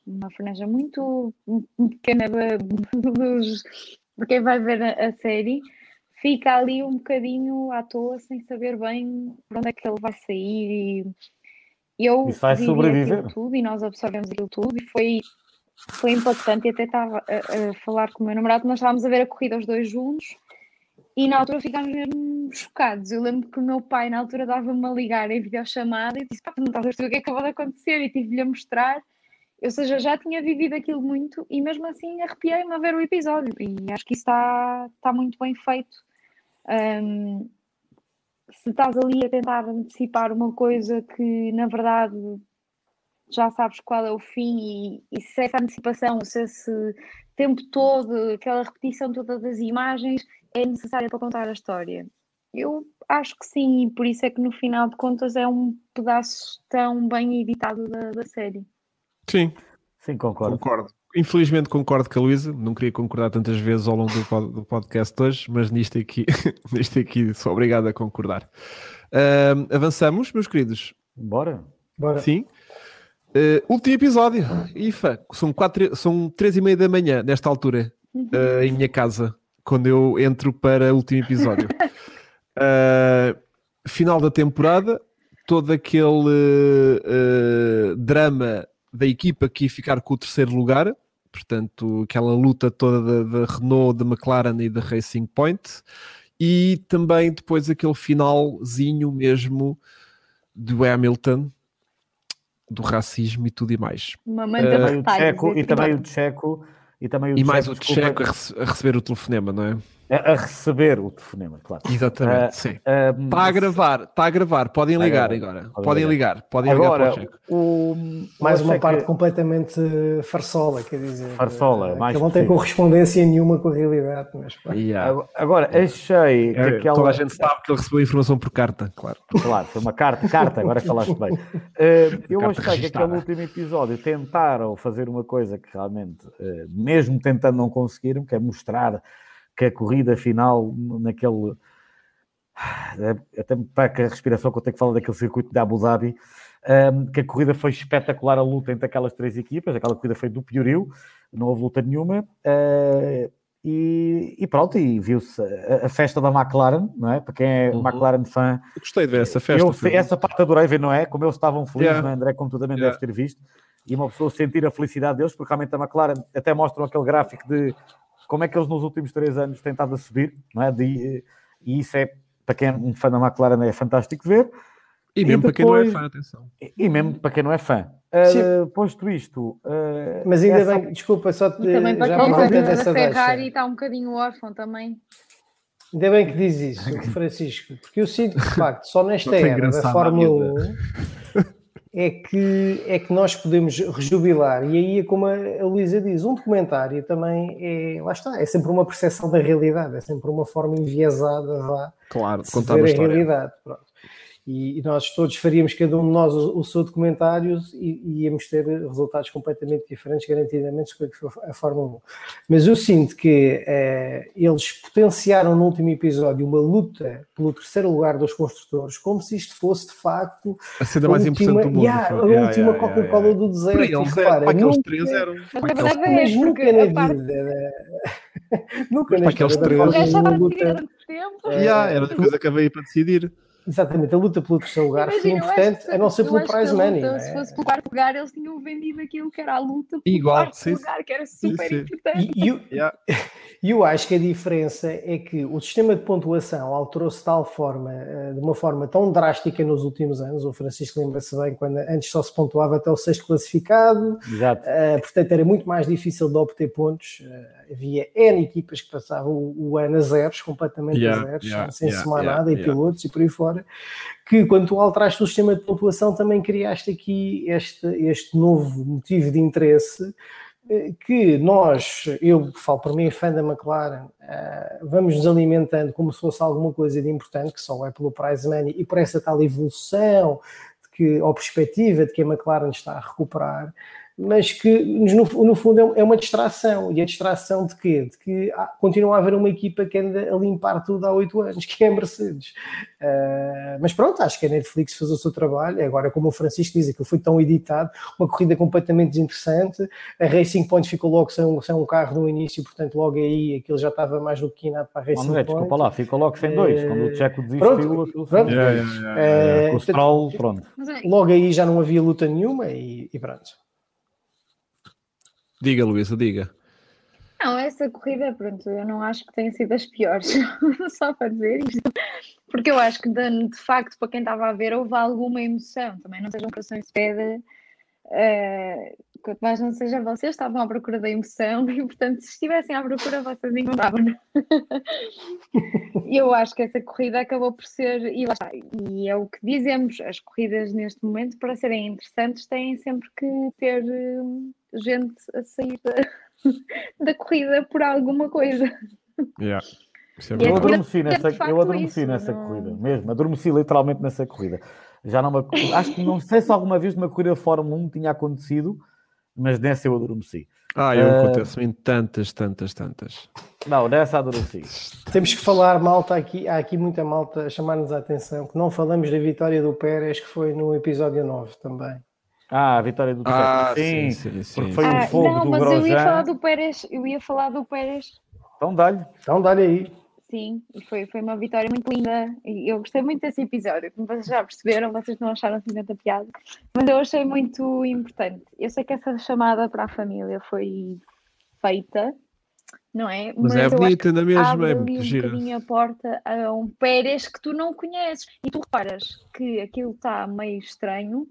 uma franja muito pequena dos, de quem vai ver a, série, fica ali um bocadinho à toa, sem saber bem para onde é que ele vai sair. E eu e vai sobreviver. tudo e nós absorvemos aquilo tudo e foi foi impactante e até estava a, a, falar com o meu namorado, nós estávamos a ver a corrida os dois juntos e na altura ficámos mesmo chocados. Eu lembro que o meu pai na altura dava-me a ligar em videochamada e disse, pá, não estás a ver o que acabou de acontecer e tive-lhe a mostrar. Ou seja, já tinha vivido aquilo muito e mesmo assim arrepiei-me a ver o episódio e acho que isso está, está muito bem feito. Um, se estás ali a tentar antecipar uma coisa que na verdade já sabes qual é o fim e, e se essa antecipação, se esse tempo todo, aquela repetição toda das imagens é necessária para contar a história. Eu acho que sim, e por isso é que no final de contas é um pedaço tão bem editado da, da série. Sim. Sim, concordo. Concordo. Infelizmente concordo com a Luísa, não queria concordar tantas vezes ao longo do, pod, do podcast hoje, mas nisto aqui, nisto aqui sou obrigado a concordar. Uh, avançamos, meus queridos? Bora. Bora. Sim. Uh, último episódio, IFA, são, quatro, são três e meia da manhã nesta altura, uh, em minha casa, quando eu entro para o último episódio. uh, final da temporada, todo aquele drama da equipa que ia ficar com o terceiro lugar, portanto, aquela luta toda da, da Renault, da McLaren e da Racing Point, e também depois aquele finalzinho mesmo do Hamilton do racismo e tudo e mais. Uma manta uh, Checo, e também o Checo e também o E mais o Checo a, rece a, receber o telefonema, não é? A, receber o telefonema, claro. Exatamente, uh, sim. Uh, está a gravar, está a gravar, podem ligar agora. Podem ligar, podem agora, ligar para o Checo. O, mais uma parte que... completamente farsola, quer dizer. Farsola, mais que não tem correspondência nenhuma com a realidade. Mas, yeah. Agora, achei é, que aquela... Toda a gente sabe que ele recebeu a informação por carta, claro. Claro, foi uma carta, carta, agora falaste bem. Uh, eu achei que aquele último episódio tentaram fazer uma coisa que realmente, uh, mesmo tentando não conseguiram, que é mostrar que a corrida final, naquele. É, até me peca a respiração que eu tenho que falar daquele circuito de Abu Dhabi, que a corrida foi espetacular, a luta entre aquelas três equipas, aquela corrida foi do piorio, não houve luta nenhuma, uh, e, e, pronto, e viu-se a, a, festa da McLaren, não é? Para quem é uhum. McLaren fã. Eu gostei de ver essa festa. Eu, essa parte adorei ver, não é? Como eles estavam felizes, yeah. não é? André, como tu também yeah. deves ter visto, e uma pessoa sentir a felicidade deles, porque realmente a McLaren até mostram aquele gráfico de como é que eles nos últimos três anos têm estado a subir, não é? De, e isso é, para quem é um fã da McLaren, é fantástico ver. E mesmo e depois, para quem não é fã, atenção. E mesmo para quem não é fã. Uh, posto isto. Uh, Mas ainda essa... bem, desculpa, só te, e também para já quem é da Ferrari está um bocadinho órfão também. Ainda bem que diz isso, Francisco, porque eu sinto que, de facto, só nesta era da Fórmula 1 é que, é que nós podemos rejubilar. E aí é como a Luísa diz, um documentário também é, lá está, é sempre uma percepção da realidade, é sempre uma forma enviesada vá, claro, de contar a, a realidade. Pronto e, e, nós todos faríamos cada um de nós o, o seu documentário e, e, íamos ter resultados completamente diferentes, garantidamente, que foi a Fórmula 1. Mas eu sinto que eh, eles potenciaram no último episódio uma luta pelo terceiro lugar dos construtores, como se isto fosse de facto a cena mais última, importante do mundo. Yeah, a yeah, última yeah, Coca-Cola yeah, do deserto. Para eles, é, aqueles três eram. Mas nunca na vida. Nunca na vida. Aqueles três. Já estava decidido tempo. Yeah, era depois acabei para decidir. Exatamente, a luta pelo terceiro lugar Imagina, foi importante, a não ser pelo prize money. Luta, é? Se fosse pelo quarto lugar, eles tinham vendido aquilo que era a luta pelo Igual, quarto sim, lugar, que era super sim, importante. E, eu, yeah. eu acho que a diferença é que o sistema de pontuação alterou-se de tal forma, eh, de uma forma tão drástica nos últimos anos. O Francisco lembra-se bem quando antes só se pontuava até o sexto classificado, Exato. Uh, portanto era muito mais difícil de obter pontos. Uh, havia N equipas que passavam o, ano a zeros, completamente yeah, a zeros, yeah, sem yeah, somar nada, e pilotos e por aí fora que quando tu alteraste o sistema de pontuação também criaste aqui este, este novo motivo de interesse eh, que nós, eu falo por mim, fã da McLaren, uh, vamos nos alimentando como se fosse alguma coisa de importante, que só é pelo prize money e por essa tal evolução de que, ou perspectiva de que a McLaren está a recuperar, mas que no, no, fundo é, é uma distração. E a distração de quê? De que há, continua a haver uma equipa que anda a limpar tudo há oito anos, que é a Mercedes. Uh, mas pronto, acho que a Netflix fez o seu trabalho. Agora, como o Francisco diz, aquilo foi tão editado, uma corrida completamente desinteressante. A Racing Point ficou logo sem um, sem um carro no início, portanto, logo aí aquilo já estava mais do que quinado para a Racing André, Point. Desculpa lá, ficou logo sem dois. Uh, quando o Checo desistiu, pronto, pronto. Yeah, yeah, yeah, uh, o Stroll, pronto. Logo aí já não havia luta nenhuma e, e pronto. Diga, Luísa, diga. Não, essa corrida, pronto, eu não acho que tenha sido as piores, só para dizer isto, porque eu acho que de, facto, para quem estava a ver, houve alguma emoção, também não sejam corações de pedra, uh, quanto mais não seja vocês, estavam à procura da emoção e, portanto, se estivessem à procura, vocês encontravam. eu acho que essa corrida acabou por ser, e lá está, e é o que dizemos, as corridas neste momento, para serem interessantes, têm sempre que ter gente a sair da, da corrida por alguma coisa. Yeah. É eu adormeci nessa, eu adormeci isso, nessa não... corrida, mesmo, adormeci literalmente nessa corrida. Já não me, acho que não sei se alguma vez numa corrida de Fórmula 1 tinha acontecido, mas nessa eu adormeci. Ah, eu uh, acontece-me em tantas, tantas, tantas. Não, nessa adormeci. Temos que falar, malta, aqui, há aqui muita malta a chamar-nos a atenção, que não falamos da vitória do Pérez, que foi no episódio 9 também. Ah, a vitória do ah, sim, sim, sim, porque foi ah, um fogo não, do mas Grosjean. eu ia falar do Pérez, eu ia falar do Pérez. Então dá-lhe. Então dá-lhe aí. Sim, e foi, foi uma vitória muito linda. E eu gostei muito desse episódio. Como vocês já perceberam, vocês não acharam assim tanta piada, mas eu achei muito importante. Eu sei que essa chamada para a família foi feita, não é? Mas, mas é bonita ainda mesmo, é muito gira. um a porta a um Pérez que tu não conheces. E tu reparas que aquilo está meio estranho,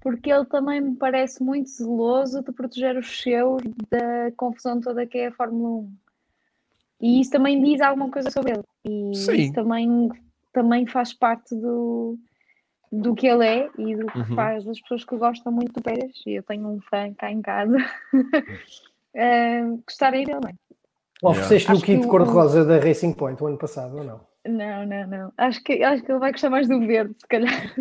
porque ele também me parece muito zeloso de proteger os seus da confusão toda que é a Fórmula 1. E isso também diz alguma coisa sobre ele. E Sim. isso também, também faz parte do, do que ele é e do que uhum. faz das pessoas que gostam muito do Pérez. E eu tenho um fã cá em casa uh, gostarem dele. Não é? Ofereceste-lhe o kit cor-de-rosa da Racing Point o ano passado ou não? Não, não, não. Acho que, acho que ele vai gostar mais do verde, se calhar.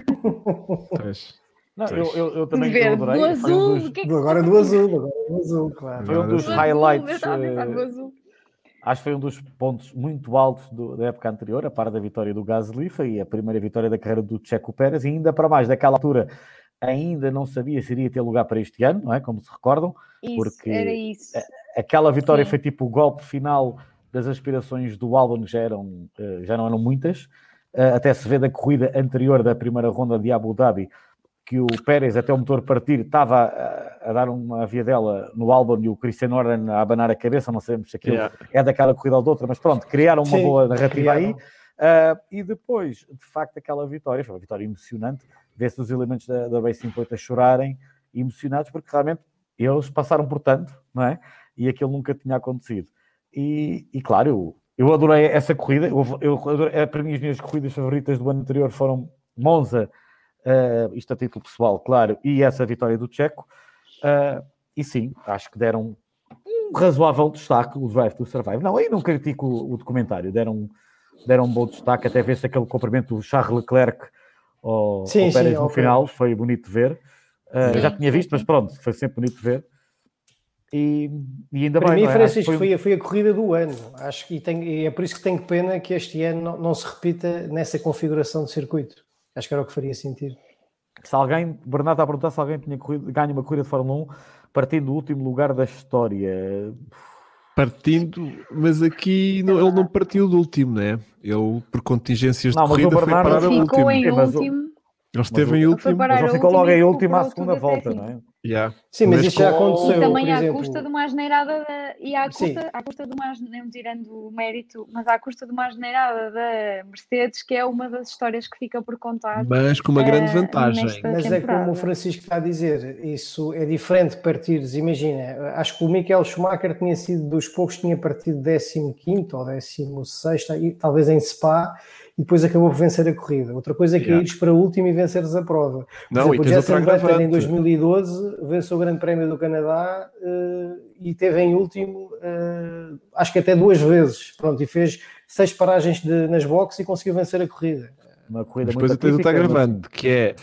Não, eu, eu, eu, também Ver, adorei. Do azul, um dos... que é que agora do azul, agora do azul, claro. Foi um dos highlights. Uh, acho que foi um dos pontos muito altos do, da época anterior, a par da vitória do Gasly, foi a primeira vitória da carreira do Checo Pérez, e ainda para mais, daquela altura ainda não sabia se iria ter lugar para este ano, não é? Como se recordam, isso, porque era isso. aquela vitória Sim. foi tipo o golpe final das aspirações do Albon, que já, eram, eh, já não eram muitas, eh, até se vê da corrida anterior da primeira ronda de Abu Dhabi, que o Pérez, até o motor partir, estava a, a dar uma via dela no álbum e o Christian Orden a abanar a cabeça, não sabemos se aquilo yeah. é daquela corrida ou de outra, mas pronto, criaram uma Sim, boa narrativa criaram. aí. Uh, e depois, de facto, aquela vitória, foi uma vitória emocionante, vê-se os elementos da, da Racing Point a chorarem, emocionados, porque realmente eles passaram por tanto, não é? E aquilo nunca tinha acontecido. E, e claro, eu, eu adorei essa corrida, eu, eu adorei, é, para mim as minhas corridas favoritas do ano anterior foram Monza, uh, isto a título pessoal, claro, e essa vitória do Checo. Uh, e sim, acho que deram um razoável destaque o Drive to Survive. Não, aí não critico o, o documentário, deram, deram um bom destaque, até ver-se aquele cumprimento do Charles Leclerc ao, sim, ao Pérez sim, no final, foi bonito de ver. Uh, já tinha visto, mas pronto, foi sempre bonito de ver. E, e ainda Para bem. mim, é? Francisco, foi... Foi, foi... a corrida do ano. Acho que e, tem, e é por isso que tenho pena que este ano não, não se repita nessa configuração de circuito. Acho que era o que faria sentido. Se alguém, Bernardo está a perguntar se alguém tinha corrido, ganho uma corrida de Fórmula 1 partindo do último lugar da história. Partindo, mas aqui não, ele não partiu do último, né? Ele, por contingências Não, de corrida, foi parar o Ficou último. em É, último. Ele esteve em último. Mas ele ficou último logo em última à segunda volta, não é? Yeah. Sim, mas Mas isso já aconteceu. E também por à exemplo, custa de uma asneirada da, e à Sim. custa, à custa de uma não tirando o mérito, mas à custa de uma asneirada da Mercedes, que é uma das histórias que fica por contar. Mas com uma grande Eh, vantagem. Mas é temporada. como o Francisco está a dizer, isso é diferente de partires. Imagina, acho que o Michael Schumacher tinha sido dos poucos que tinha partido 15 ou 16, e talvez em Spa, e depois acabou por vencer a corrida. Outra coisa é que Yeah. ires para o último e venceres a prova. Por Não, e exemplo, o tens outra Jenson Button em agravante. 2012 venceu o Grande Prémio do Canadá eh, e teve em último, eh, acho que até duas vezes. Pronto, e fez seis paragens de- nas boxes e conseguiu vencer a corrida. Uma corrida Mas muito depois tens outra atípica, mas- que é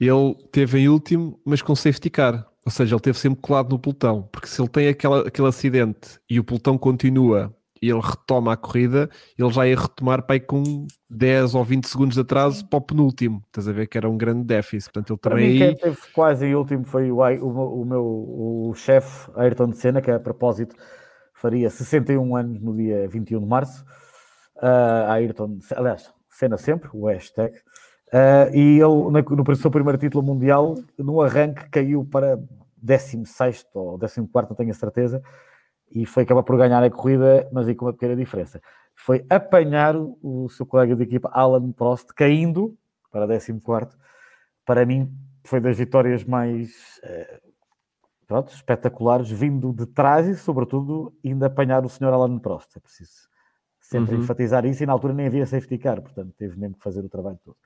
ele teve em último, mas com safety car. Ou seja, ele teve sempre colado no pelotão. Porque se ele tem aquela, aquele acidente e o pelotão continua e ele retoma a corrida, ele já ia retomar para aí com 10 ou 20 segundos de atraso para o penúltimo. Estás a ver que era um grande déficit. Portanto, ele Para também mim, quem teve quase último foi o, o, meu- o meu o chefe Ayrton Senna, que a propósito faria 61 anos no dia 21 de março. Ah, Ayrton, aliás, Senna sempre, o hashtag. Ah, e ele, na- no seu primeiro título mundial, no arranque, caiu para 16 ou 14, não tenho a certeza, e foi acabar por ganhar a corrida, mas aí com uma pequena diferença. Foi apanhar o, seu colega de equipa, Alan Prost, caindo para 14. Para mim, foi das vitórias mais eh, pronto, espetaculares, vindo de trás e, sobretudo, ainda apanhar o senhor Alan Prost. É preciso sempre Uhum. enfatizar isso, e na altura nem havia safety car, portanto, teve mesmo que fazer o trabalho todo.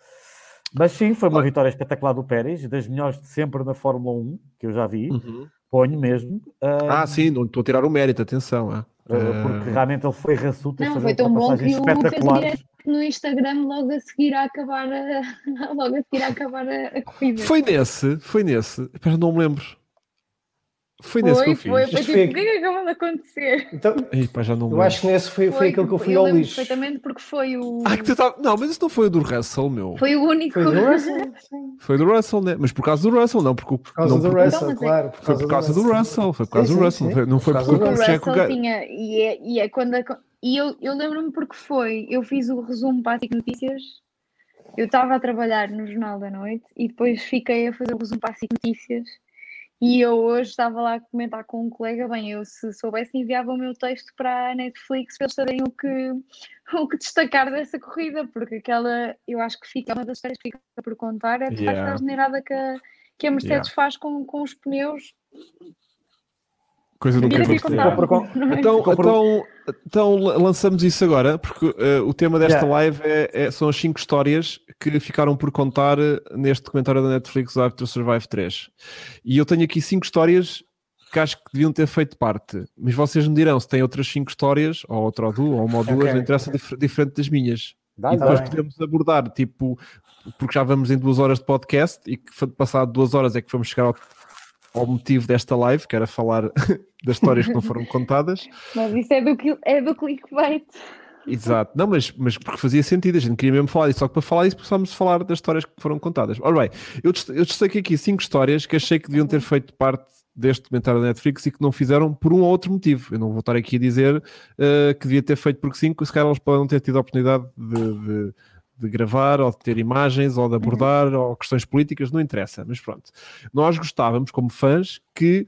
Mas sim, foi uma vitória espetacular do Pérez, das melhores de sempre na Fórmula 1, que eu já vi, Uhum. Ponho mesmo. Ah, ah, sim, não estou a tirar o mérito, atenção. ah, porque realmente ele foi raçudo a Não, foi tão bom que o fez no Instagram logo a seguir a acabar a, logo a seguir a acabar a, a corrida. Foi nesse, foi nesse. Espera, não me lembro. Foi nesse que eu foi, foi, fiz. foi Isto tipo, foi o que é que acabou de acontecer? Então, Ei, pá, já não eu acho que nesse foi, foi, aquele que eu fui ao lembro lixo. perfeitamente porque foi o, Ah, que tu tava- Não, mas isso não foi o do Russell, meu. foi o único. Foi do Russell. Foi do Russell, né? Mas por causa do Russell, não porque Por causa não do porque- Russell, mas é- claro. Por Foi por causa do Russell, foi por causa do sim, Russell, sim. foi- não foi Por causa porque do o Russell tinha, e é, e é quando. a- E eu, eu lembro-me porque foi. Eu fiz o resumo para a SIC Notícias. Eu estava a trabalhar no Jornal da Noite e depois fiquei a fazer o resumo para a SIC Notícias. E eu hoje estava lá a comentar com um colega. Bem, eu se soubesse enviava o meu texto para a Netflix para eles saberem o que, o que destacar dessa corrida, porque aquela, eu acho que fica, uma das histórias que fica por contar é de facto Yeah. a generada que a, que a Mercedes faz com, com os pneus. Coisa nunca aconteceu. Então, então, então la- lançamos isso agora, porque eh, o tema desta Yeah. live é, é- são as 5 histórias que ficaram por contar eh, neste documentário da Netflix After Survive 3. E eu tenho aqui 5 histórias que acho que deviam ter feito parte, mas vocês me dirão se têm outras 5 histórias, ou outra ou duas, ou uma ou duas, Ok. não interessa, dif- diferente das minhas. Dá, e depois podemos abordar, tipo, porque já vamos em duas horas de podcast e que passado duas horas é que vamos chegar ao, ao motivo desta live, que era falar das histórias que não foram contadas. Mas isso é do, é do clickbait. Exato, não, mas, mas porque fazia sentido, a gente queria mesmo falar disso, só que para falar disso precisamos falar das histórias que foram contadas. Ora bem, eu, eu destaquei aqui cinco histórias que achei que deviam ter feito parte deste documentário da Netflix e que não fizeram por um ou outro motivo. Eu não vou estar aqui a dizer eh, que devia ter feito porque sim, se calhar eles podem não ter tido a oportunidade de, de- de gravar, ou de ter imagens, ou de abordar, ou questões políticas, não interessa, mas pronto. Nós gostávamos, como fãs, que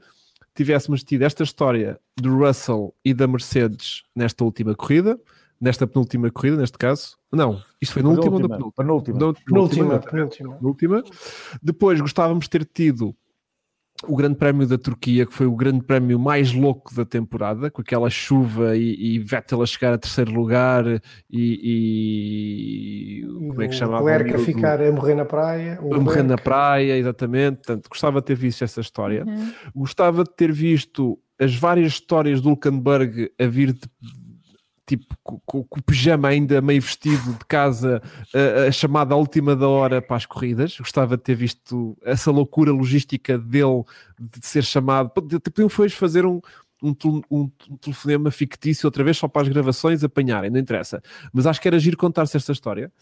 tivéssemos tido esta história do Russell e da Mercedes nesta última corrida, nesta penúltima corrida, neste caso. Não, isto foi no último ou no penúltimo? Penúltima. No- Penúltima, penúltima, penúltima. penúltima. Depois gostávamos de ter tido o Grande Prémio da Turquia, que foi o grande prémio mais louco da temporada, com aquela chuva e, e Vettel a chegar a terceiro lugar e, e como é que O chamava? Leclerc o a miúdo? ficar a morrer na praia. o a morrer na Leclerc. praia, exatamente. Portanto, gostava de ter visto essa história. Uhum. Gostava de ter visto as várias histórias do Hulkenberg a vir de- tipo co- co- com, o pijama ainda meio vestido de casa, a, a chamada à última da hora para as corridas. Gostava de ter visto essa loucura logística dele de ser chamado. Pod- Podiam foi fazer um, um, um- um telefonema fictício outra vez só para as gravações apanharem, não interessa. Mas acho que era giro contar-se esta história.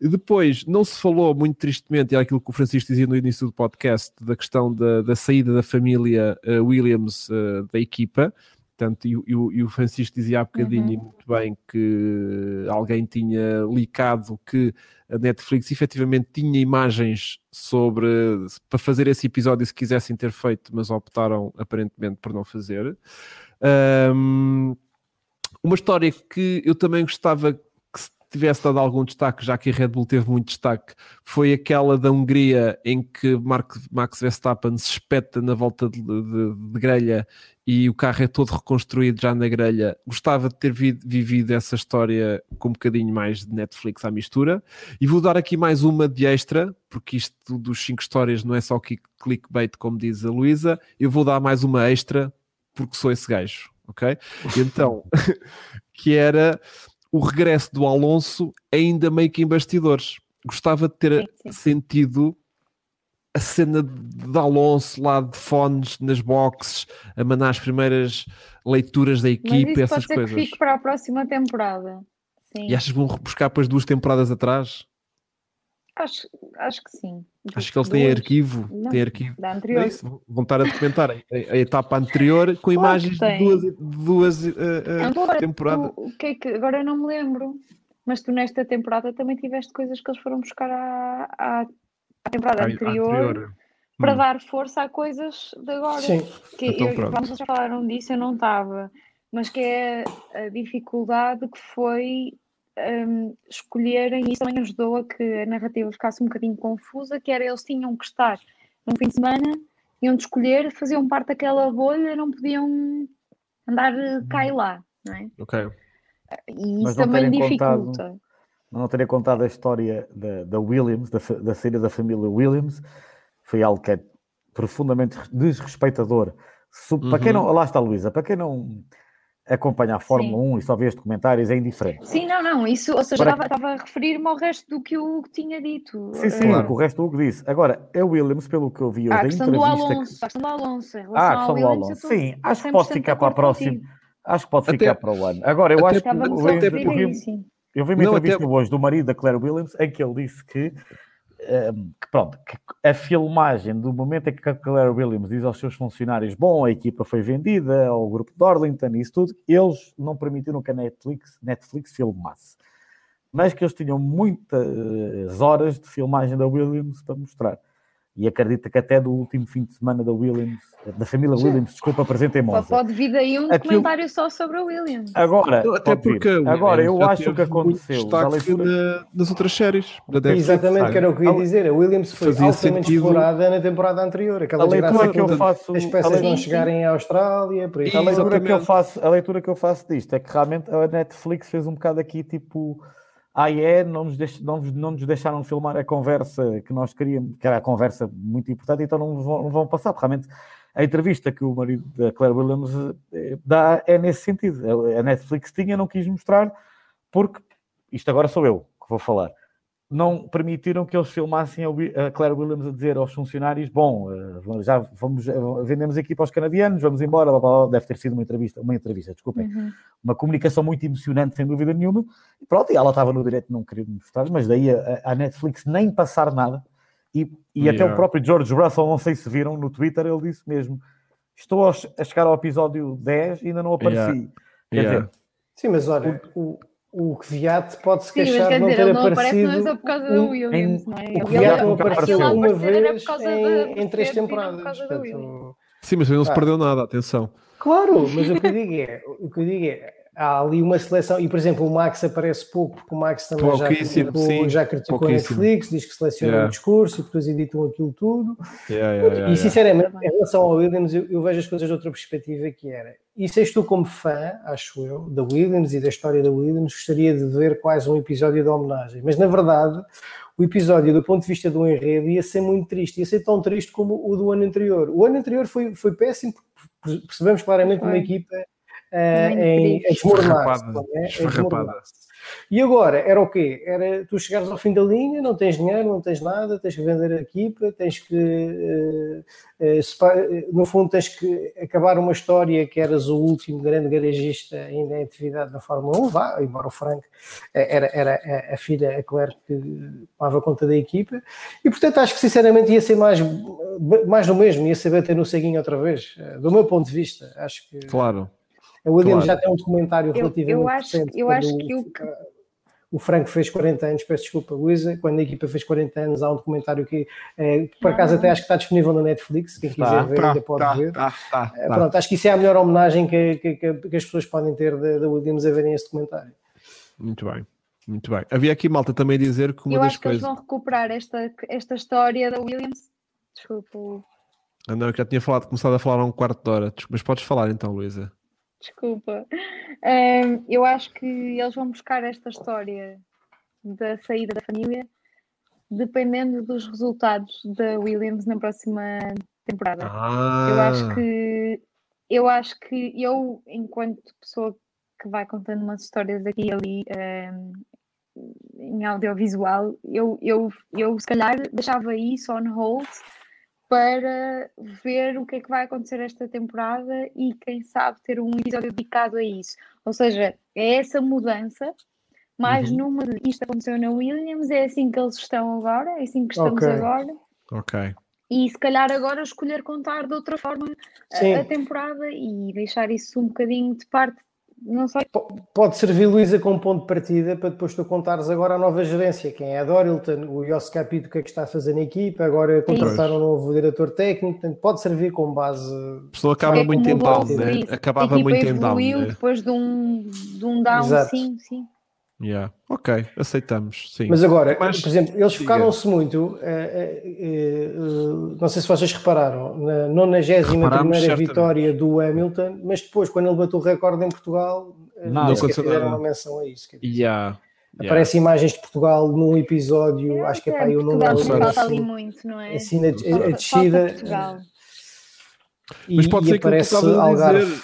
E Depois, não se falou muito tristemente, e é aquilo que o Francisco dizia no início do podcast, da questão da, da saída da família eh, Williams eh, da equipa, Portanto, e, e, e, o Francisco dizia há bocadinho uhum. muito bem que alguém tinha licado que a Netflix efetivamente tinha imagens sobre para fazer esse episódio se quisessem ter feito, mas optaram aparentemente por não fazer. Um, uma história que eu também gostava tivesse dado algum destaque, já que a Red Bull teve muito destaque, foi aquela da Hungria em que Mark, Max Verstappen se espeta na volta de, de, de, grelha e o carro é todo reconstruído já na grelha. Gostava de ter vi, vivido essa história com um bocadinho mais de Netflix à mistura. E vou dar aqui mais uma de extra, porque isto dos 5 histórias não é só clickbait, como diz a Luísa. Eu vou dar mais uma extra, porque sou esse gajo, ok? Então, que era o regresso do Alonso ainda meio que em bastidores. Gostava de ter sim, sim. sentido a cena de Alonso lá de fones nas boxes, a mandar as primeiras leituras da equipe, essas coisas. Que fique para a próxima temporada. Sim. E achas que vão buscar para as duas temporadas atrás? Acho, acho que sim. Acho que eles têm arquivo. Não, têm arquivo. Da anterior. É isso, vão estar a documentar a, a, etapa anterior com imagens de duas, de duas uh, uh, temporadas. O que é que, agora eu não me lembro, mas tu nesta temporada também tiveste coisas que eles foram buscar à, à, à temporada anterior, anterior, para hum. dar força a coisas de agora. Sim. Que então, eu, vocês já falaram disso, eu não estava, mas que é a dificuldade que foi um, escolherem, e isso também ajudou a que a narrativa ficasse um bocadinho confusa, que era eles tinham que estar num fim de semana, tinham de escolher, faziam parte daquela bolha, não podiam andar eh, cá e lá, não é? Ok. E isso também dificulta. Contado, não teria contado a história da, da Williams, da, da saída da família Williams, foi algo que é profundamente desrespeitador. Uhum. Para quem uhum. não, lá está Luísa, para quem não acompanha a Fórmula Sim. 1 e só vê os documentários é indiferente. Sim, não, não, isso, ou seja, Para... estava, a referir-me ao resto do que o Hugo tinha dito. Sim, sim, claro. o resto do Hugo disse. Agora, é Williams, pelo que eu vi hoje ah, entrevista... Do Alonso, que... A questão do Alonso, em ah, a questão do Alonso, sim, acho que pode ficar para a próxima... Acho que pode ficar até, para o ano. Agora, eu acho que... Eu, eu, vi, eu vi uma entrevista até... hoje do marido da Claire Williams em que ele disse que que, pronto, que a filmagem do momento em que a Claire Williams diz aos seus funcionários: Bom, a equipa foi vendida ao grupo de Orlington e isso tudo, eles não permitiram que a Netflix, Netflix filmasse, mas que eles tinham muitas horas de filmagem da Williams para mostrar e acredita que até do último fim de semana da Williams, da família Williams, desculpa, apresentem Monza. Pode vir aí um Aquilo... documentário só sobre a Williams. Agora, até porque agora eu acho que aconteceu da leitura... das outras séries. Da Exatamente, que era o que eu ia dizer. A Williams foi Fazia altamente sentido... explorada na temporada anterior. Aquela a leitura que eu faço, as peças não chegarem à Austrália, por aí. A leitura que eu faço, a leitura que eu faço disto é que realmente a Netflix fez um bocado aqui tipo ah, é, não nos, deix, não, não nos deixaram filmar a conversa que nós queríamos, que era a conversa muito importante, então não vão, não vão passar, porque realmente a entrevista que o marido da Claire Williams eh, dá é nesse sentido. A Netflix tinha, não quis mostrar, porque isto agora sou eu que vou falar não permitiram que eles filmassem a Claire Williams a dizer aos funcionários: Bom, eh, já vamos, eh, vendemos aqui para os canadianos, vamos embora. Blá, blá, deve ter sido uma entrevista, uma entrevista, desculpem, uhum. uma comunicação muito emocionante, sem dúvida nenhuma. E pronto, e ela estava no direito, não queria mostrar, mas daí a, a Netflix nem passar nada. E, e yeah. até o próprio George Russell, não sei se viram no Twitter, ele disse mesmo: Estou a chegar ao episódio 10 e ainda não apareci. Yeah. Quer yeah. dizer, Sim, mas olha, o, o Kvyat pode-se queixar de não ter não aparecido. Aparece, não é por causa da Williams, não é? O Kvyat não apareceu uma vez em, em três temporadas. Portanto... Sim, mas não se perdeu nada, atenção. Claro, mas o que eu digo é, o que eu digo é há ali uma seleção, e por exemplo, o Max aparece pouco, porque o Max também já criticou, sim, já criticou a Netflix, diz que seleciona yeah. o discurso e depois editam aquilo tudo. Yeah, yeah, e sinceramente, em relação ao Williams, eu, eu, vejo as coisas de outra perspectiva que era. E se tu, como fã, acho eu, da Williams e da história da Williams, gostaria de ver quase um episódio de homenagem. Mas na verdade, o episódio, do ponto de vista do enredo, ia ser muito triste, ia ser tão triste como o do ano anterior. O ano anterior foi, foi péssimo, porque percebemos claramente uma equipa uh, em, em desmoronar-se. É? E agora, era o quê? Era tu chegares ao fim da linha, não tens dinheiro, não tens nada, tens que vender a equipa, tens que, uh, uh, no fundo, tens que acabar uma história que eras o último grande garagista ainda em atividade na Fórmula 1, vá, embora o Frank era, era a, a filha, a Claire, que tomava conta da equipa, e portanto acho que sinceramente ia ser mais, mais do mesmo, ia ser bater no ceguinho outra vez, do meu ponto de vista, acho que... Claro A Williams Claro. já tem um documentário Eu- relativamente eu acho- recente. eu acho o- que o que- o Franco fez 40 anos, peço desculpa, Luísa, quando a equipa fez 40 anos, há um documentário que, eh, por acaso, Ah. até acho que está disponível na Netflix, quem quiser ver Tá, ainda pode tá, ver. tá, tá, Eh, tá. Pronto, acho que isso é a melhor homenagem que, que- que- que as pessoas podem ter da, Williams a verem este documentário. Muito bem, muito bem. Havia aqui malta também a dizer que uma Eu das acho que eles coisas. vão recuperar esta, esta história da Williams. Desculpa, Ah, não, eu já tinha falado, começado a falar há um quarto de hora, mas podes falar então, Luísa. Desculpa. Ahm, eu acho que eles vão buscar esta história da saída da família dependendo dos resultados da Williams na próxima temporada. Ah, Eu acho que eu acho que eu, enquanto pessoa que vai contando umas histórias aqui e ali ehm, em audiovisual, eu, eu, eu se calhar deixava isso on hold para ver o que é que vai acontecer esta temporada e quem sabe ter um episódio dedicado a isso. Ou seja, é essa mudança, mais Uhum. numa de isto aconteceu na Williams, é assim que eles estão agora, é assim que estamos Ok. agora Ok. e se calhar agora escolher contar de outra forma a- a, temporada e deixar isso um bocadinho de parte, não sei. Po- Pode servir, Luísa, como ponto de partida para depois tu contares agora a nova gerência, quem é a Dorilton, o Jos Capito, o que é que está a fazer na equipa, agora contratar um novo diretor técnico, portanto, pode servir como base. A pessoa acaba É muito como em Wolves, né? Acabava muito em né? depois de um, de um down, Exato. sim, sim. Yeah. Ok, aceitamos, sim. Mas agora, Mas- por exemplo, eles focaram-se muito, eh, eh, eh, não sei se vocês repararam, na 91 Reparámos, certamente. vitória do Hamilton, mas depois, quando ele bateu o recorde em Portugal, sequer aconteceu fizeram uma menção a isso. Yeah. Yeah. Aparecem imagens de Portugal num episódio, acho que é para aí o número Portugal Não falta sei. ali muito, não é? assim, a, descida. E, Mas pode e ser que aparece Algarve.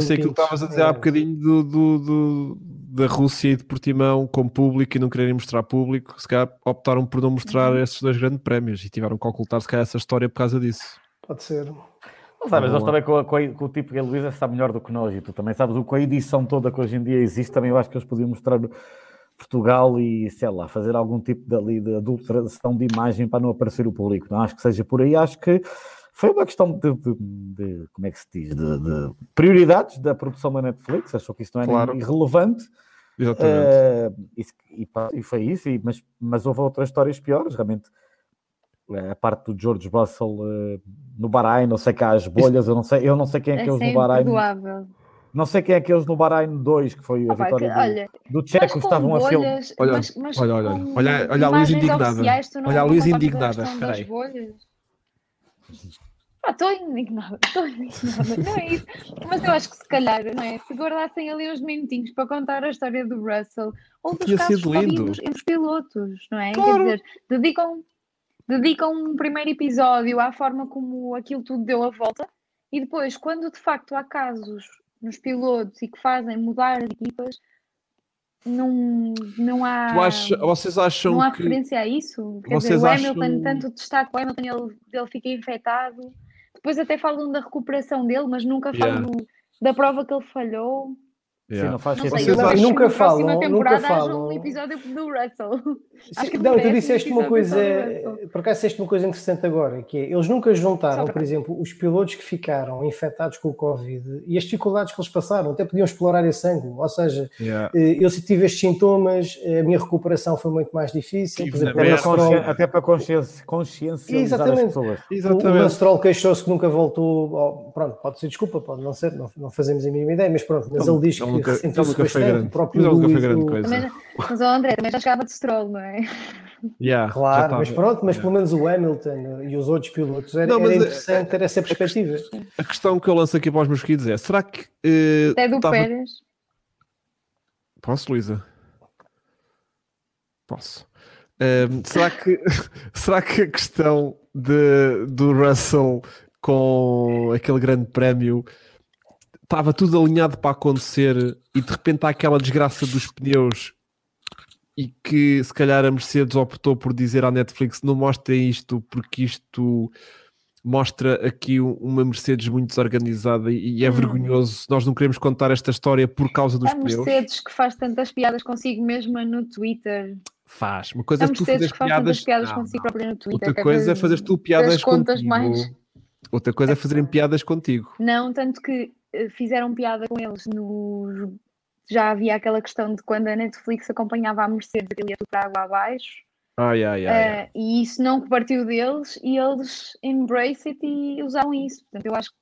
ser Nuno aquilo que estavas a dizer há bocadinho do, do- do- da Rússia e de Portimão com público e não quererem mostrar público, se calhar optaram por não mostrar Uhum. esses dois grandes prémios e tiveram que ocultar se calhar essa história por causa disso. Pode ser. Não sabes, eles também com, a- com, a- com o tipo que a Luísa está melhor do que nós e tu também sabes o com a edição toda que hoje em dia existe, também eu acho que eles podiam mostrar Portugal e sei lá, fazer algum tipo de, de adulteração de imagem para não aparecer o público. Não acho que seja por aí, acho que foi uma questão de, de- de- como é que se diz, de, de prioridades da produção da Netflix, achou que isso não era Claro. irrelevante. Exatamente. Isso- e, e foi isso, e- mas, mas houve outras histórias piores, realmente. A parte do George Russell eh, no Bahrein, não sei cá as bolhas, eu não sei, eu não sei quem é que eles Essa é no Bahrein, imperdoável. não sei quem é que eles no Bahrein 2, que foi a Opa, vitória que- do, olha, do mas Checo, estavam a filmar. bolhas, Olha, mas, mas olha, olha, olha, olha a Luísa imagens indignada. oficiais, Olha a concordas com indignada, questão das Ah, estou indignada, estou indignada, não é isso. Mas eu acho que se calhar, não é? Se guardassem ali uns minutinhos para contar a história do Russell ou dos casos entre os pilotos, não é? Claro. Quer dizer, dedicam, dedicam um primeiro episódio à forma como aquilo tudo deu a volta e depois, quando de facto há casos nos pilotos e que fazem mudar as equipas, não, não há. Acha- vocês acham Não há que referência a isso? Quer vocês dizer, o acham- Hamilton, tanto destaca o Hamilton, ele, ele fica infectado. Depois até falam da recuperação dele, mas nunca falam Yeah. da prova que ele falhou. Sim, Yeah. não faz Não sei, Vocês eu acho Nunca falam, temporada nunca haja falam. um episódio do Russell. Acho que Não, tu disseste uma coisa, Russell. por acaso disseste uma coisa interessante agora, que é, eles nunca juntaram, por exemplo, os pilotos que ficaram infectados com o Covid e as dificuldades que eles passaram, até podiam explorar esse ângulo, ou seja, Yeah. eh, eu se tive estes sintomas, a minha recuperação foi muito mais difícil, por exemplo, o Até para, até para consciencializar as Exatamente. pessoas. o Exatamente. Lance Stroll queixou-se que nunca voltou, ao- pronto, pode ser desculpa, pode não ser, não, não fazemos a mínima ideia, mas pronto, mas Ele- ele diz que nunca- ele nunca foi grande. Mas ele nunca foi grande o- coisa. Também, mas o André também já chegava de Stroll, não é? Yeah, já Claro, mas pronto, mas Yeah. pelo menos o Hamilton e os outros pilotos era, Não, era a- interessante ter essa perspectiva. A questão que eu lanço aqui para os meus queridos é: será que. eh, Até do estava- Pérez. Posso, Luísa? Posso. Ahm, será, que, será que a questão de, do Russell com aquele grande prémio estava tudo alinhado para acontecer e de repente há aquela desgraça dos pneus e que se calhar a Mercedes optou por dizer à Netflix não mostrem isto porque isto mostra aqui um- uma Mercedes muito desorganizada e, é Hum. vergonhoso nós não queremos contar esta história por causa dos A pneus Mercedes que faz tantas piadas consigo mesma no Twitter. Faz. Uma coisa A é tu Mercedes fazeres que faz piadas. piadas Não, consigo não. própria no Twitter. Outra é coisa é fazeres tu piadas contigo. mais- Outra coisa é fazerem piadas contigo. Não, tanto que fizeram piada com eles no. Já havia aquela questão de quando a Netflix acompanhava a Mercedes, aquilo ia tudo para água abaixo. Ai, ai, ai. Uh, e isso não partiu deles e eles embrace it e usaram isso. Portanto, eu acho que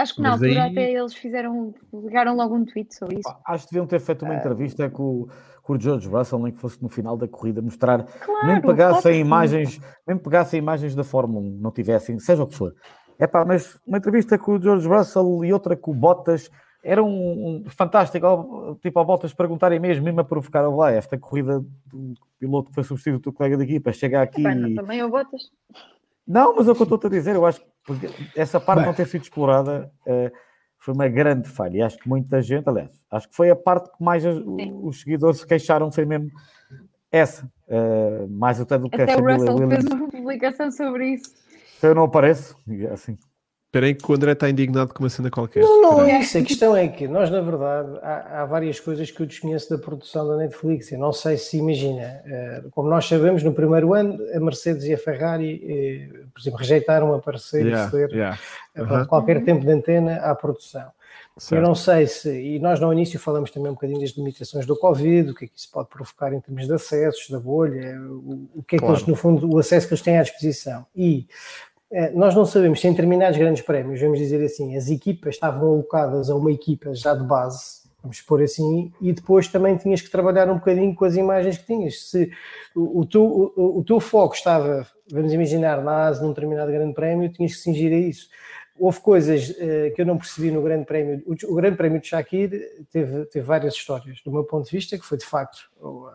acho que na Mas altura aí- até eles fizeram, ligaram logo um tweet sobre isso. Acho que deviam ter feito uma entrevista com, o- com o George Russell, nem que fosse no final da corrida, mostrar, Claro, nem pegassem imagens, nem pegassem imagens da Fórmula 1, não tivessem, seja o que for. É pá, mas uma entrevista com o George Russell e outra com o Bottas era um, um fantástico, tipo ao Bottas perguntarem mesmo, mesmo a provocar lá, esta corrida do piloto que foi substituído do teu colega de equipa, chega aqui Epá, não, e... também o Bottas. Não, mas é o que eu estou a dizer, eu acho que essa parte Bem. não ter sido explorada eh, foi uma grande falha. E acho que muita gente, aliás, acho que foi a parte que mais Sim. os seguidores se queixaram, foi mesmo essa. eh, mais até do que Até a o Russell Williams. fez uma publicação sobre isso. Eu não apareço, e é assim. Espera aí que o André está indignado com uma cena qualquer. Não, não é isso. A questão é que nós, na verdade, há, há várias coisas que eu desconheço da produção da Netflix. Eu não sei se imagina, eh, como nós sabemos, no primeiro ano, a Mercedes e a Ferrari, eh, por exemplo, rejeitaram aparecer e Yeah, ceder yeah. Aham. qualquer tempo de antena à produção. Eu Certo. não sei se, e nós no início falamos também um bocadinho das limitações do Covid, o que é que isso pode provocar em termos de acessos, da bolha, o, o que é que Claro. eles, no fundo, o acesso que eles têm à disposição. E nós não sabemos se em determinados grandes prémios, vamos dizer assim, as equipas estavam alocadas a uma equipa já de base, vamos pôr assim, e depois também tinhas que trabalhar um bocadinho com as imagens que tinhas. Se o, o teu, o, o teu foco estava, vamos imaginar, na ASE num determinado grande prémio, tinhas que cingir a isso. Houve coisas eh, que eu não percebi no Grande Prémio. O, o Grande Prémio de Shakir teve, teve várias histórias, do meu ponto de vista, que foi de facto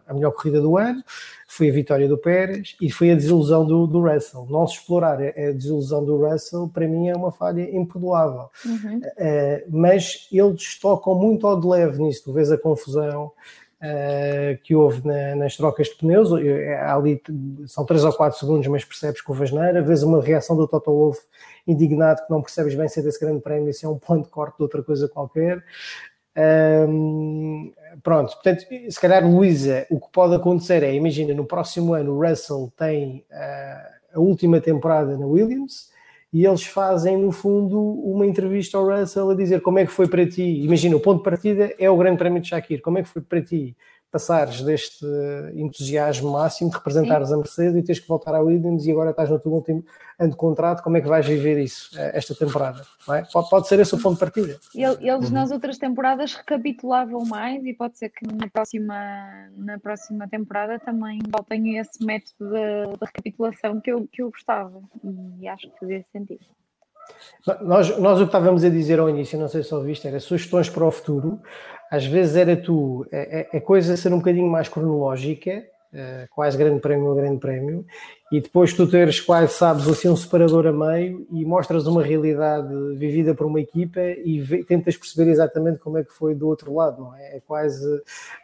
a melhor corrida do ano, foi a vitória do Pérez e foi a desilusão do, do Russell. Não se explorar a, a desilusão do Russell, para mim, é uma falha imperdoável. Uhum. Uh, mas eles tocam muito ao de leve nisso. Tu vês a confusão uh, que houve na- nas trocas de pneus. Eh, Ali são 3 ou 4 segundos, mas percebes que houve asneira. Vês uma reação do Toto Wolff indignado que não percebes bem se é desse grande prémio, se é um ponto de corte de outra coisa qualquer. Um, pronto, portanto, se calhar, Luísa, o que pode acontecer é, imagina, no próximo ano o Russell tem uh, a última temporada na Williams e eles fazem, no fundo, uma entrevista ao Russell a dizer como é que foi para ti. Imagina, o ponto de partida é o Grande Prémio de Shakir. Como é que foi para ti passares deste entusiasmo máximo de representares a Mercedes e teres que voltar à Williams e agora estás no teu último ano de contrato? Como é que vais viver isso eh, esta temporada? não é? Pode, pode ser esse o ponto de partida. Ele- Eles Uhum. nas outras temporadas recapitulavam mais e pode ser que na próxima, na próxima temporada também voltem a esse método da, da recapitulação que eu, que eu gostava e acho que fazia sentido. Nós, nós o que estávamos a dizer ao início, não sei se ouviste, era sugestões para o futuro. Às vezes era tu, a, a coisa ser um bocadinho mais cronológica, eh, quase grande prémio a grande prémio, e depois tu teres quase, sabes, assim um separador a meio e mostras uma realidade vivida por uma equipa e vê- tentas perceber exatamente como é que foi do outro lado, não é? É quase.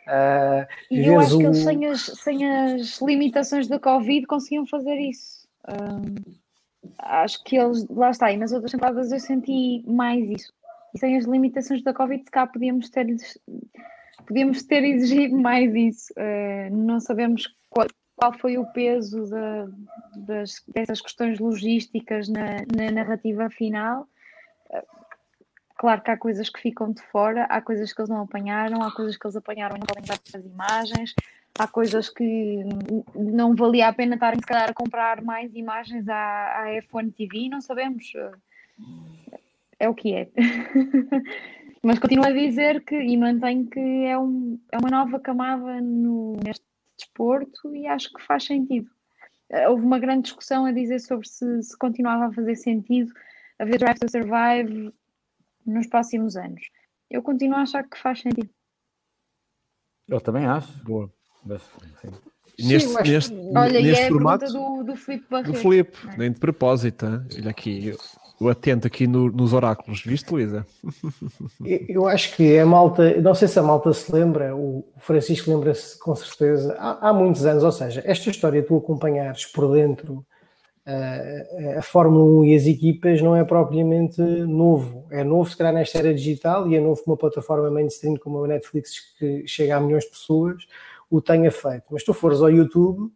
ah, E eu acho que o- eles, sem as, sem as limitações da Covid, conseguiam fazer isso. Hum, acho que eles, lá está, e nas outras temporadas eu senti mais isso. Sem as limitações da Covid, se cá podíamos ter, podíamos ter exigido mais isso. Uh, não sabemos qual, qual foi o peso da- das, dessas questões logísticas na, na narrativa final. Uh, Claro que há coisas que ficam de fora, há coisas que eles não apanharam, há coisas que eles apanharam e não podem dar as imagens, há coisas que não valia a pena estarem, se calhar, a comprar mais imagens à, à F1 TV, não sabemos. É o que é. Mas continuo a dizer que, e mantenho que é, um, é uma nova camada no, neste desporto e acho que faz sentido. Eh, Houve uma grande discussão a dizer sobre se, se continuava a fazer sentido haver Drive to Survive nos próximos anos. Eu continuo a achar que faz sentido. Eu também acho. Boa. Mas, sim. Neste, acho- neste, Olha, e neste é a formato pergunta do, do Filipe do Barreto. Filipe, não é? nem de propósito. hein? Olha aqui, o atento aqui no- nos oráculos, viste, Luísa? Eu acho que a malta, não sei se a malta se lembra, o Francisco lembra-se com certeza, há, há muitos anos, ou seja, esta história tu acompanhares por dentro uh, a Fórmula 1 e as equipas não é propriamente novo. É novo, se calhar, nesta era digital e é novo com uma plataforma mainstream como a Netflix que chega a milhões de pessoas. o tenha feito. Mas tu fores ao YouTube, eh,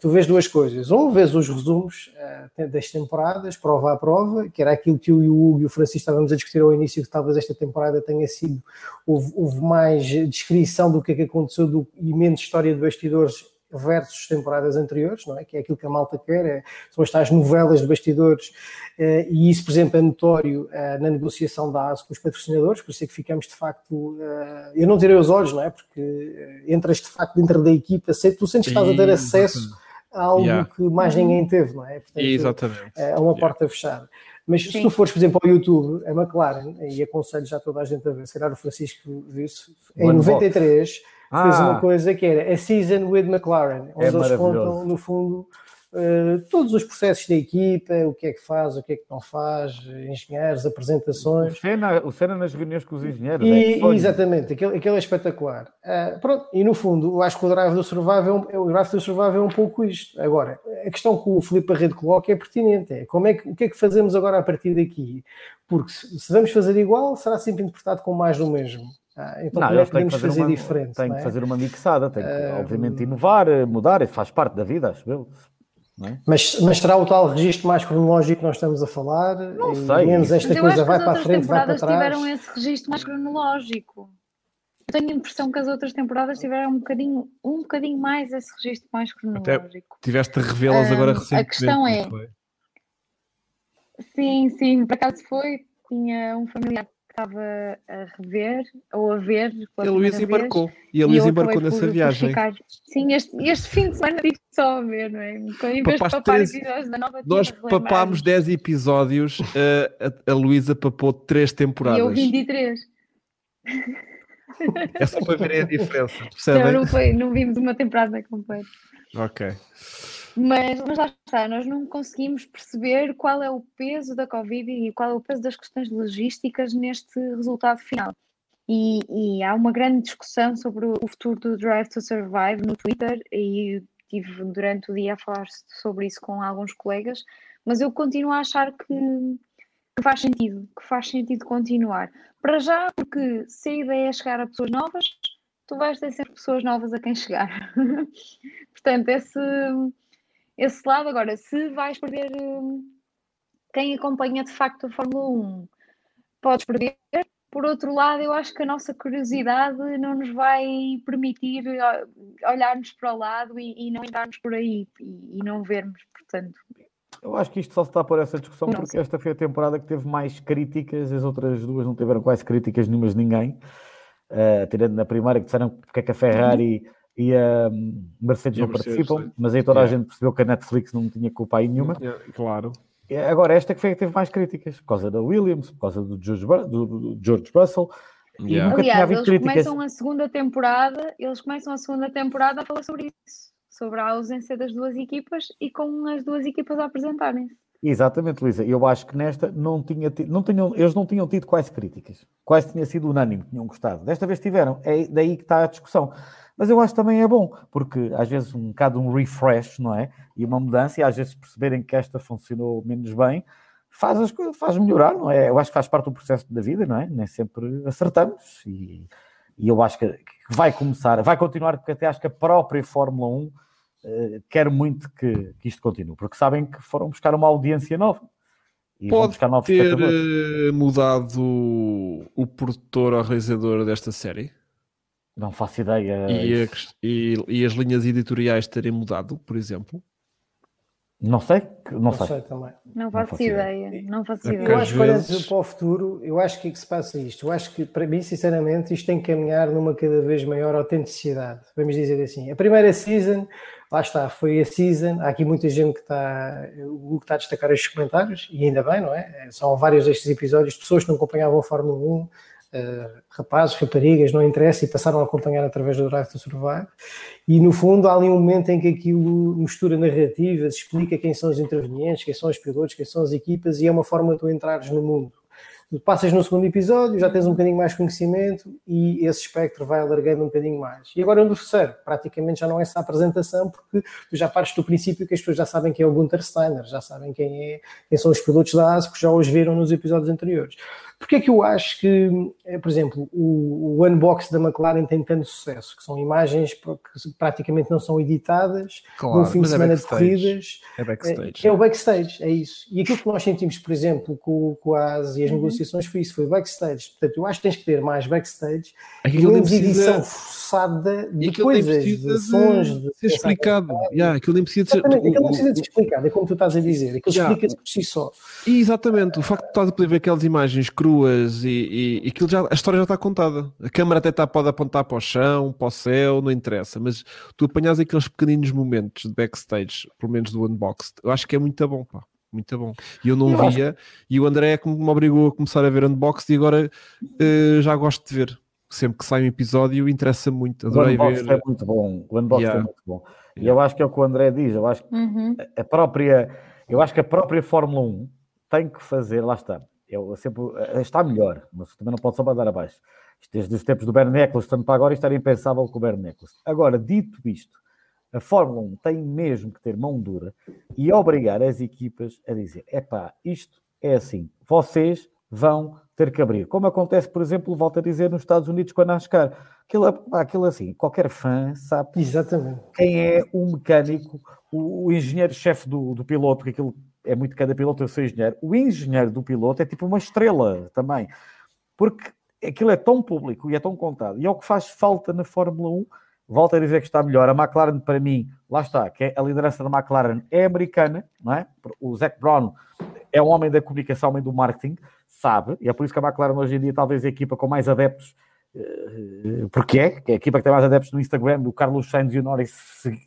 tu vês duas coisas. Um, vês os resumos uh, das temporadas, prova a prova, que era aquilo que o Hugo e o Francisco estávamos a discutir ao início, que talvez esta temporada tenha sido, houve, houve mais descrição do que é que aconteceu do, e menos história de bastidores versus temporadas anteriores, não é? Que é aquilo que a malta quer, é, são estas novelas de bastidores, eh, e isso, por exemplo, é notório eh, na negociação da ASO com os patrocinadores, por isso é que ficamos de facto, eh, eu não tirei os olhos, não é? Porque entras de facto dentro da equipa, tu sentes que estás a ter acesso a algo yeah. que mais ninguém teve, não é? Portanto, Exatamente. É uma porta yeah. fechada. Mas Sim. se tu fores, por exemplo, ao YouTube, a McLaren, e aconselho já toda a gente a ver, se calhar o Francisco viu-se, em 93 ah. fez uma coisa que era a Season with McLaren, onde é eles contam, no fundo, uh, todos os processos da equipa, o que é que faz, o que é que não faz, engenheiros, apresentações. O cena, o cena nas reuniões com os engenheiros. E, é exatamente, aquele, aquele é espetacular. Uh, pronto, e no fundo, acho que o Drive do Survival, o Drive do Survival é um pouco isto. Agora, a questão que o Filipe Arredo coloca é pertinente, é como é que, o que é que fazemos agora a partir daqui? Porque se, se vamos fazer igual, será sempre interpretado com mais do mesmo. Ah, então, não, como é que podemos fazer, uma, diferente? Tem que é? fazer uma mixada, tem que, uh, obviamente, inovar, eh, mudar, faz parte da vida, acho eu. É? Mas, mas será o tal registro mais cronológico que nós estamos a falar? Não sei. Menos esta mas coisa vai para a frente, vai para trás. tiveram esse registro mais cronológico. Eu tenho a impressão que as outras temporadas tiveram um bocadinho, um bocadinho mais esse registro mais cronológico. Até tiveste a revê-las agora recentemente. A questão é. Sim, sim, por acaso foi. Tinha um familiar estava a rever ou a ver. A Luísa embarcou. E a Luísa embarcou nessa viagem. Ficar... Sim, este, este fim de semana tive só a ver, não é? Em vez de papar episódios da nova Nós papámos 10 episódios, a, a, a Luísa papou 3 temporadas. E eu 23. É só para verem a diferença, percebem? Não, não, foi, não vimos uma temporada completa. Ok. Mas, mas lá está, nós não conseguimos perceber qual é o peso da Covid e qual é o peso das questões logísticas neste resultado final. E, e há uma grande discussão sobre o futuro do Drive to Survive no Twitter e tive durante o dia a falar sobre isso com alguns colegas, mas eu continuo a achar que, que faz sentido, que faz sentido continuar. Para já, porque se a ideia é chegar a pessoas novas, tu vais ter sempre pessoas novas a quem chegar. Portanto, esse, esse lado. Agora, se vais perder hum, quem acompanha de facto a Fórmula 1, podes perder. Por outro lado, eu acho que a nossa curiosidade não nos vai permitir olharmos para o lado e, e não entrarmos por aí e, e, não vermos, portanto. Eu acho que isto só se está por essa discussão não porque sei. esta foi a temporada que teve mais críticas, as outras duas não tiveram quase críticas nenhumas de ninguém. Uh, tirando na primeira que disseram porque é que a Ferrari e a Mercedes e não Mercedes, participam, mas aí toda yeah. a gente percebeu que a Netflix não tinha culpa aí nenhuma. Yeah, claro. Agora, esta que foi que teve mais críticas, por causa da Williams, por causa do George, do, do George Russell. Yeah. E nunca Aliás, tinha havido eles críticas. começam a segunda temporada, eles começam a segunda temporada a falar sobre isso, sobre a ausência das duas equipas e com as duas equipas a apresentarem-se. Exatamente, Luísa. Eu acho que nesta não tinha tido, não tinham, eles não tinham tido quase críticas. Quase tinha sido unânime, tinham gostado. Desta vez tiveram. É daí que está a discussão. Mas eu acho que também é bom, porque às vezes um bocado um refresh, não é? E uma mudança, e às vezes perceberem que esta funcionou menos bem, faz as coisas, faz melhorar, não é? Eu acho que faz parte do processo da vida, não é? Nem sempre acertamos e, e eu acho que, vai começar, vai continuar, porque até acho que a própria Fórmula 1 uh, eh, quer muito que, que isto continue, porque sabem que foram buscar uma audiência nova. E Pode ter eh, mudado o produtor ou realizador desta série? Não faço ideia. E, a, e, e, as linhas editoriais terem mudado, por exemplo? Não sei, não, não sei. sei. também. Não faço, não faço ideia. ideia. Não faço ideia. Eu acho que vezes... para o futuro, eu acho que, é que se passa isto. Eu acho que, para mim, sinceramente, isto tem que caminhar numa cada vez maior autenticidade. Vamos dizer assim. A primeira season, lá está, foi a season. Há aqui muita gente que está, o que está a destacar estes comentários, e ainda bem, não é? São vários destes episódios de pessoas que não acompanhavam a Fórmula 1 uh, rapazes, raparigas, não interessa, e passaram a acompanhar através do Drive to Survive. E no fundo há ali um momento em que aquilo mistura narrativas, explica quem são os intervenientes, quem são os pilotos, quem são as equipas, e é uma forma de tu entrares no mundo. Tu passas no segundo episódio, já tens um bocadinho mais conhecimento e esse espectro vai alargando um bocadinho mais. E agora no terceiro, praticamente já não é essa apresentação, porque tu já partes do princípio que as pessoas já sabem quem é o Gunther Steiner, já sabem quem, é, quem são os pilotos da que já os viram nos episódios anteriores. Porque é que eu acho que, eh, por exemplo, o, o unbox da McLaren tem tanto sucesso? Que são imagens que praticamente não são editadas, claro, no fim de é semana é de corridas. É backstage. É, é, o backstage, é isso. E aquilo que nós sentimos, por exemplo, com, com as e as uhum. negociações foi isso, foi backstage. Portanto, eu acho que tens que ter mais backstage e menos precisa... edição forçada de coisas, de sons. De ser explicado. Yeah, aquilo nem precisa ser. Exatamente, aquilo não precisa de ser explicado, é como tu estás a dizer. Aquilo yeah. explica-se por si só. E exatamente, o facto de estás a poder ver aquelas imagens cruas cruas e, e, e aquilo já, a história já está contada. A câmara até está, pode apontar para o chão, para o céu, não interessa, mas tu apanhas aqueles pequeninos momentos de backstage, pelo menos do unboxed, eu acho que é muito bom, pá. Muito bom. E eu não eu via, acho... e o André é como me obrigou a começar a ver unboxed e agora uh, já gosto de ver. Sempre que sai um episódio, interessa muito. Adorei o unboxed ver. é muito bom. O unboxed é yeah. é muito bom. E yeah. eu acho que é o que o André diz. Eu acho que uhum. a própria, eu acho que a própria Fórmula 1 tem que fazer, lá está, eu sempre eh, está melhor, mas também não pode só mandar abaixo. Desde os tempos do Bernie Eccleston para agora, isto era impensável com o Bernie Eccleston. Agora, dito isto, a Fórmula 1 tem mesmo que ter mão dura e obrigar as equipas a dizer: é pá, isto é assim, vocês vão ter que abrir. Como acontece, por exemplo, volto a dizer, nos Estados Unidos com a NASCAR. Aquilo, aquilo assim, qualquer fã sabe Exatamente. quem é o mecânico, o, o engenheiro-chefe do, do piloto, que aquilo é muito cada piloto, eu sou engenheiro. O engenheiro do piloto é tipo uma estrela também, porque aquilo é tão público e é tão contado, e é o que faz falta na Fórmula 1. Volto a dizer que está melhor. A McLaren, para mim, lá está, que é a liderança da McLaren é americana, não é? O Zac Brown é um homem da comunicação, homem do marketing, sabe, e é por isso que a McLaren hoje em dia talvez a equipa com mais adeptos eh, porque é, que é a equipa que tem mais adeptos no Instagram, o Carlos Sainz e o Norris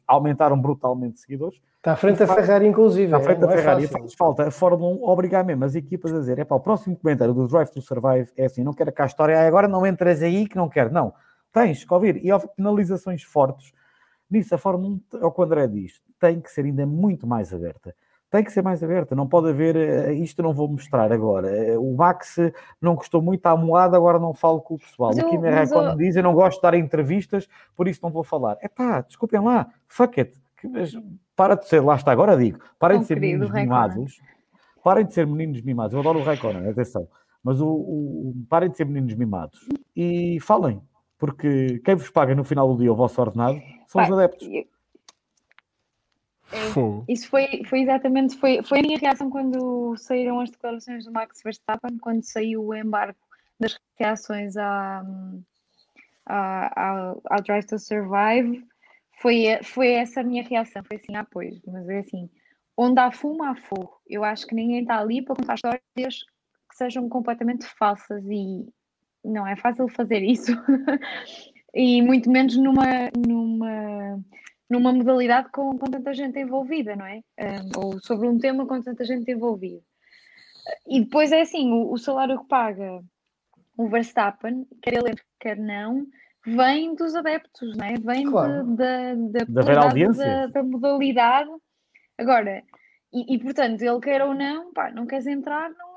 aumentaram brutalmente seguidores. Está à frente da Ferrari, inclusive. Está à frente é, da Ferrari. É faz falta a Fórmula 1 obrigar mesmo as equipas a dizer: é para o próximo comentário do Drive to Survive é assim, não quero cá a história, ah, agora não entras aí que não quero. Não, tens que ouvir. E houve penalizações fortes. Nisso, a Fórmula 1, é o que o André diz, tem que ser ainda muito mais aberta. Tem que ser mais aberta, não pode haver eh, isto não vou mostrar agora. Eh, o Max não gostou muito à moada, agora não falo com o pessoal. o Kimi Raikkonen eu... diz: Eu não gosto de dar entrevistas, por isso não vou falar. É pá, desculpem lá, fuck it mas para de ser, lá está, agora digo, parem de ser meninos mimados, parem de ser meninos mimados, eu adoro o Raikkonen, atenção, mas o, o, parem de ser meninos mimados e falem, porque quem vos paga no final do dia o vosso ordenado são Pai, os adeptos. É, isso. Foi, foi exatamente foi, foi a minha reação quando saíram as declarações do Max Verstappen, quando saiu o embargo das reações à, à, à, Drive to Survive foi, foi essa a minha reação, foi assim, ah, mas é assim, onde há fumo, há fogo. Eu acho que ninguém está ali para contar histórias que sejam completamente falsas e não é fácil fazer isso. e muito menos numa, numa, numa modalidade com, com tanta gente envolvida, não é? Ou sobre um tema com tanta gente envolvida. E depois é assim, o, o salário que paga o Verstappen, quer ele quer não, vem dos adeptos, não é? vem claro. de, de, de, da, da, da, modalidade. Agora, e, e, portanto, ele quer ou não, pá, não queres entrar, não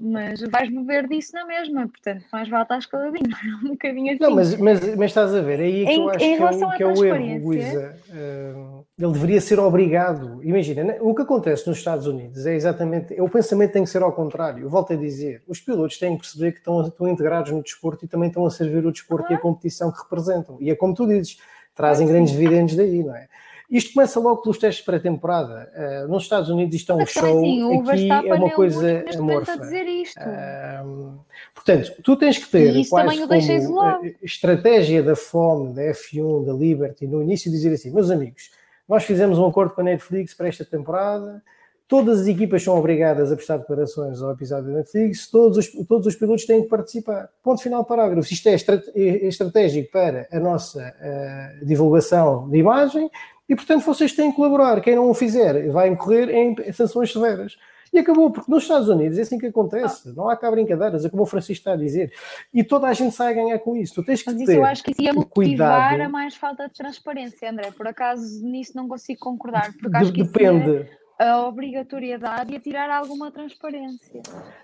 mas vais beber disso na mesma, portanto, mais vale estar escaladinho, um bocadinho assim. Não, mas, mas, mas estás a ver, é aí que em, eu acho que é, o, que é o erro, Luísa. Uh, ele deveria ser obrigado. Imagina, né, o que acontece nos Estados Unidos é exatamente, é, o pensamento tem que ser ao contrário. Eu volto a dizer, os pilotos têm que perceber que estão, estão integrados no desporto e também estão a servir o desporto ah. e a competição que representam. E é como tu dizes, trazem grandes dividendos daí, não é? Isto começa logo pelos testes pré-temporada. Uh, nos Estados Unidos isto é um show, assim, aqui é uma coisa amorfa. Uh, portanto, tu tens que ter quase como estratégia da fome, da F1, da Liberty, no início dizer assim, meus amigos, nós fizemos um acordo com a Netflix para esta temporada, todas as equipas são obrigadas a prestar declarações ao episódio da Netflix, todos os, todos os pilotos têm que participar. Ponto final, parágrafo. Isto é, é estratégico para a nossa uh, divulgação de imagem e, portanto, vocês têm que colaborar. Quem não o fizer vai incorrer em sanções severas. E acabou, porque nos Estados Unidos é assim que acontece. Não há cá brincadeiras, é como o Francisco está a dizer. E toda a gente sai a ganhar com isso. Tu tens que Mas isso ter eu acho que isso ia motivar cuidado. a mais falta de transparência, André. Por acaso nisso não consigo concordar. Porque acho que Depende. Ia a obrigatoriedade e a tirar alguma transparência.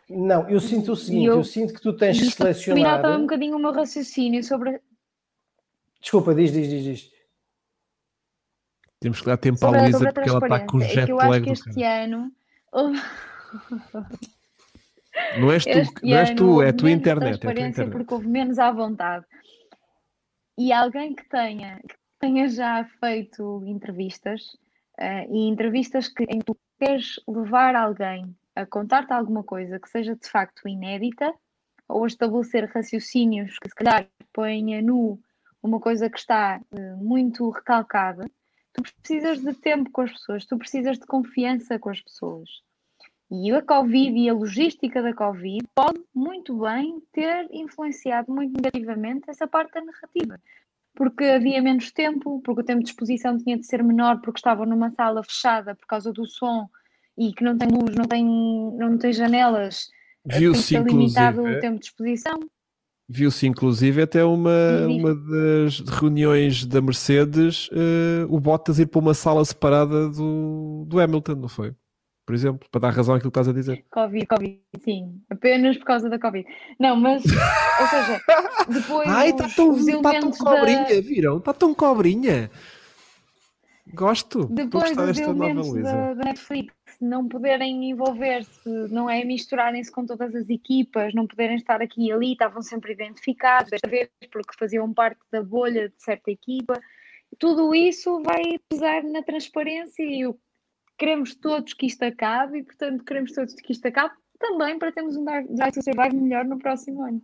Não, eu sinto o seguinte, eu, eu, sinto que tu tens que selecionar... Terminar também um bocadinho o meu raciocínio sobre... Desculpa, diz, diz, diz, diz. Temos que dar tempo sobre, à Luísa porque ela está com o jet é que eu acho que este ano... Não és tu, não és tu é a tua internet. É a tua internet. porque houve menos à vontade. E alguém que tenha, que tenha já feito entrevistas, uh, e entrevistas que, em que tu queres levar alguém a contar-te alguma coisa que seja de facto inédita, ou a estabelecer raciocínios que se calhar ponha nu uma coisa que está uh, muito recalcada, tu precisas de tempo com as pessoas, tu precisas de confiança com as pessoas. E a Covid e a logística da Covid pode muito bem ter influenciado muito negativamente essa parte da narrativa. Porque havia menos tempo, porque o tempo de exposição tinha de ser menor, porque estavam numa sala fechada por causa do som e que não tem luz, não tem, não tem janelas, Viu-se limitado o tempo de exposição. Viu-se inclusive até uma, uma das reuniões da Mercedes, uh, o Bottas ir para uma sala separada do, do Hamilton, não foi? por exemplo, para dar razão àquilo que estás a dizer. Covid, Covid, sim, apenas por causa da Covid. Não, mas, ou seja, depois. Ai, está tão, tá tão cobrinha, da... viram? Está tão cobrinha. Gosto. Depois os elementos da, da, Netflix não poderem envolver-se, não é? Misturarem-se com todas as equipas, não poderem estar aqui e ali, estavam sempre identificados, desta vez porque faziam parte da bolha de certa equipa. Tudo isso vai pesar na transparência e queremos todos que isto acabe e, portanto, queremos todos que isto acabe também para termos um to Survive melhor no próximo ano.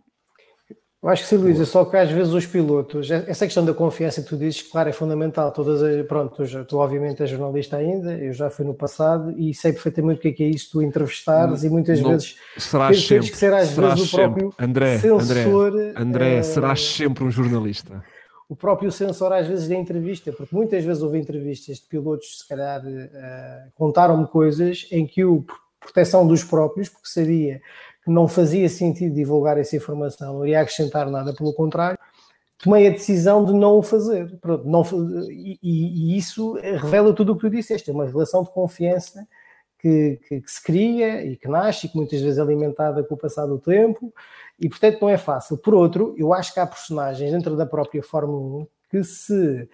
Eu acho que sim, Luísa, só que às vezes os pilotos, essa questão da confiança que tu dizes, claro, é fundamental. Todas, pronto, tu, tu obviamente és jornalista ainda, eu já fui no passado e sei perfeitamente o que é, que é isso, tu entrevistares e muitas não, vezes serás tens, sempre, que ser às vezes o próprio André, censor. André, André é... serás sempre um jornalista o próprio censor às vezes da entrevista, porque muitas vezes houve entrevistas de pilotos, se calhar, uh, contaram-me coisas em que o proteção dos próprios, porque sabia que não fazia sentido divulgar essa informação, não iria acrescentar nada, pelo contrário, tomei a decisão de não o fazer. Pronto, não, e, e, isso revela tudo o que tu disseste, é uma relação de confiança que, que, que, se cria e que nasce e que muitas vezes é alimentada com o passar do tempo e portanto não é fácil. Por outro, eu acho que há personagens dentro da própria Fórmula 1 que se,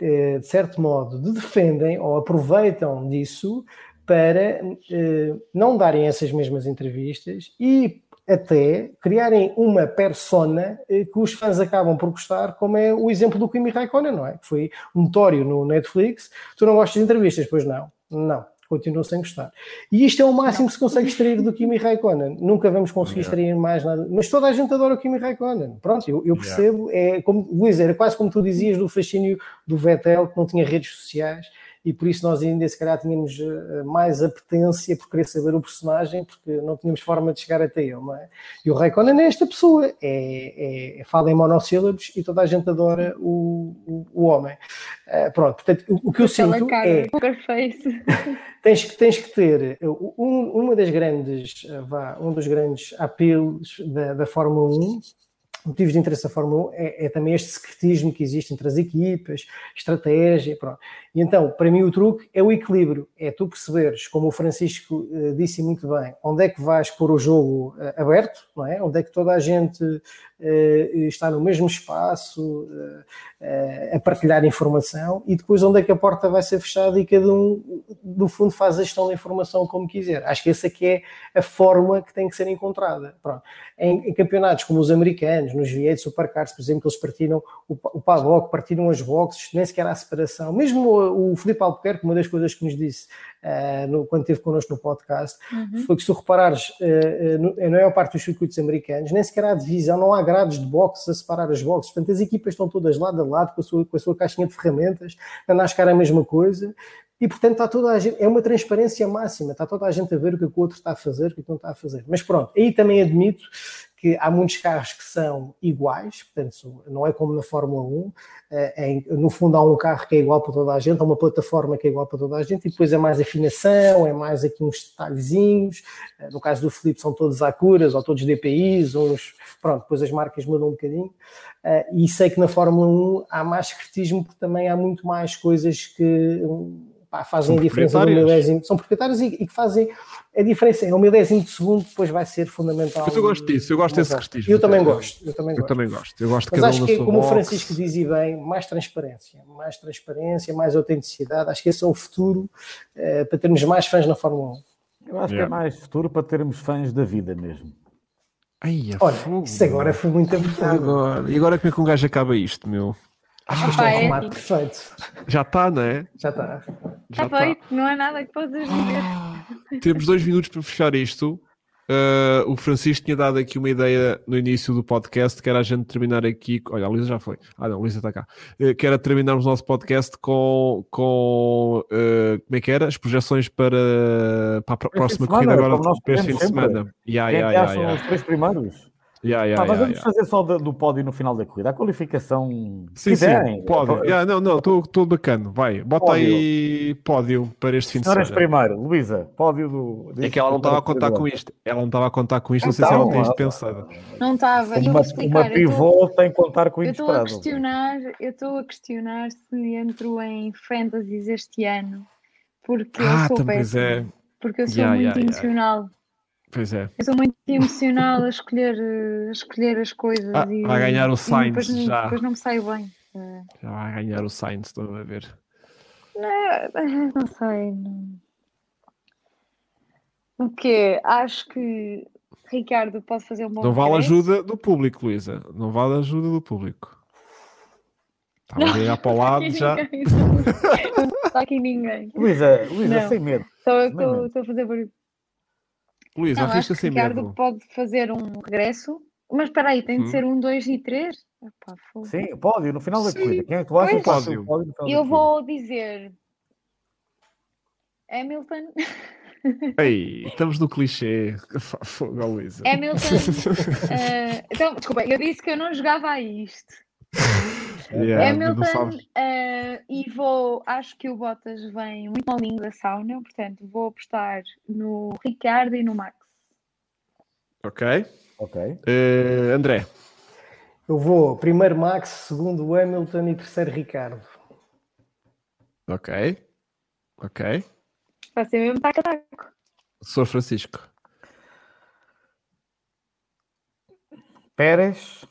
eh, de certo modo, defendem ou aproveitam disso para eh, não darem essas mesmas entrevistas e até criarem uma persona eh, que os fãs acabam por gostar, como é o exemplo do Kimi Raikkonen, não é? Que foi notório no Netflix. Tu não gostas de entrevistas? Pois não. Não continuam sem gostar. E isto é o máximo que se consegue extrair do Kimi Raikkonen. Nunca vamos conseguir yeah. extrair mais nada. Mas toda a gente adora o Kimi Raikkonen. Pronto, eu, eu percebo. Yeah. É como, Luís, era quase como tu dizias do fascínio do Vettel, que não tinha redes sociais e por isso nós ainda se calhar tínhamos eh, mais apetência por querer saber o personagem, porque não tínhamos forma de chegar até ele, não é? E o Raikkonen é esta pessoa, é, é, é fala em monossílabos e toda a gente adora o, o, o homem. Uh, pronto, portanto, o, o que eu sinto cara, é... tens, que, tens que ter um, uma das grandes, eh, vá, um dos grandes apelos da, da Fórmula 1 motivos de interesse da Fórmula 1 é, é, também este secretismo que existe entre as equipas, estratégia, pronto. E então, para mim, o truque é o equilíbrio, é tu perceberes, como o Francisco uh, disse muito bem, onde é que vais pôr o jogo uh, aberto, não é? Onde é que toda a gente está no mesmo espaço a partilhar informação e depois onde é que a porta vai ser fechada e cada um, no fundo, faz a gestão da informação como quiser. Acho que essa aqui é a forma que tem que ser encontrada. Pronto. Em, em campeonatos como os americanos, nos V8 Supercars, por exemplo, eles partiram o, o paddock, partiram as boxes, nem sequer há separação. Mesmo o, o Filipe Albuquerque, uma das coisas que nos disse uh, no, quando esteve connosco no podcast, uhum. foi que se tu reparares, uh, no, na maior parte dos circuitos americanos, nem sequer há divisão, não há grades de boxes a separar as boxes. Portanto, as equipas estão todas lado a lado com a sua, com a sua caixinha de ferramentas, na NASCAR a mesma coisa, e portanto está toda a gente, é uma transparência máxima, está toda a gente a ver o que o outro está a fazer, o que não está a fazer. Mas pronto, aí também admito que há muitos carros que são iguais, portanto, não é como na Fórmula 1, é, no fundo há um carro que é igual para toda a gente, há uma plataforma que é igual para toda a gente, e depois é mais afinação, é mais aqui uns detalhezinhos, eh, no caso do Felipe são todos Acuras, ou todos DPIs, uns, pronto, depois as marcas mudam um bocadinho, e sei que na Fórmula 1 há mais secretismo, porque também há muito mais coisas que pá, fazem São a diferença do milésimo, são proprietários e, e que fazem a diferença. É um milésimo de segundo, depois vai ser fundamental. Mas eu gosto disso, eu gosto desse Mas, restismo. Eu também gosto, eu também Eu gosto. também gosto. Eu gosto de Mas acho um que, sua como o box. Francisco dizia bem, mais transparência, mais transparência, mais autenticidade. Acho que esse é o futuro eh, para termos mais fãs na Fórmula 1. Eu acho que Yeah. é mais futuro para termos fãs da vida mesmo. Ai, a Olha, fogo, isso agora foi muito apertado. agora, e agora como é que um gajo acaba isto, meu? Acho que isto é remate épico. Já perfeito. está, não é? Já está. Já Está feito, não há nada que possas dizer. Temos dois minutos para fechar isto. Uh, o Francisco tinha dado aqui uma ideia no início do podcast, que era a gente terminar aqui. Olha, a Luísa já foi. Ah, não, a Luísa está cá. Uh, que era terminarmos o nosso podcast com, com uh, como é que era? As projeções para, para a próxima corrida agora para este fim de semana. Yeah, yeah, é yeah, acham yeah. os três primeiros? Yeah, yeah, Ah, mas yeah, vamos yeah. fazer só do, do pódio no final da corrida. A qualificação. Sim, sim, quiserem. pódio. Yeah, não, não, estou bacana. Vai, bota Pódio. aí pódio para este fim de semana. primeiro, Luísa, pódio do. É que ela não estava a contar com isto. Ela não estava a contar com isto, não sei se ela Então, tem isto ah, pensado. Não estava. Uma, uma eu tô- pivô tem que contar com o Eu estou a inesperado. questionar, eu estou a questionar se entro em fantasies este ano, porque Ah, eu sou péssima, é. porque eu sou Yeah, muito yeah, yeah. emocional. Pois é. Eu sou muito emocional a escolher, eh, a escolher as coisas Ah, e, vai ganhar o Sainz depois, não- já. depois não me saio bem. Eh, Já vai ganhar o Sainz, estão a ver. Não, não sei. Não. O quê? Acho que Ricardo pode fazer um bom Não vale regresso. ajuda do público, Luísa. Não vale ajuda do público. Estava a ligar para o lado já. ninguém. Não está aqui ninguém. Luísa, Luísa, sem medo. Só eu estou- estou a fazer barulho. Luísa, Não, acho arrisca que sem Ricardo medo. pode fazer um regresso. Mas espera aí, tem de Hum. ser um, dois e três? Epá. Sim, pódio no final da Sim. corrida. Quem é que tu achas que ser o pódio no final Eu vou dizer Hamilton. Ei, estamos no clichê. Fogo, Luísa. Hamilton. eh, então, desculpa, eu disse que eu não jogava a isto. Yeah, não Hamilton sabes. eh, e vou, acho que o Bottas vem muito molinho da sauna, portanto vou apostar no Ricardo e no Max. Ok. Ok. Eh, André. Eu vou primeiro Max, segundo Hamilton e terceiro Ricardo. Ok. Ok. Vai ser mesmo taco a taco. Sr. Francisco. Pérez,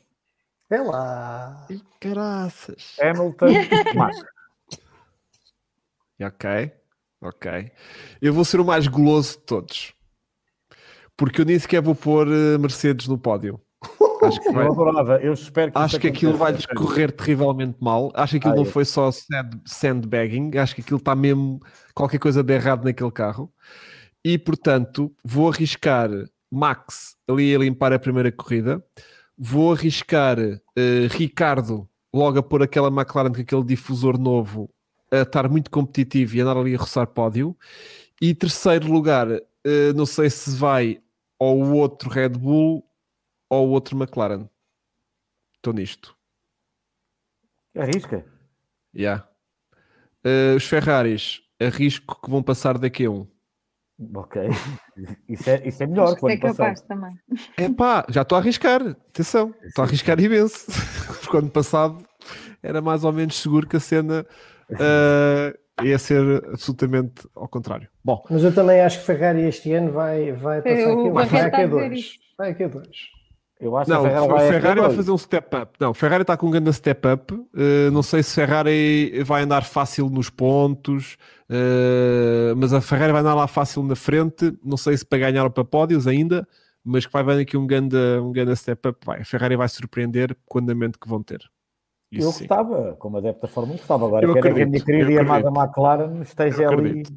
É lá. Ih, caraças. Hamilton, Max. Ok, ok. Eu vou ser o mais goloso de todos. Porque eu nem sequer vou pôr eh, Mercedes no pódio. Acho que, vai- Eu adorava. Eu espero que acho que aquilo vai aconteça. correr terrivelmente mal. Acho que aquilo Ah, não é. foi só sand- sandbagging. Acho que aquilo está mesmo qualquer coisa de errado naquele carro. E portanto, vou arriscar Max ali a limpar a primeira corrida. Vou arriscar eh, Ricardo logo a pôr aquela McLaren com aquele difusor novo a estar muito competitivo e andar ali a roçar pódio. E terceiro lugar, eh, não sei se vai ou o outro Red Bull ou o outro McLaren. Estou nisto. Arrisca. Yeah. Eh, os Ferraris, arrisco que vão passar daqui a um. Ok. Isso é, isso é melhor. Acho que é capaz passar. também. Epá, já estou a arriscar. Atenção, estou a arriscar imenso. Porque ano passado era mais ou menos seguro que a cena eh, ia ser absolutamente ao contrário. Bom, Mas eu também acho que Ferrari este ano vai, vai passar Eu- aqui, o vai aqui a dois. Vai aqui a dois. Eu acho não, que a Ferrari o vai, Ferrari vai fazer um step up. Não, o Ferrari está com um grande step up. Eh, não sei se Ferrari vai andar fácil nos pontos, eh, mas a Ferrari vai andar lá fácil na frente. Não sei se para ganhar ou para pódios ainda, mas que vai vir aqui um grande, um grande step up. Vai. A Ferrari vai surpreender com o andamento que vão ter. Isso Eu sim. gostava, como adepto da Fórmula 1, gostava agora. Eu quero que a acredito, minha querida e amada acredito. McLaren esteja ali. acredito.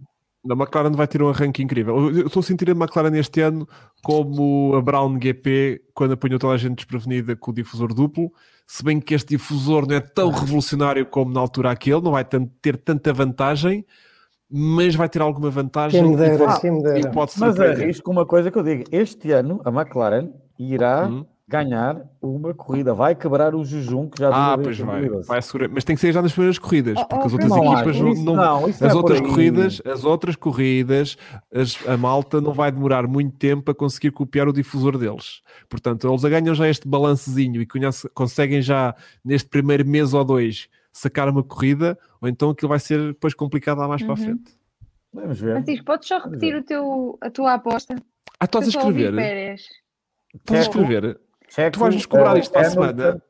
A McLaren vai ter um arranque incrível. Eu estou a sentir a McLaren este ano como a Brown GP quando apanhou toda a gente desprevenida com o difusor duplo. Se bem que este difusor não é tão revolucionário como na altura aquele, não vai ter tanta vantagem, mas vai ter alguma vantagem Quem me e dera, pode- quem me e dera. pode Mas arrisco uma coisa que eu digo: este ano a McLaren irá Hum. ganhar uma corrida, vai quebrar o jejum que já Ah, pois vai. 2012. vai assegura- Mas tem que ser já nas primeiras corridas, Oh, porque oh, as outras Francisco, equipas não, não, isso não- não, isso não as é outras corridas, as outras corridas, as- a malta não vai demorar muito tempo a conseguir copiar o difusor deles. Portanto, eles ganham já este balancezinho e conhece- conseguem já neste primeiro mês ou dois sacar uma corrida, ou então aquilo vai ser depois complicado lá mais para a Uhum. frente. Vamos ver. Francisco, podes só repetir o teu, a tua aposta? Ah, estás a escrever? Estás a escrever? Checo, Tu vais-nos cobrar eh, isto para a semana?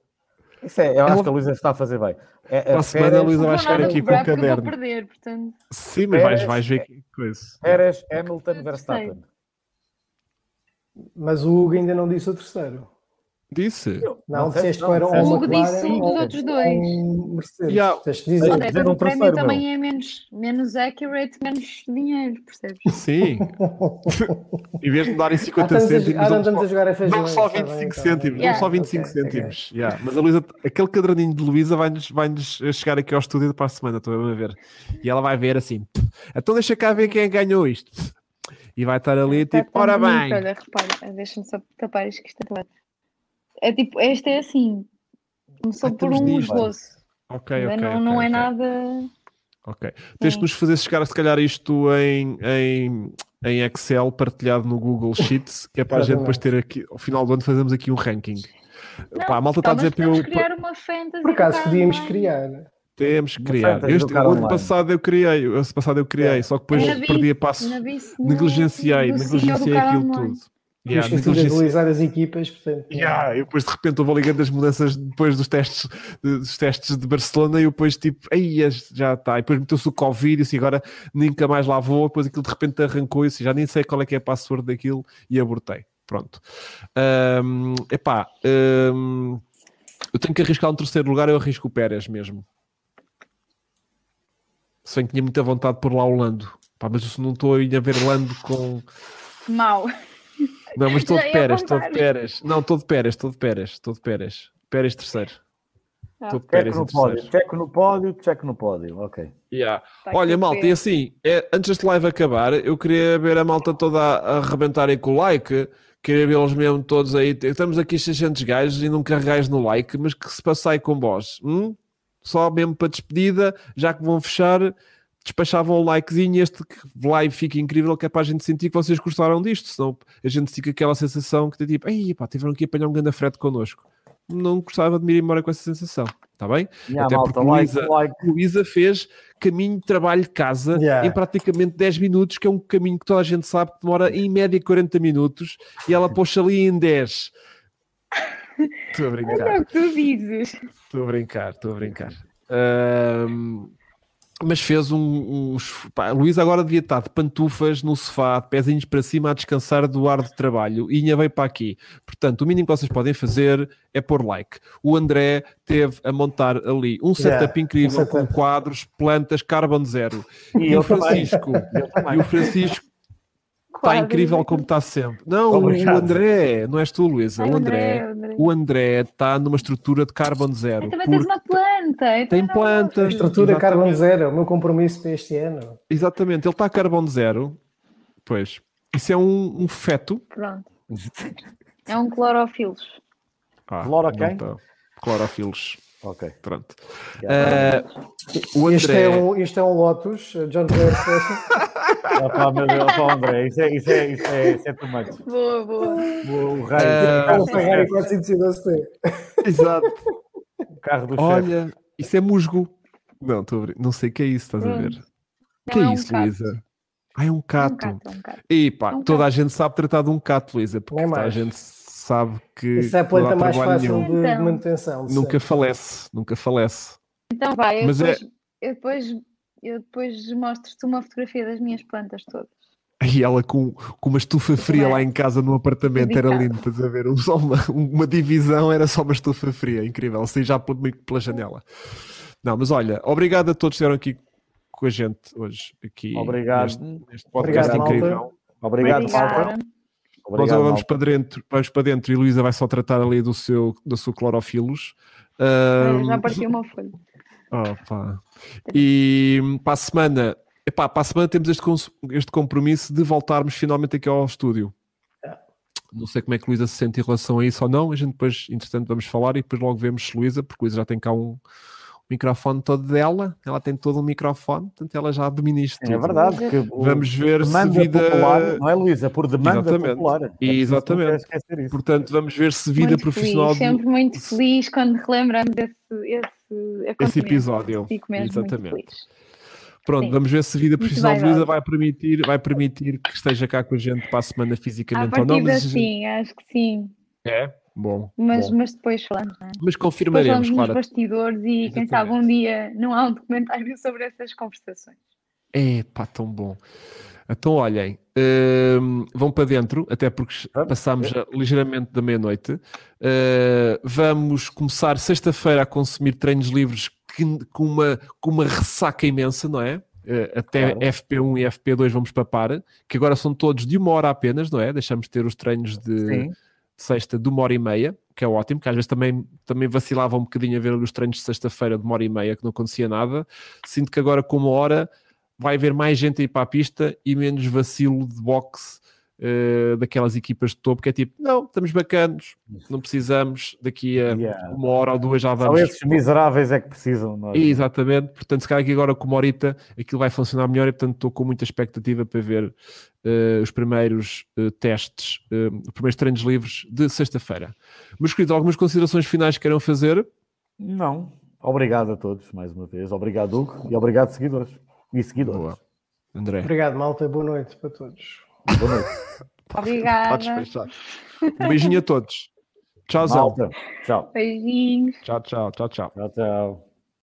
Isso é, eu Ela- acho que a Luísa está a fazer bem. É, Para a é, semana a Luísa vai chegar aqui com eu caderno. vou perder, portanto. Sim, mas vais, vais ver que coisa. Pérez, Hamilton, Verstappen. Mas o Hugo ainda não disse o terceiro. Disse. Não, sei, disseste que era um O Hugo disse um dos ou outros dois. um Mercedes. Yeah. Dizer. Ok, dizer um o prémio também é menos, menos accurate, menos dinheiro, percebes? Sim. em vez de darem Ah, 50 estamos a, cêntimos, ah, não vamos estamos a só- jogar a feijão. não só está bem, 25 está bem. cêntimos, não só 25 Ok, ok. cêntimos. Yeah. Mas a Luísa, aquele caderninho de Luísa vai-nos vai -nos chegar aqui ao estúdio para a semana, estou a ver. E ela vai ver assim, então deixa cá ver quem ganhou isto. E vai estar ali Está tipo, ora bem. Olha, repara, deixa-me só tapar isto que isto é claro. É tipo, este é assim. Começou Ah, por um esboço. Ok, Ainda ok. não, não é ok. nada. Ok. Tens de nos fazer chegar, se calhar, isto em, em, em Excel partilhado no Google Sheets, que é para a gente depois ter aqui, ao final do ano, fazemos aqui um ranking. Não, Pá, a malta está a dizer para eu. criar uma fantasy. Por acaso podíamos Carlos criar. Temos que criar. fantasy Este, ano online. passado eu criei, o ano passado eu criei, É. só que depois perdi a passo. Negligenciei, negligenciei aquilo Online. tudo. Yeah, Yeah, de negligenciei. atualizar as equipas, portanto. Yeah, eu depois de repente houve ali grandes mudanças depois dos testes, dos testes de Barcelona e depois tipo, aí já está, e depois meteu-se o Covid e assim, agora nunca mais lá vou, depois aquilo de repente arrancou e assim, já nem sei qual é que é a password daquilo e abortei. Pronto. Ahm, epá, ahm, eu tenho que arriscar um terceiro lugar, eu arrisco o Pérez mesmo. Se bem que tinha muita vontade de pôr lá o Lando. Pá, mas eu não estou a ir a ver Lando com. Mau. Não, mas estou de Pérez, estou de. Pérez. Não, estou de Pérez, estou de Pérez, estou de Pérez. Pérez terceiro. Ah, de Pérez Checo no pódio, terceiro. checo no pódio, checo no pódio. Ok. Yeah. Tá Olha, malta, e assim, é, antes deste live acabar, eu queria ver a malta toda a, a arrebentarem com o like, queria vê-los mesmo todos aí. Estamos aqui 600 gajos e não carregais no like, mas que se passai com vós, hum? só mesmo para despedida, já que vão fechar, despachavam o likezinho. Este live fica incrível, que é para a gente sentir que vocês gostaram disto, senão a gente fica aquela sensação que tem tipo, ei, pá, tiveram que apanhar um grande frete connosco. Não gostava de me ir embora com essa sensação, está bem? Yeah, Até malta, porque like, Luísa- like. Luísa fez caminho de trabalho de casa Yeah. em praticamente 10 minutos, que é um caminho que toda a gente sabe que demora em média 40 minutos e ela pôs ali em 10. Estou a É brincar, estou a brincar, estou a brincar. Ahm, mas fez um, uns. Pá, a Luísa agora devia estar de pantufas no sofá, de pezinhos para cima a descansar do ar de trabalho e ainda veio para aqui. Portanto, o mínimo que vocês podem fazer é pôr like. O André teve a montar ali um setup incrível um setup. com quadros, plantas, carbon zero. E E o. Francisco, e o Francisco está incrível como está sempre. Não, o Obrigado. André, não és tu, Luísa. Ai, O André, o André está numa estrutura de carbon zero. Ai, também tens porque- uma planta. então Tem planta. Estrutura Exatamente. Carbon Zero, o meu compromisso para este ano. Exatamente, ele está a carbono zero. Pois. Isso é um, um feto. Pronto. É um clorofilos. Ah, Cloro quem? tá. Clorofilos. Ok. Pronto. Ah, o Este André. é, um, este é um Lotus, uh, John Deere Special. Pá, meu Deus, pá, André, isso é, isso é, isso é, isso é too much. Boa, boa. O, o raio, É um Ferrari 412T. Exato. o carro do chefe. Olha, isso é musgo. Não, estou a não sei o que é isso, estás a ver? Pronto. O que é é um isso, cato. Luísa? Ah, é um É um cato. cato, é um cato. E pá, É um toda a cato. gente sabe tratar de um cato, Luísa, porque Nem toda a mais. gente sabe que Isso é a planta mais fácil nenhum. de, Então. manutenção. de Nunca sempre. falece, nunca falece. Então vai, eu Mas é- depois, eu depois, eu depois mostro-te uma fotografia das minhas plantas todas. E ela com, com uma estufa fria lá em casa no apartamento, era Dedicado. lindo, estás a ver? Um- Só uma, uma divisão era só uma estufa fria, incrível, assim já pela, pela janela. Não, mas olha, obrigado a todos que estiveram aqui com a gente hoje, aqui Obrigado. neste, neste podcast Obrigado, malta. incrível. Obrigado, Obrigada. malta. Nós Obrigado, agora vamos para dentro, vamos para dentro e Luísa vai só tratar ali do seu, do seu clorofilos. Olha, Já Ahm, partiu uma folha. Opa. E hum, para a semana, epá, para a semana temos este, este compromisso de voltarmos finalmente aqui ao estúdio. Não sei como é que Luísa se sente em relação a isso ou não. A gente depois, entretanto, vamos falar e depois logo vemos Luísa, porque Luísa já tem cá um, microfone todo dela, ela tem todo um microfone, portanto ela já domina isto É tudo. verdade. Vamos ver se vida. popular, não é, Luísa? Por demanda Exatamente. popular. É Exatamente. Portanto, vamos ver se vida muito profissional. feliz, sempre muito feliz quando relembramos esse, esse, acontecimento. episódio. Fico mesmo Exatamente. muito feliz. Pronto, Sim. vamos ver se a vida profissional de Luísa vai permitir, vai permitir que esteja cá com a gente para a semana À fisicamente ou não. Mas sim, acho que sim. É? Bom. Mas, bom. mas depois falamos, não é? Mas Depois confirmaremos, falamos nos claro. bastidores e quem Exatamente. sabe um dia não há um documentário sobre essas conversações. É pá, tão bom. Então, olhem, hum, vão para dentro, até porque Vamos. passámos já ligeiramente da meia-noite. Uh, vamos começar sexta-feira a consumir treinos livres que- com, uma, com uma ressaca imensa, não é? Uh, até Claro. FP1 e FP2 vamos papar, que agora são todos de uma hora apenas, não é? Deixamos de ter os treinos de, Sim. De sexta de uma hora e meia, que é ótimo, que às vezes também, também vacilava um bocadinho a ver os treinos de sexta-feira de uma hora e meia, que não acontecia nada. Sinto que agora com uma hora vai haver mais gente a ir para a pista e menos vacilo de boxe eh, daquelas equipas de topo, que é tipo, não, estamos bacanos, não precisamos, daqui a Yeah. uma hora ou duas já Só vamos. esses miseráveis é que precisam. Nós. Exatamente, portanto, se calhar aqui agora com uma horita aquilo vai funcionar melhor e portanto estou com muita expectativa para ver eh, os primeiros eh, testes, os primeiros treinos livres de sexta-feira. Meus queridos, algumas considerações finais que queiram fazer? Não. Obrigado a todos, mais uma vez. Obrigado, Hugo. E obrigado, seguidores. E seguidores. Boa. André, Obrigado, malta. Boa noite para todos. Boa noite. Obrigada. Um beijinho a todos. Tchauzão. Malta. Tchau. Beijinhos. Tchau, tchau, tchau, tchau. Tchau, tchau.